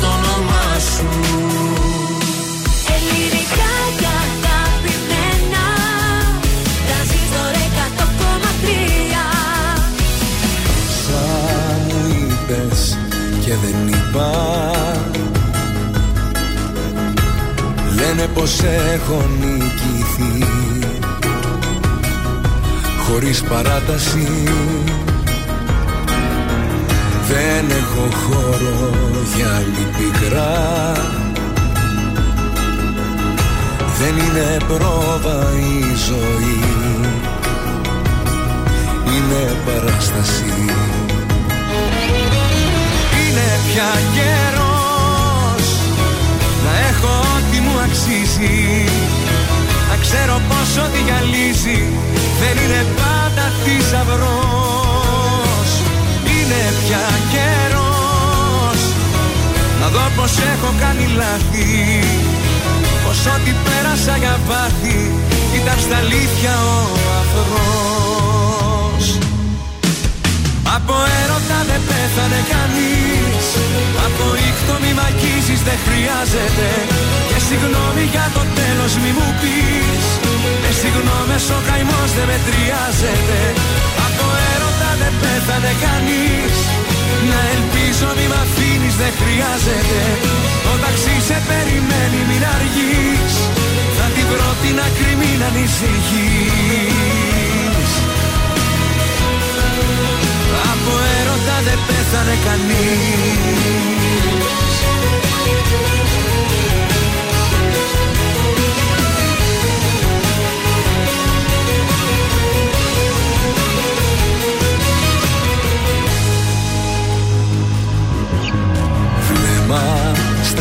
στο όνομά σου. Ελληνικά και αγαπημένα Τρανζίστορ 100,3 Σαν μου είπες και δεν είπα. Λένε πως έχω νικηθεί. Χωρίς παράταση Δεν έχω χώρο για άλλη πικρά. Δεν είναι πρόβα η ζωή. Είναι παράσταση. Είναι πια καιρός Να έχω ό,τι μου αξίζει. Να ξέρω πως ό,τι γυαλίζει Δεν είναι πάντα θησαυρός Είναι πια καιρός. Να δω πως έχω κάνει λάθη. Πως ό,τι πέρασα για πάθη Ήταν στα αλήθεια ο αφρός Από έρωτα δεν πέθανε κανείς. Από ήχτο μη μ' αγγίζεις δεν χρειάζεται. Και συγγνώμη για το τέλος μη μου πεις. Με συγγνώμες ο καημός δεν μετριάζεται. Από έρωτα δεν πέθανε κανείς. Να ελπίζω μη μ' αφήνεις δεν χρειάζεται. Το ταξί σε περιμένει μην αργείς. Θα την βρω την άκρη μην ανησυχείς. Από έρωτα δεν πέθανε κανείς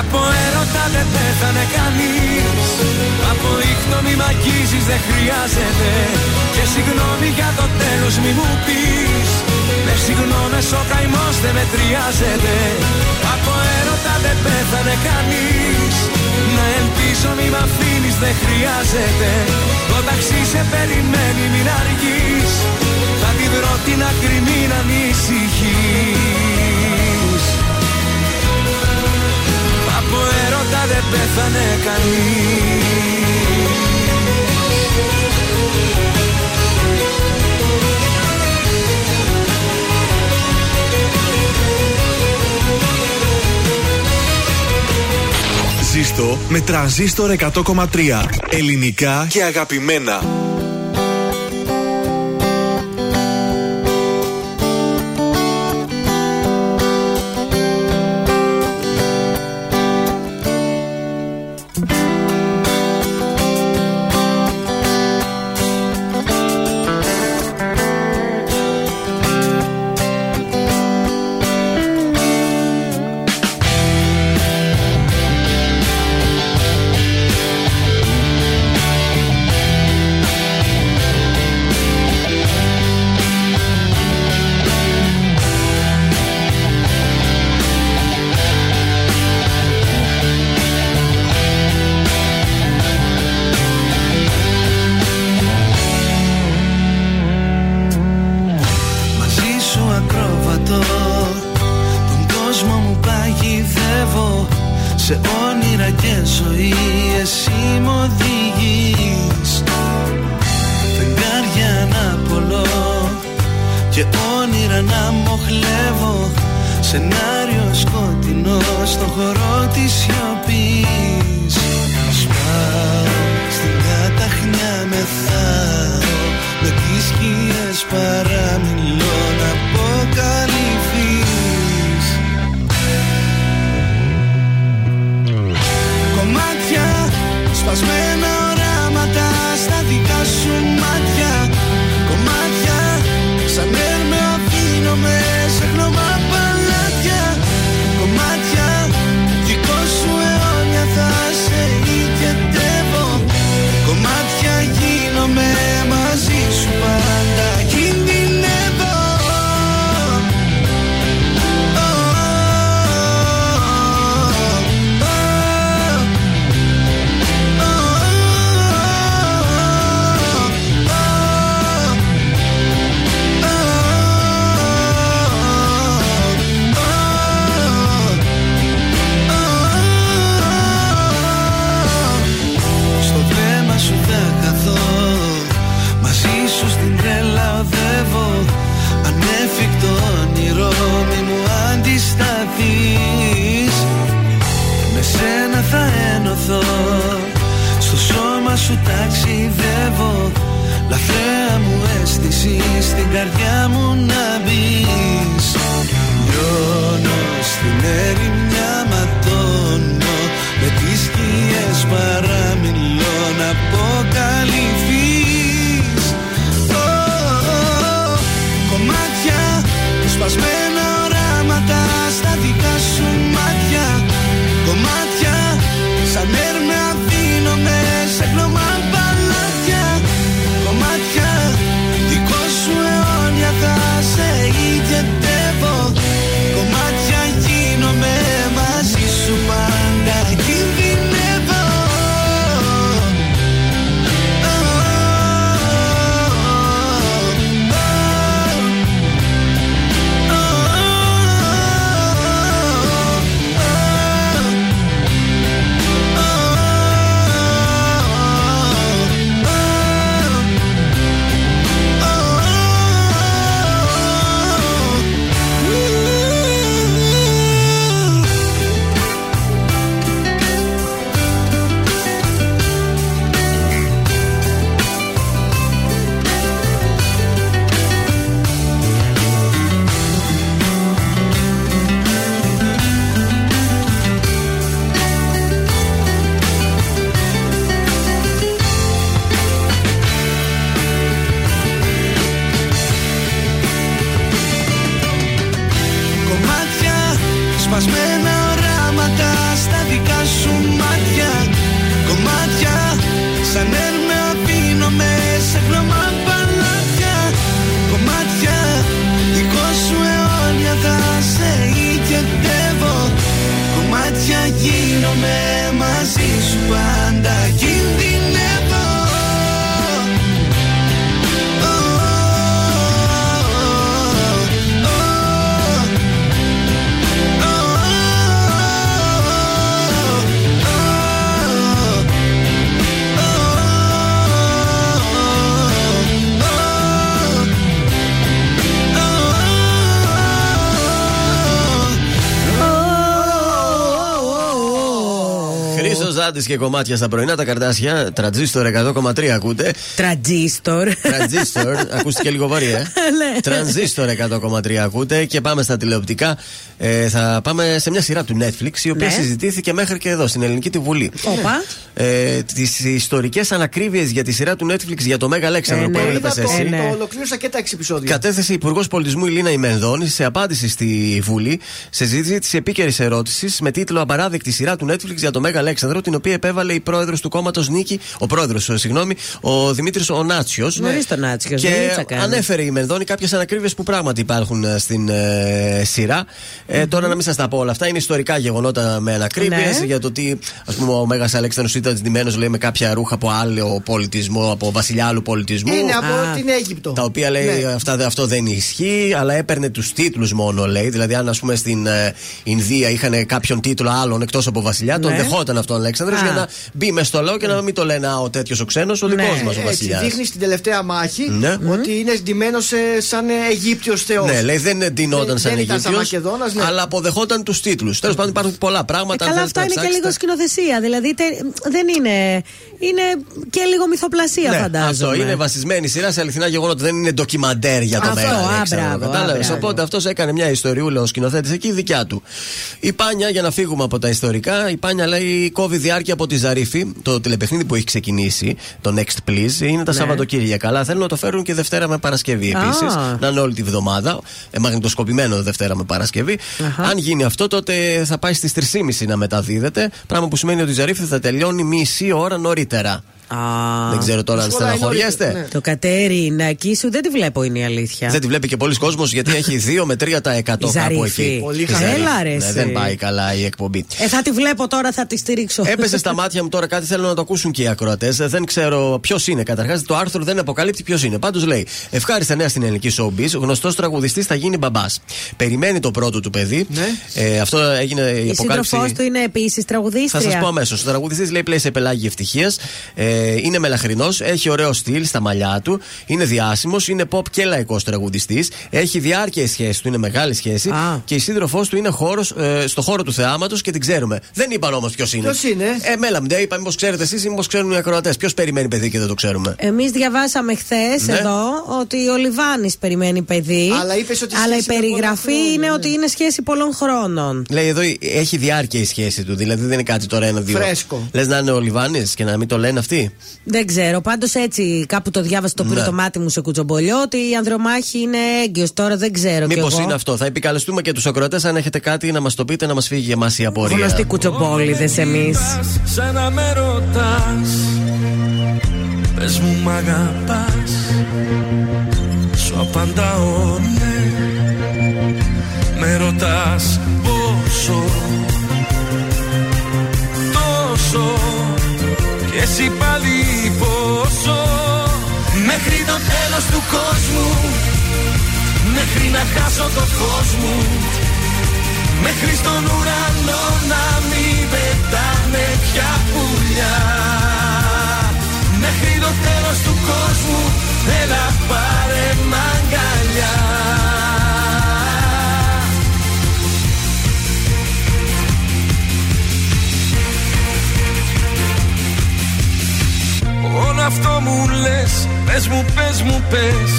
Από έρωτα δεν πέθανε κανείς. Από ήχτο μη μ' αγγίζεις δεν χρειάζεται. Και συγγνώμη για το τέλος μη μου πεις. Με συγγνώμες ο καημός δεν μετριάζεται. Από έρωτα δεν πέθανε κανείς. Να ελπίζω μη μ' αφήνεις δεν χρειάζεται. Το ταξί σε περιμένει μην αργείς. Θα τη βρω την άκρη μην ανησυχείς Από έρωτα δεν πέθανε κανείς Ζήστο με τρανζίστορ 100,3. Ελληνικά και αγαπημένα. Χρήσο Ζάντη και κομμάτια στα πρωινά τα καρτάσια. Τραντζίστορ 100,3 ακούτε. Τραντζίστορ. Τραντζίστορ. Ακούστηκε λίγο βαρύ, ε. Ναι. Τρανζίστορ 100,3 ακούτε και πάμε στα τηλεοπτικά. Ε, θα πάμε σε μια σειρά του Netflix η οποία Ναι. συζητήθηκε μέχρι και εδώ στην Ελληνική τη Βουλή. Όπα. Ε, Τις ιστορικές ανακρίβειες για τη σειρά του Netflix για το Μέγα Αλέξανδρο Ε, που ναι. έβλεπε Είδα το, εσύ. το ολοκλήρωσα και τα έξι επεισόδια. Κατέθεσε Υπουργός Πολιτισμού η Λίνα Ημενδόνη σε απάντηση στη Βουλή σε ζήτηση της επίκαιρης ερώτησης με τίτλο Απαράδεκτη σειρά του Netflix για το Μέγα Αλέξανδρο, την οποία επέβαλε η πρόεδρος του κόμματος Νίκη, ο πρόεδρος, συγγνώμη, ο Δημήτρης Ονάτσιο. Νωρίς τον Άτσιο. Και δουλίτσα κάνει. ανέφερε η Μενδόνη κάποιες ανακρίβειες που πράγματι υπάρχουν ε, στην ε, σειρά. Ε, Τώρα να μην σας τα πω όλα αυτά. Είναι ιστορικά γεγονότα με ανακρίβειες Ναι. για το ότι ας πούμε, ο Μέγας Αλέξανδρο ήταν ζητημένο λέει, με κάποια ρούχα από άλλο πολιτισμό, από βασιλιά άλλου πολιτισμού. Είναι από Α. την Αίγυπτο. Τα οποία λέει Ναι. αυτά, αυτό δεν ισχύει, αλλά έπαιρνε τους τίτλους μόνο λέει. Δηλαδή, αν ας πούμε στην ε, Ινδία είχαν κάποιον τίτλο άλλον εκτός από βασιλιά, τον Ναι. δεχόταν αυτόν ο Αλέξανδρο πρόεδρο Α. για να μπει μες στο λαό και να μην το λένε Α, ο τέτοιος ο ξένος, ο δικός μας ο Έτσι, βασιλιάς. δείχνεις στην τελευταία μάχη Ναι. ότι είναι ντυμένο σαν ε, Αιγύπτιος Θεός. Ναι, λέει δεν ντυνόταν Δεν- σαν δεν ήταν σαν Αιγύπτιος, Μακεδόνας, ναι. αλλά αποδεχόταν τους τίτλους. Τέλος πάντων υπάρχουν πολλά πράγματα. αν Καλά, θέλετε αυτό να είναι και ψάξετε. λίγο σκηνοθεσία. Δηλαδή τε- δεν είναι. Είναι και λίγο μυθοπλασία, Ναι, φαντάζομαι. αυτό είναι βασισμένη σειρά σε αληθινά γεγονότα. Δεν είναι ντοκιμαντέρ για το Αυτό, μέλλον. α, ξέρω, μπράβο, α, κατάλαβες. μπράβο. Οπότε αυτός έκανε μια ιστοριούλα ο σκηνοθέτης εκεί δικιά του. Η Πάνια, για να φύγουμε από τα ιστορικά, η Πάνια λέει κόβει διάρκεια από τη Ζαρίφη. Το τηλεπαιχνίδι που έχει ξεκινήσει, το Next Please, είναι τα Ναι. Σαββατοκύριακα. Αλλά θέλουν να το φέρουν και Δευτέρα με Παρασκευή Α. επίση. Να είναι όλη τη βδομάδα. Ε, μαγνητοσκοπημένο Δευτέρα με Παρασκευή. Αν γίνει αυτό, τότε θα πάει στις 3.30 να μεταδίδεται. Πράγμα που σημαίνει ότι η Ζαρίφη θα τελειώνει μισή ώρα νωρίτερα. Δεν ξέρω τώρα αν στεναχωριέστε. Το Κατερινάκι σου δεν τη βλέπω, είναι η αλήθεια. Δεν τη βλέπει και πολλοί κόσμος γιατί έχει 2 με 3% κάπου Ζαρίφη. εκεί. Πολύ Η χαμηλά. Ζαρίφη. Έλα, ρε, Ναι, εσύ. δεν πάει καλά η εκπομπή. Ε, θα τη βλέπω τώρα, θα τη στηρίξω. Έπεσε στα μάτια μου τώρα κάτι, θέλω να το ακούσουν και οι ακροατές. Δεν ξέρω ποιος είναι καταρχάς. Το άρθρο δεν αποκαλύπτει ποιος είναι. Πάντως λέει: Ευχάριστα νέα στην ελληνική showbiz. Γνωστός τραγουδιστής θα γίνει μπαμπάς. Περιμένει το πρώτο του παιδί. Ε, αυτό έγινε η, Η αποκάλυψη. σύντροφός του είναι επίσης τραγουδίστρια. Θα σας πω αμέσως. Ο τραγουδιστής λέει πλέει σε πελάγι ευτυχίας. Ε, είναι μελαχρινός, έχει ωραίο στυλ στα μαλλιά του. Είναι διάσημος, είναι pop και λαϊκός τραγουδιστής. Έχει διάρκεια η σχέση του, είναι μεγάλη σχέση. Και η σύντροφός του είναι χώρος, ε, στο χώρο του θεάματος και την ξέρουμε. Δεν είπαν όμως ποιος είναι. Ποιος είναι; Ε, μέλα μου, δεν είπα, μήπως ξέρετε εσείς ή μήπως ξέρουν οι ακροατές. Ποιος περιμένει παιδί και δεν το ξέρουμε; Εμείς διαβάσαμε χθες Ναι. εδώ ότι ο Λιβάνης περιμένει παιδί. Αλλά είπες ότι η Αλλά η σχέση είναι περιγραφή πολλών χρόνων, είναι ναι. ότι είναι σχέση πολλών χρόνων. Λέει εδώ έχει διάρκεια η σχέση του, δηλαδή δεν είναι κάτι τώρα ένα-δύο. Φρέσκο. Λες να είναι ο Λιβάνης και να μην το λένε αυτοί; Δεν ξέρω. Πάντως έτσι κάπου το διάβασα το πήρε Ναι. το μάτι μου σε κουτσομπολιό ότι η ανδρομάχη είναι έγκυος. Τώρα δεν ξέρω. κι Μήπως εγώ. είναι αυτό. Θα επικαλεστούμε και τους ακροατές αν έχετε κάτι να μας το πείτε, να μας φύγει εμάς η απορία. Γνωστοί κουτσομπόλιδες εμείς. Σαν να με ρωτάς Πες μου μ' αγαπάς Σου απαντάω ναι Με ρωτάς πόσο Τόσο Και εσύ πάλι πόσο Μέχρι το τέλος του κόσμου. Μέχρι να χάσω το φως μου. Μέχρι στον ουρανό να μην πετάνε πια πουλιά. Μέχρι το τέλος του κόσμου Έλα πάρε μ' αγκαλιά Όλο αυτό μου λες Πες μου, πες μου, πες.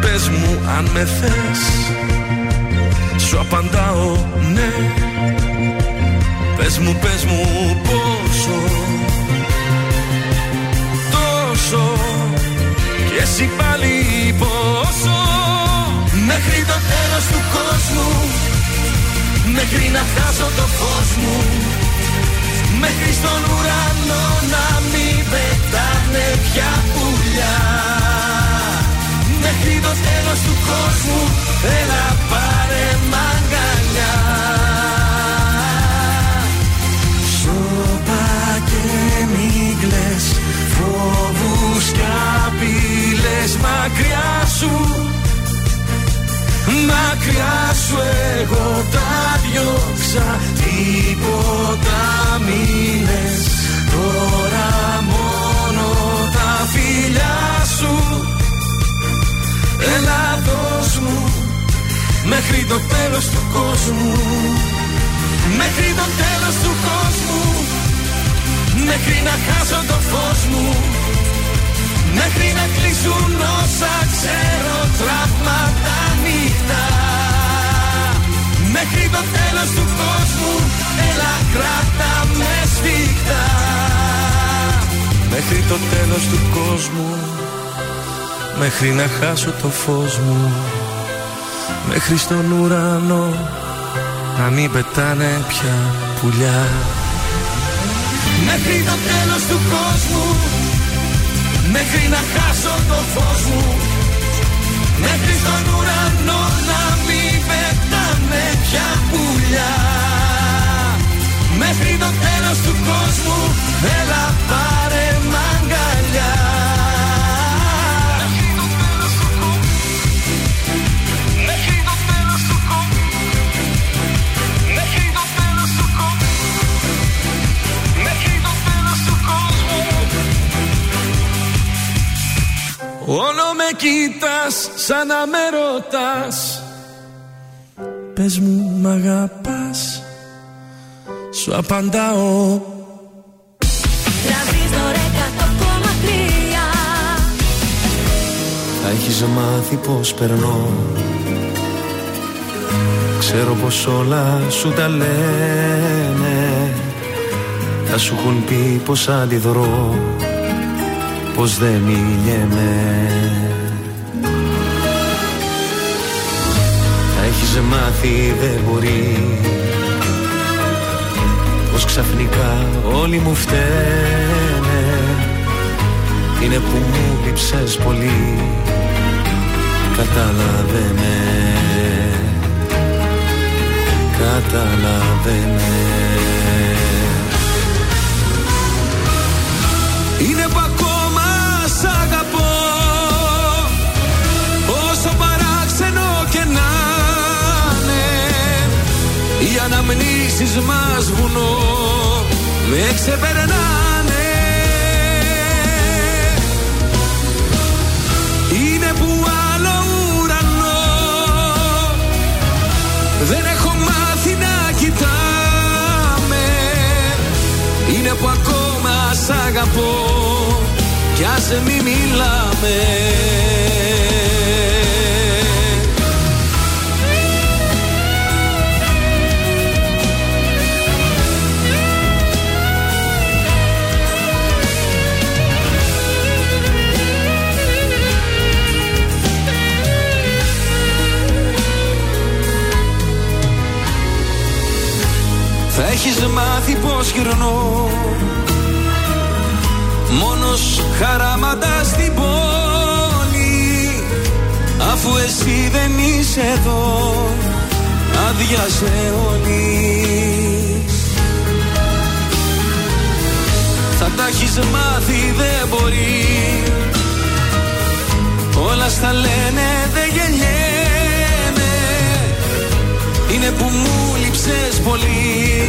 Πες μου αν με θες. Σου απαντάω ναι. Πες μου, πες μου πόσο. Τόσο. Και εσύ πάλι πόσο. Μέχρι το τέλος του κόσμου. Μέχρι να χάσω το φως μου Μέχρι στον ουρανό να μην πετάνε πια πουλιά. Μέχρι το τέλος του κόσμου Έλα πάρε μ' αγκαλιά Σώπα και μη κλαις Φόβους κι απειλές Μακριά σου Μακριά σου εγώ τα διώξα Τίποτα μήνες Τώρα μόνο τα φιλιά σου. Έλα δώσ' μου Μέχρι το τέλος του κόσμου. Μέχρι το τέλος του κόσμου. Μέχρι να χάσω το φως μου. Μέχρι να κλείσουν όσα ξέρω τραύματα νύχτα Μέχρι το τέλος του κόσμου Έλα κράτα με σφίχτα. Μέχρι το τέλος του κόσμου Μέχρι να χάσω το φως μου. Μέχρι στον ουρανό Να μην πετάνε πια πουλιά. Μέχρι το τέλος του κόσμου Μέχρι να χάσω το φως μου Μέχρι στον ουρανό να μην πετάνε πια πουλιά. Μέχρι το τέλος του κόσμου Έλα πάρε Όλο με κοίτας σαν να με ρωτάς. Πες μου μ' αγαπάς. Σου απαντάω. Τρανζίστορ 100,3 Θα έχεις μάθει πως περνώ. Ξέρω πως όλα σου τα λένε. Θα σου έχουν πει πως αντιδρώ Πως δεν μιλιέμαι Θα έχεις μάθει δεν μπορεί. Πως ξαφνικά όλοι μου φταίνε. Είναι που μου λείψες πολύ. Κατάλαβε με Κατάλαβε με Είναι αναμνήσεις μας βουνό Με ξεπερνάνε. Είναι που άλλο ουρανό. Δεν έχω μάθει να κοιτάμε. Είναι που ακόμα σ' αγαπώ. Κι ας μη μιλάμε πως γυρνώ. Μόνος χαράματα στην πόλη Αφού εσύ δεν είσαι εδώ Άδειασε όλης. Θα τα έχεις μάθει δεν μπορεί. Όλα στα λένε δεν γεννιέμαι. Είναι που μου λείψες πολύ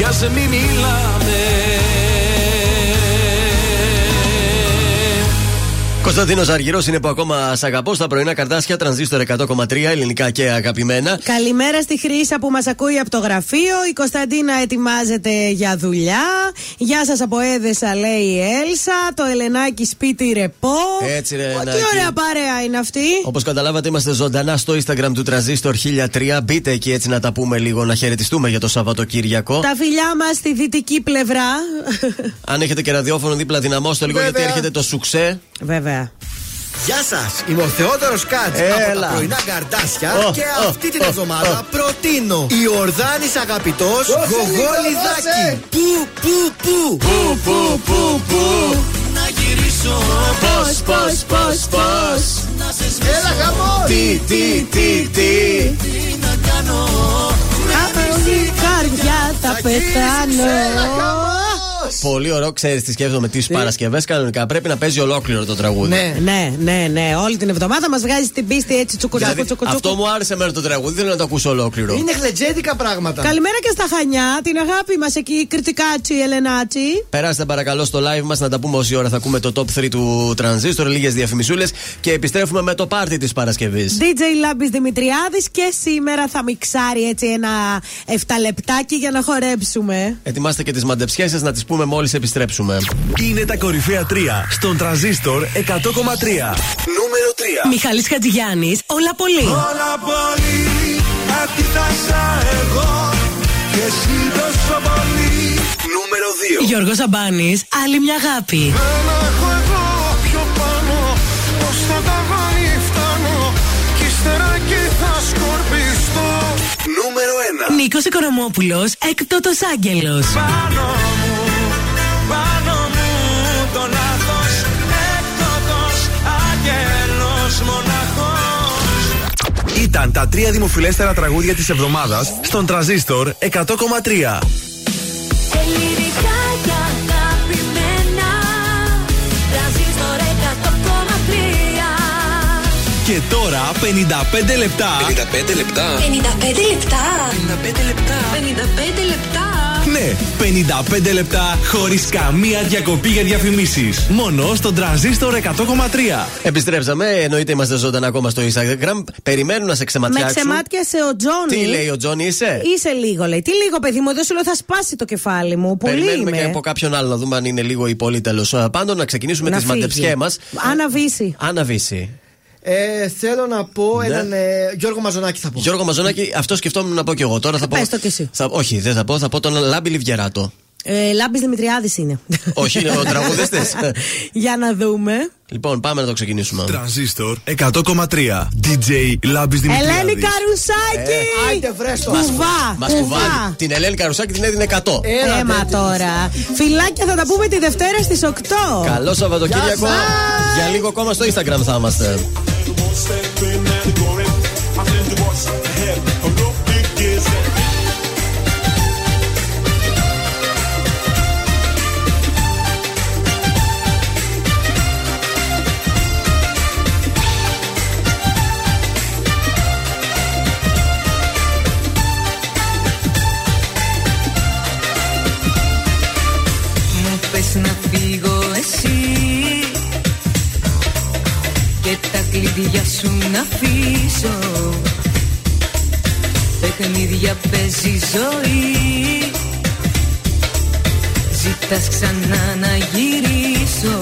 Κι ας μη μιλάμε Κωνσταντίνος Αργυρός είναι που ακόμα σ' αγαπώ στα πρωινά καρτάσια τρανζίστορ 100,3 ελληνικά και αγαπημένα. Καλημέρα στη Χρήσα που μας ακούει από το γραφείο. Η Κωνσταντίνα ετοιμάζεται για δουλειά. Γεια σας από Έδεσα, λέει η Έλσα. Το Ελενάκι σπίτι ρεπό. Έτσι, ρε, Ω, Τι Νάκη. ωραία παρέα είναι αυτή. Όπως καταλάβατε, είμαστε ζωντανά στο Instagram του Τρανζίστορ 1003. Μπείτε εκεί έτσι να τα πούμε λίγο, να χαιρετιστούμε για το Σαββατοκύριακο. Τα φιλιά μας στη δυτική πλευρά. Αν έχετε και ραδιόφωνο δίπλα, δυναμώστε λίγο Βέβαια. γιατί έρχεται το σουξέ. Βέβαια. Γεια σας, είμαι ο Θεόδωρος Κάτζ από Έλα. τα πρωινά καρτάσια Ω, και ω, αυτή την ω, εβδομάδα ω. προτείνω η Ορδάνης αγαπητός Δώσε λίγο, Γογόλιδάκι. δώσε. Πού, πού, πού, Πού, πού, πού, πού. Να γυρίσω Πώς, πώς, πώς, πώς. Να σε Έλα, χαμός. Τι, τι, τι, τι. Τι να κάνω Από την καρδιά θα πεθάνω. Πολύ ωραίο, ξέρεις τι σκέφτομαι τις Παρασκευές κανονικά. Πρέπει να παίζει ολόκληρο το τραγούδι. Ναι, ναι, ναι, ναι. Όλη την εβδομάδα μας βγάζει την πίστη έτσι τσουκουτσάκου Δηλαδή, τσουκουτσάκου. αυτό μου άρεσε εμένα το τραγούδι, θέλω να το ακούσω ολόκληρο. Είναι χλετζέντικα πράγματα. Καλημέρα και στα Χανιά, την αγάπη μας εκεί, κριτικάτσι, Ελενάτσι. Περάστε παρακαλώ στο live μας να τα πούμε όση ώρα θα ακούμε το top 3 του Transistor, λίγες διαφημισούλες και επιστρέφουμε με το πάρτι της Παρασκευής. DJ Λάμπης Δημητριάδης και σήμερα θα μιξάρει έτσι ένα 7 λεπτάκι για να χορέψουμε. Ετοιμάστε και τις μαντεψιές σας να τις πούμε μόλις επιστρέψουμε. Είναι τα κορυφαία 3 στον Τρανζίστορ 100,3. Νούμερο 3. Μιχαλής Χατζηγιάννης, όλα πολύ. Όλα πολύ αντίθασα εγώ και εσύ τόσο πολύ Νούμερο 2. Γιώργος Αμπάνης, άλλη μια αγάπη. Ένα έχω εγώ πιο πάνω Ως το ταβάνι φτάνω Κι ύστερα εκεί θα σκορπιστώ Νούμερο 1. Νίκος Οικονομόπουλος, έκτοτος άγγελος. Πάνω μου, πάνω μου το λάθος Έκτοτος αγγέλος μοναχός Ήταν τα τρία δημοφιλέστερα τραγούδια της εβδομάδας στον Τρανζίστορ 100,3. Ελληνικά και αγαπημένα Τρανζίστορ 100,3 Και τώρα 55 λεπτά. 55 λεπτά. 55 λεπτά 55 λεπτά. 55 λεπτά Ναι, 55 λεπτά χωρίς καμία διακοπή για διαφημίσεις. Μόνο στον Τρανζίστορ 100,3. Επιστρέψαμε, εννοείται είμαστε ζωντανά ακόμα στο Instagram. Περιμένουν να σε Με ξεματιάξουν. ξεμάτιασε ο Τζόνι. Τι λέει ο Τζόνι, είσαι; Είσαι λίγο, λέει. Τι λίγο, παιδί μου, εδώ σου λέω θα σπάσει το κεφάλι μου. Πολύ Περιμένουμε είμαι. και από κάποιον άλλο να δούμε αν είναι λίγο ή πολύ τέλος. Πάντων, να ξεκινήσουμε Να τις φύγει. μαντεψιέ μα. Άννα Βύση. Άννα Βύση. Ε, θέλω να πω Ναι. έναν ε, Γιώργο Μαζονάκη θα πω. Γιώργο Μαζονάκη, αυτό σκεφτόμουν να πω κι εγώ. Τώρα θα πω. Πες το κι εσύ. Θα, όχι, δεν θα πω, θα πω τον Λάμπη Λιβιεράτο. Ε, Λάμπης Δημητριάδης είναι. όχι, είναι ο τραγουδιστής. Για να δούμε. λοιπόν, πάμε να το ξεκινήσουμε. Τρανζίστορ 100,3. DJ Λάμπης Δημητριάδης. Ελένη Καρουσάκη! Άιντε βρέστο. Κουβά! Μας κουβάλει. Την Ελένη Καρουσάκη την έδινε 100. Έλα, Έμα τέτοιος. τώρα. Φιλάκια θα τα πούμε τη Δευτέρα στις 8. Καλό Σαββατοκύριακο. Γεια σας. Για λίγο ακόμα στο Instagram θα είμαστε. Τα κλειδιά σου να αφήσω. Παιχνίδια παίζει ζωή. Ζητάς ξανά να γυρίσω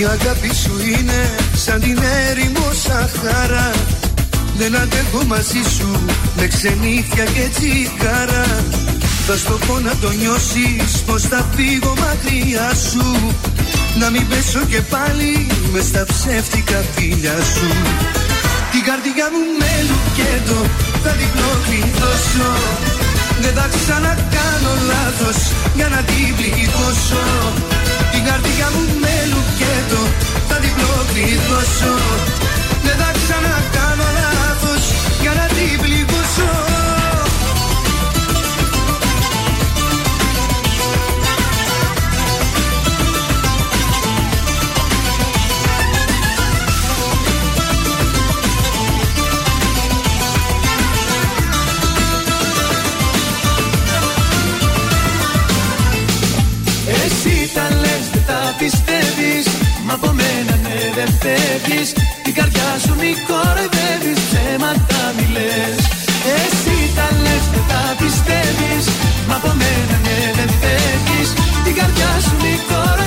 Η αγάπη σου είναι σαν την έρημο Σαχάρα. Δεν αντέχω μαζί σου με ξενύχια και τσιγάρα. Θα στο πω να το νιώσεις πως θα φύγω μακριά σου. Να μην πέσω και πάλι μες στα ψεύτικα φίλια σου. Την καρδιά μου με λουκέτο θα την κλειδώσω Δεν θα ξανακάνω λάθος για να την πληγώσω Την καρδιά μου με λουκέτο θα την κλειδώσω. Δεν θα ξανακάνω λάθος για να την πληγώσω δεν φεύγεις Την καρδιά σου μη κοροϊδεύεις Ψέματα μη λες. Εσύ τα λες δεν τα πιστεύεις Μα από μένα ναι δεν φεύγεις. Την καρδιά σου μη κοροϊδεύεις. Ψέματα μη λες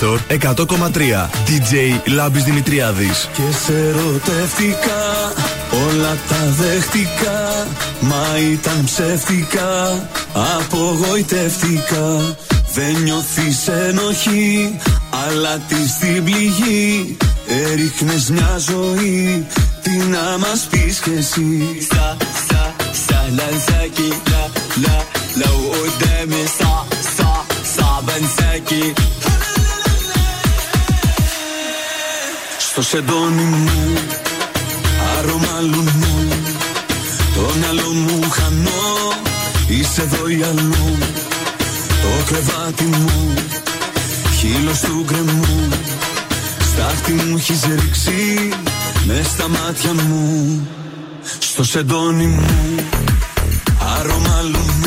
Τρανζίστορ 100,3 DJ Λάμπης Δημητριάδης. Και σε ρωτεύτηκα Όλα τα δέχτηκα Μα ήταν ψεύτικα Απογοητεύτηκα. Δεν νιώθεις ενοχή Αλλά της στην πληγή. Έριχνες μια ζωή Τι να μας πεις κι εσύ. Στα, στα, στα لانساكي λα, لا لو قدامي صعب Στο σεντόνι μου Άρωμα λουνού. Το μυαλό μου Είσαι εδώ Το κρεβάτι μου Χείλος του γκρεμού. Στάχτη μου έχεις ρίξει μες στα μάτια μου. Στο σεντόνι μου Άρωμα λουνού.